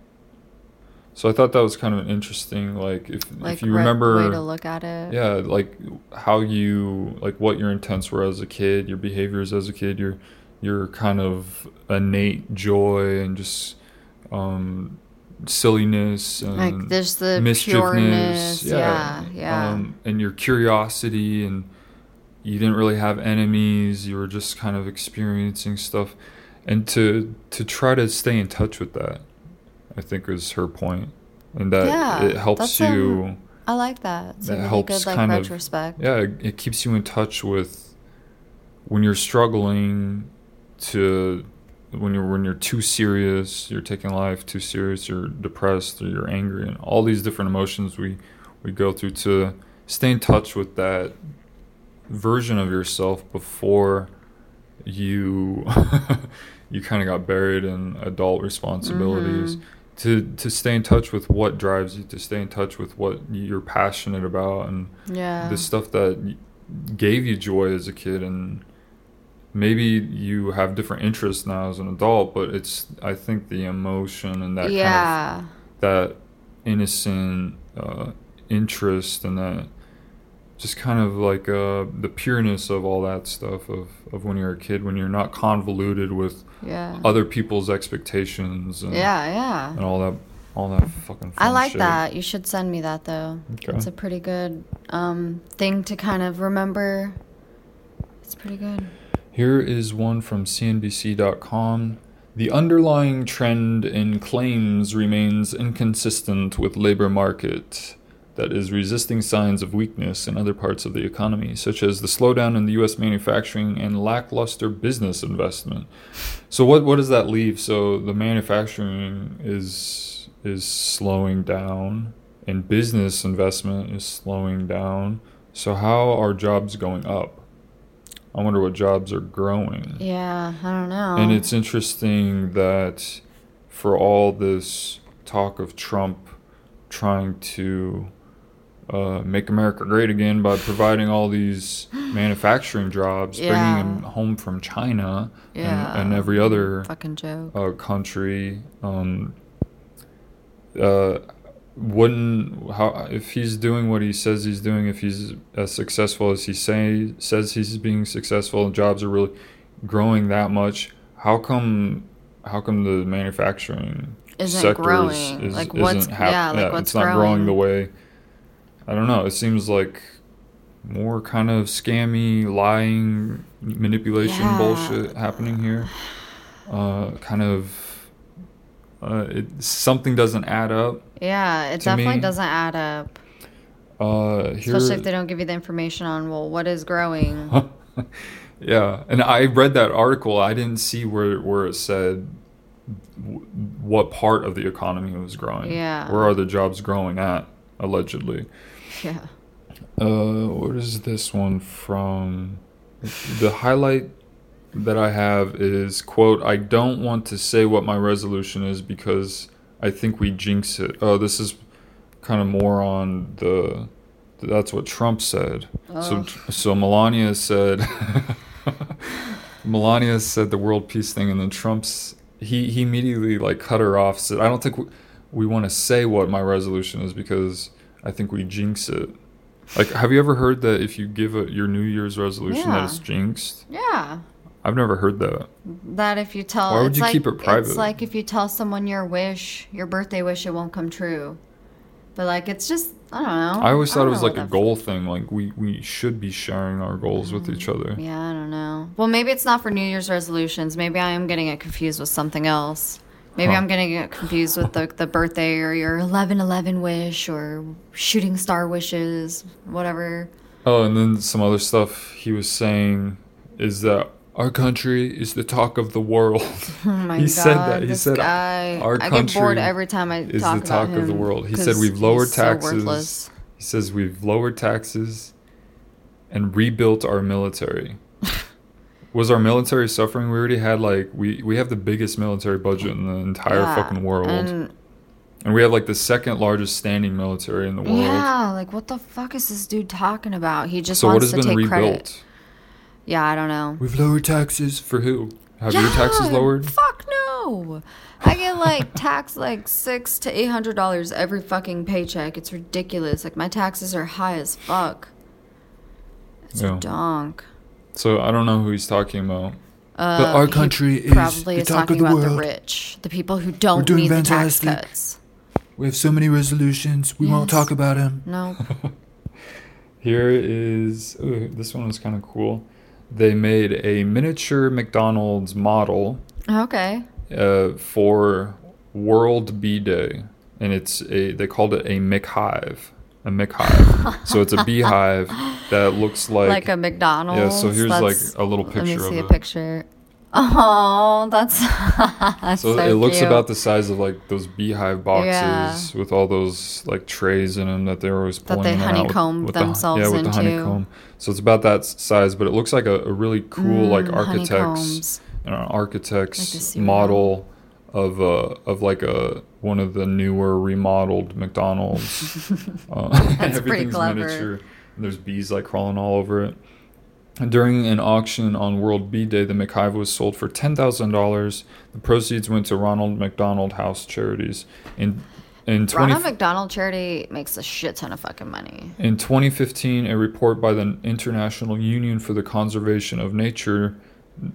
So I thought that was kind of an interesting. Like if Like if you re- remember way to look at it. yeah like how you like what your intents were as a kid your behaviors as a kid your your kind of innate joy and just um silliness and Like there's the mischievousness pureness. Yeah, yeah. Um, and your curiosity and you didn't really have enemies you were just kind of experiencing stuff and to to try to stay in touch with that i think is her point and that Yeah, it helps you um, I like that. It's a really helps good like kind of- yeah it, it keeps you in touch with when you're struggling to when you're when you're too serious you're taking life too serious you're depressed or you're angry and all these different emotions we we go through to stay in touch with that version of yourself before you you kind of got buried in adult responsibilities to to stay in touch with what drives you, to stay in touch with what you're passionate about, and Yeah. the stuff that gave you joy as a kid, and maybe you have different interests now as an adult, but it's I think the emotion and that kind of that innocent uh, interest and that just kind of like uh, the pureness of all that stuff of, of when you're a kid when you're not convoluted with yeah. other people's expectations and, Yeah, yeah. and all that all that fucking I like shit. that. You should send me that though. Okay. It's a pretty good um, thing to kind of remember. It's pretty good. Here is one from CNBC.com. The underlying trend in claims remains inconsistent with labor market that is resisting signs of weakness in other parts of the economy, such as the slowdown in the U.S. manufacturing and lackluster business investment. So, what what does that leave? So, the manufacturing is is slowing down, and business investment is slowing down. So, how are jobs going up? I wonder what jobs are growing. Yeah, I don't know. And it's interesting that for all this talk of Trump trying to uh, make America great again by providing all these manufacturing jobs, Yeah. bringing them home from China Yeah. and, and every other fucking joke. uh, country. Um, uh, wouldn't how if he's doing what he says he's doing, if he's as successful as he say says he's being successful, and jobs are really growing that much, how come how come the manufacturing Isn't sector growing. is, Like, what's- hap- yeah, like, what's it's not growing growing? the way I don't know. It seems like more kind of scammy, lying, manipulation Yeah. bullshit happening here. Uh, kind of. Uh, it something doesn't add up. Yeah, it definitely me- doesn't add up. Uh, here, Especially if they don't give you the information on, well, what is growing. yeah, and I read that article. I didn't see where where it said w- what part of the economy was growing. Yeah. Where are the jobs growing at? Allegedly. yeah. Uh, what is this one from? The highlight that I have is quote, I don't want to say what my resolution is because I think we jinx it. Oh, this is kind of more on the that's what Trump said. So so Melania said Melania said the world peace thing and then Trump's he he immediately like cut her off said I don't think we, we want to say what my resolution is because I think we jinx it. Like have you ever heard that if you give a, your New Year's resolution that it's jinxed? Yeah. I've never heard that. That if you tell, Why would it's you like, keep it private? It's like if you tell someone your wish, your birthday wish, it won't come true. But like, it's just I don't know. I always thought it was like a goal thing. Like we we should be sharing our goals with each mm, other. Yeah, I don't know. Well, maybe it's not for New Year's resolutions. Maybe I am getting it confused with something else. Maybe Huh. I'm getting it confused with the, the birthday or your 1111 wish or shooting star wishes, whatever. Oh, and then some other stuff he was saying is that our country is the talk of the world. Oh my He god, said that. He said, guy. "Our I get bored country every time I is talk the talk about of the world. He said we've lowered he's so taxes. He says we've lowered taxes and rebuilt our military. was our military suffering? We already had like we we have the biggest military budget in the entire Yeah, fucking world. And And we have like the second largest standing military in the world. yeah, like what the fuck is this dude talking about? He just so what wants has to been take rebuilt? credit. Yeah, I don't know. We've lowered taxes for who? Have your taxes lowered? Fuck no. I get like taxed like six to eight hundred dollars every fucking paycheck. It's ridiculous. Like my taxes are high as fuck. It's Yeah. a donk. So I don't know who he's talking about. Uh, But our he country is probably the is talk of talking the about the rich, the people who don't doing need the tax fantastic. cuts. We have so many resolutions. We won't talk about them. No, Here is ooh, this one is kind of cool. They made a miniature McDonald's model okay. uh, for World Bee Day, and it's a they called it a McHive, a McHive. so it's a beehive that looks like, Like, a McDonald's. yeah. So here's like a little picture. Let me picture of see a it. picture. Oh, that's, that's So, so, it looks cute. about the size of like those beehive boxes with all those like trays in them that they're always That pulling they out with- honeycomb with the- themselves yeah, with the honeycomb. So it's about that size, but it looks like a, a really cool like Mm, architect's you know, architect's model of uh of like a one of the newer remodeled McDonald's. uh, That's pretty everything's clever. miniature. And there's bees like crawling all over it. And during an auction on World Bee Day, the McHive was sold for ten thousand dollars. The proceeds went to Ronald McDonald House Charities. In in twenty Ronald McDonald Charity makes a shit ton of fucking money. in 2015, a report by the International Union for the Conservation of Nature,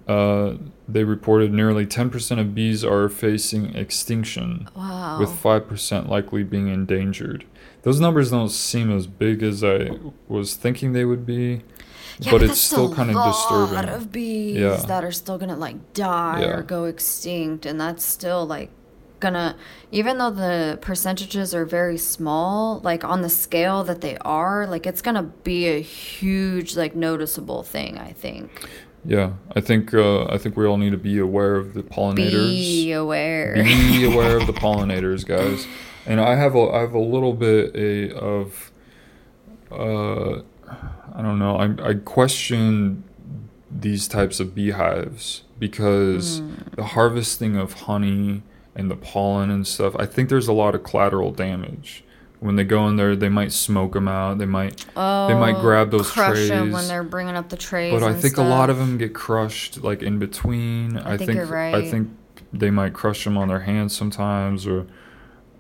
uh, they reported nearly 10% of bees are facing extinction, Wow. with 5% likely being endangered. Those numbers don't seem as big as I was thinking they would be, but, it's still kind of disturbing. lot of bees Yeah. that are still gonna like die Yeah. or go extinct, and that's still like gonna even though the percentages are very small like on the scale that they are like it's gonna be a huge like noticeable thing i think yeah, I think uh, I think we all need to be aware of the pollinators. be aware be aware of the pollinators, guys. And I have a I have a little bit a, of uh, I don't know. I I question these types of beehives because the harvesting of honey and the pollen and stuff. I think there's a lot of collateral damage. When they go in there, they might smoke them out. They might oh, they might grab those crush trays. when they're bringing up the trays but I think a lot of them get crushed like in between. I, think think, you're I think they might crush them on their hands sometimes, or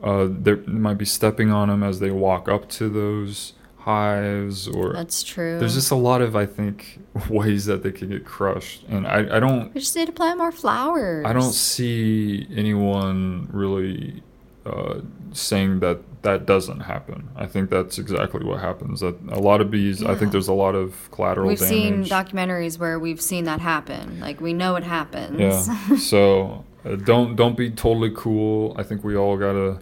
uh, they might be stepping on them as they walk up to those hives. Or that's true there's just a lot of I think ways that they could get crushed, and I, I don't we just need to plant more flowers I don't see anyone really uh, saying that that doesn't happen. I think that's exactly what happens. That a lot of bees. I think there's a lot of collateral We've seen damage. documentaries where we've seen that happen. Like we know it happens. Yeah. so uh, don't don't be totally cool. I think we all gotta.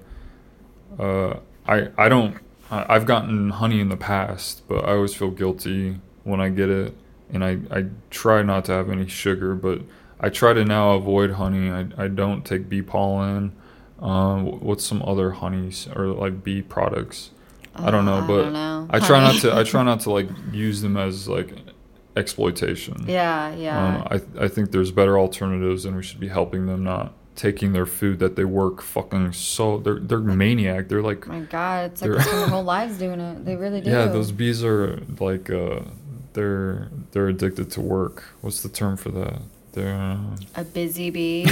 Uh, I I don't. I, I've gotten honey in the past, but I always feel guilty when I get it, and I I try not to have any sugar, but I try to now avoid honey. I I don't take bee pollen. Um, what's some other honeys or like bee products? I don't know, Uh, I but don't know. I try not to. I try not to like use them as like exploitation. Yeah, yeah. Um, I I think there's better alternatives, and we should be helping them, not taking their food that they work fucking so. They're they're maniac. They're like My God, it's like their whole lives doing it. They really do. yeah, those bees are like uh, they're they're addicted to work. What's the term for that? They're uh, A busy bee, a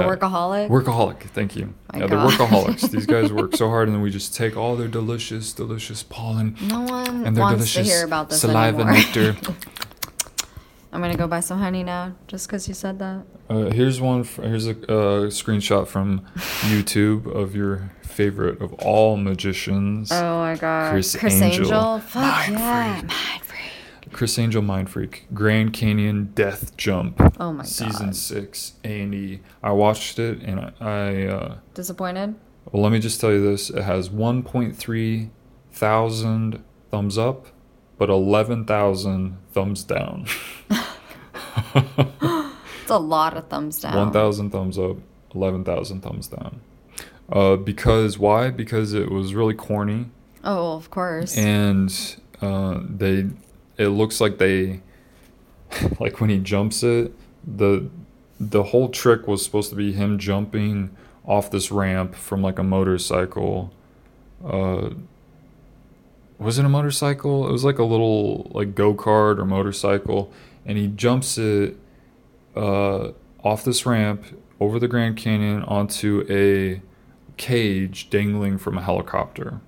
workaholic. Workaholic, thank you. My yeah, they're workaholics. These guys work so hard, and then we just take all their delicious, delicious pollen no one and their wants to delicious hear about this saliva anymore. nectar. I'm gonna go buy some honey now, just because you said that. Uh, here's one. F- here's a uh, screenshot from YouTube of your favorite of all magicians, Oh my God, Criss Criss Angel. Angel. Fuck Mind yeah, freak. mind freak. Criss Angel, Mind Freak, Grand Canyon Death Jump, Oh my god. season God. six, A and E. I watched it, and I, I uh, Disappointed? well, let me just tell you this: it has 1.3 thousand thumbs up, but 11,000 thumbs down. It's a lot of thumbs down. 1,000 thumbs up, 11,000 thumbs down. Uh, because why? Because it was really corny, Oh, of course. and uh, they. It looks like they, like when he jumps it, the the whole trick was supposed to be him jumping off this ramp from like a motorcycle. Uh, was it a motorcycle? It was like a little like go kart or motorcycle, and he jumps it uh, off this ramp over the Grand Canyon onto a cage dangling from a helicopter.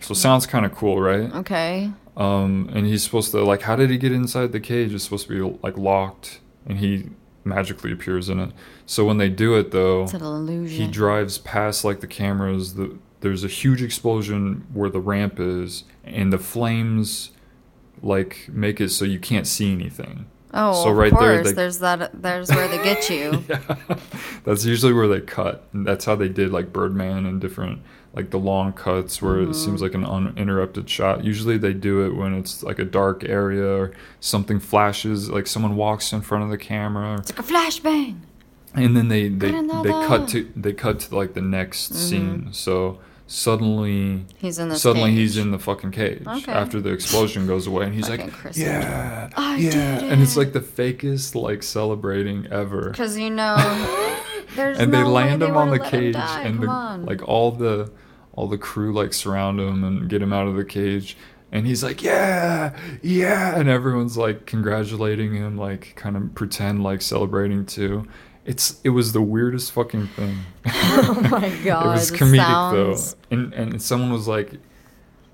So sounds kind of cool, right? okay. Um, and he's supposed to like, how did he get inside the cage? It's supposed to be like locked, and he magically appears in it. So when they do it, though, It's an illusion. he drives past like the cameras. The there's a huge explosion where the ramp is, and the flames like make it so you can't see anything. Oh, So of right course. there, they- there's that. There's where they get you. yeah, that's usually where they cut. And that's how they did like Birdman and different like the long cuts where it seems like an uninterrupted shot. Usually they do it when it's like a dark area or something flashes, like someone walks in front of the camera, It's like a flashbang. and then they they, they cut to they cut to like the next Mm-hmm. scene. So suddenly He's in the suddenly cage. he's in the fucking cage Okay. after the explosion goes away and he's Fucking like Criss yeah I yeah. did and it's like the fakest like celebrating ever. Because you know, there's and they no way land they him on the would've let him cage and the, like all the all the crew like surround him and get him out of the cage. And he's like yeah yeah. And everyone's like congratulating him like kind of pretend like celebrating too it's it was the weirdest fucking thing oh my god, it was comedic sounds. though and and someone was like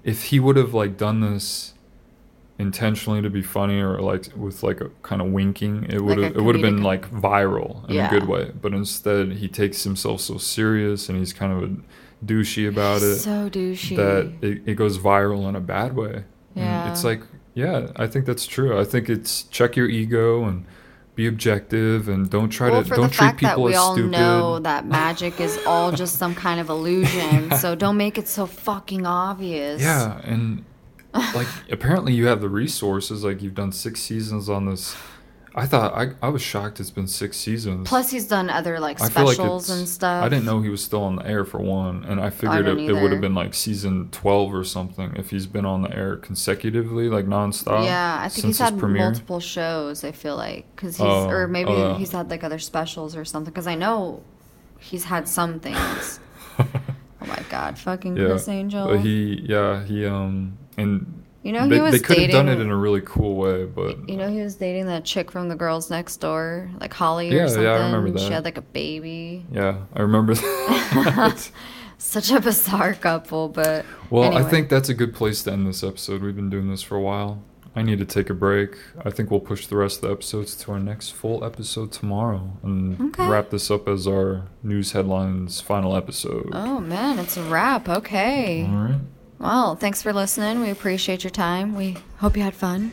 if he would have like done this intentionally to be funny or like with like a kind of winking it would Like have it would have been like viral in Yeah. a good way but instead he takes himself so serious and he's kind of a douchey about it So douchey. that it, it goes viral in a bad way And Yeah. it's like yeah i think that's true i think it's check your ego and be objective and don't try well, to for don't the treat fact that people we as all stupid know that magic is all just some kind of illusion, so don't make it so fucking obvious. Yeah, and like apparently you have the resources. Like you've done six seasons on this. I thought I I was shocked. It's been six seasons. Plus, he's done other like I feel like specials it's- and stuff. I didn't know he was still on the air for one, and I figured it, didn't it would either. have been like season twelve or something if he's been on the air consecutively, like nonstop. Yeah, I think since he's had premiere. multiple shows. I feel like because he's Oh, or maybe yeah. he's had like other specials or something. Because I know he's had some things. oh my god, fucking Criss Angel. But he, yeah, he um, and You know, he they, was they could have done it in a really cool way, but you know, he was dating that chick from the girls next door, like Holly Yeah, or yeah, I something. remember She had like a baby. yeah, I remember that. Such a bizarre couple, but Well, I think that's a good place to end this episode. We've been doing this for a while. I need to take a break. I think we'll push the rest of the episodes to our next full episode tomorrow and Okay. wrap this up as our news headlines final episode. Oh man, it's a wrap. Okay. All right. Well, thanks for listening. We appreciate your time. We hope you had fun.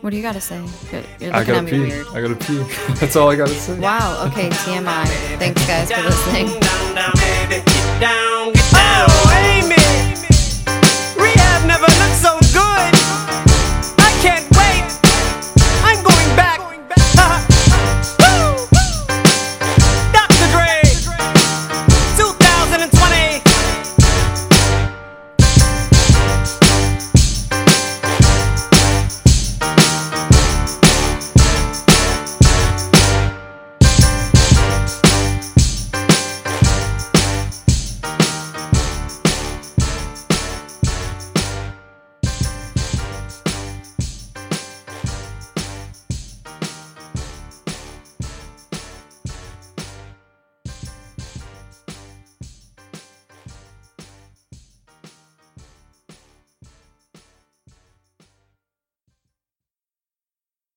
What do you got to say? You're- You're I looking at gotta me pee. weird. I gotta pee. That's all I gotta say. Wow. Okay. TMI. Thanks, guys, for listening. Down, down, baby, get down, get down. Oh, Amy.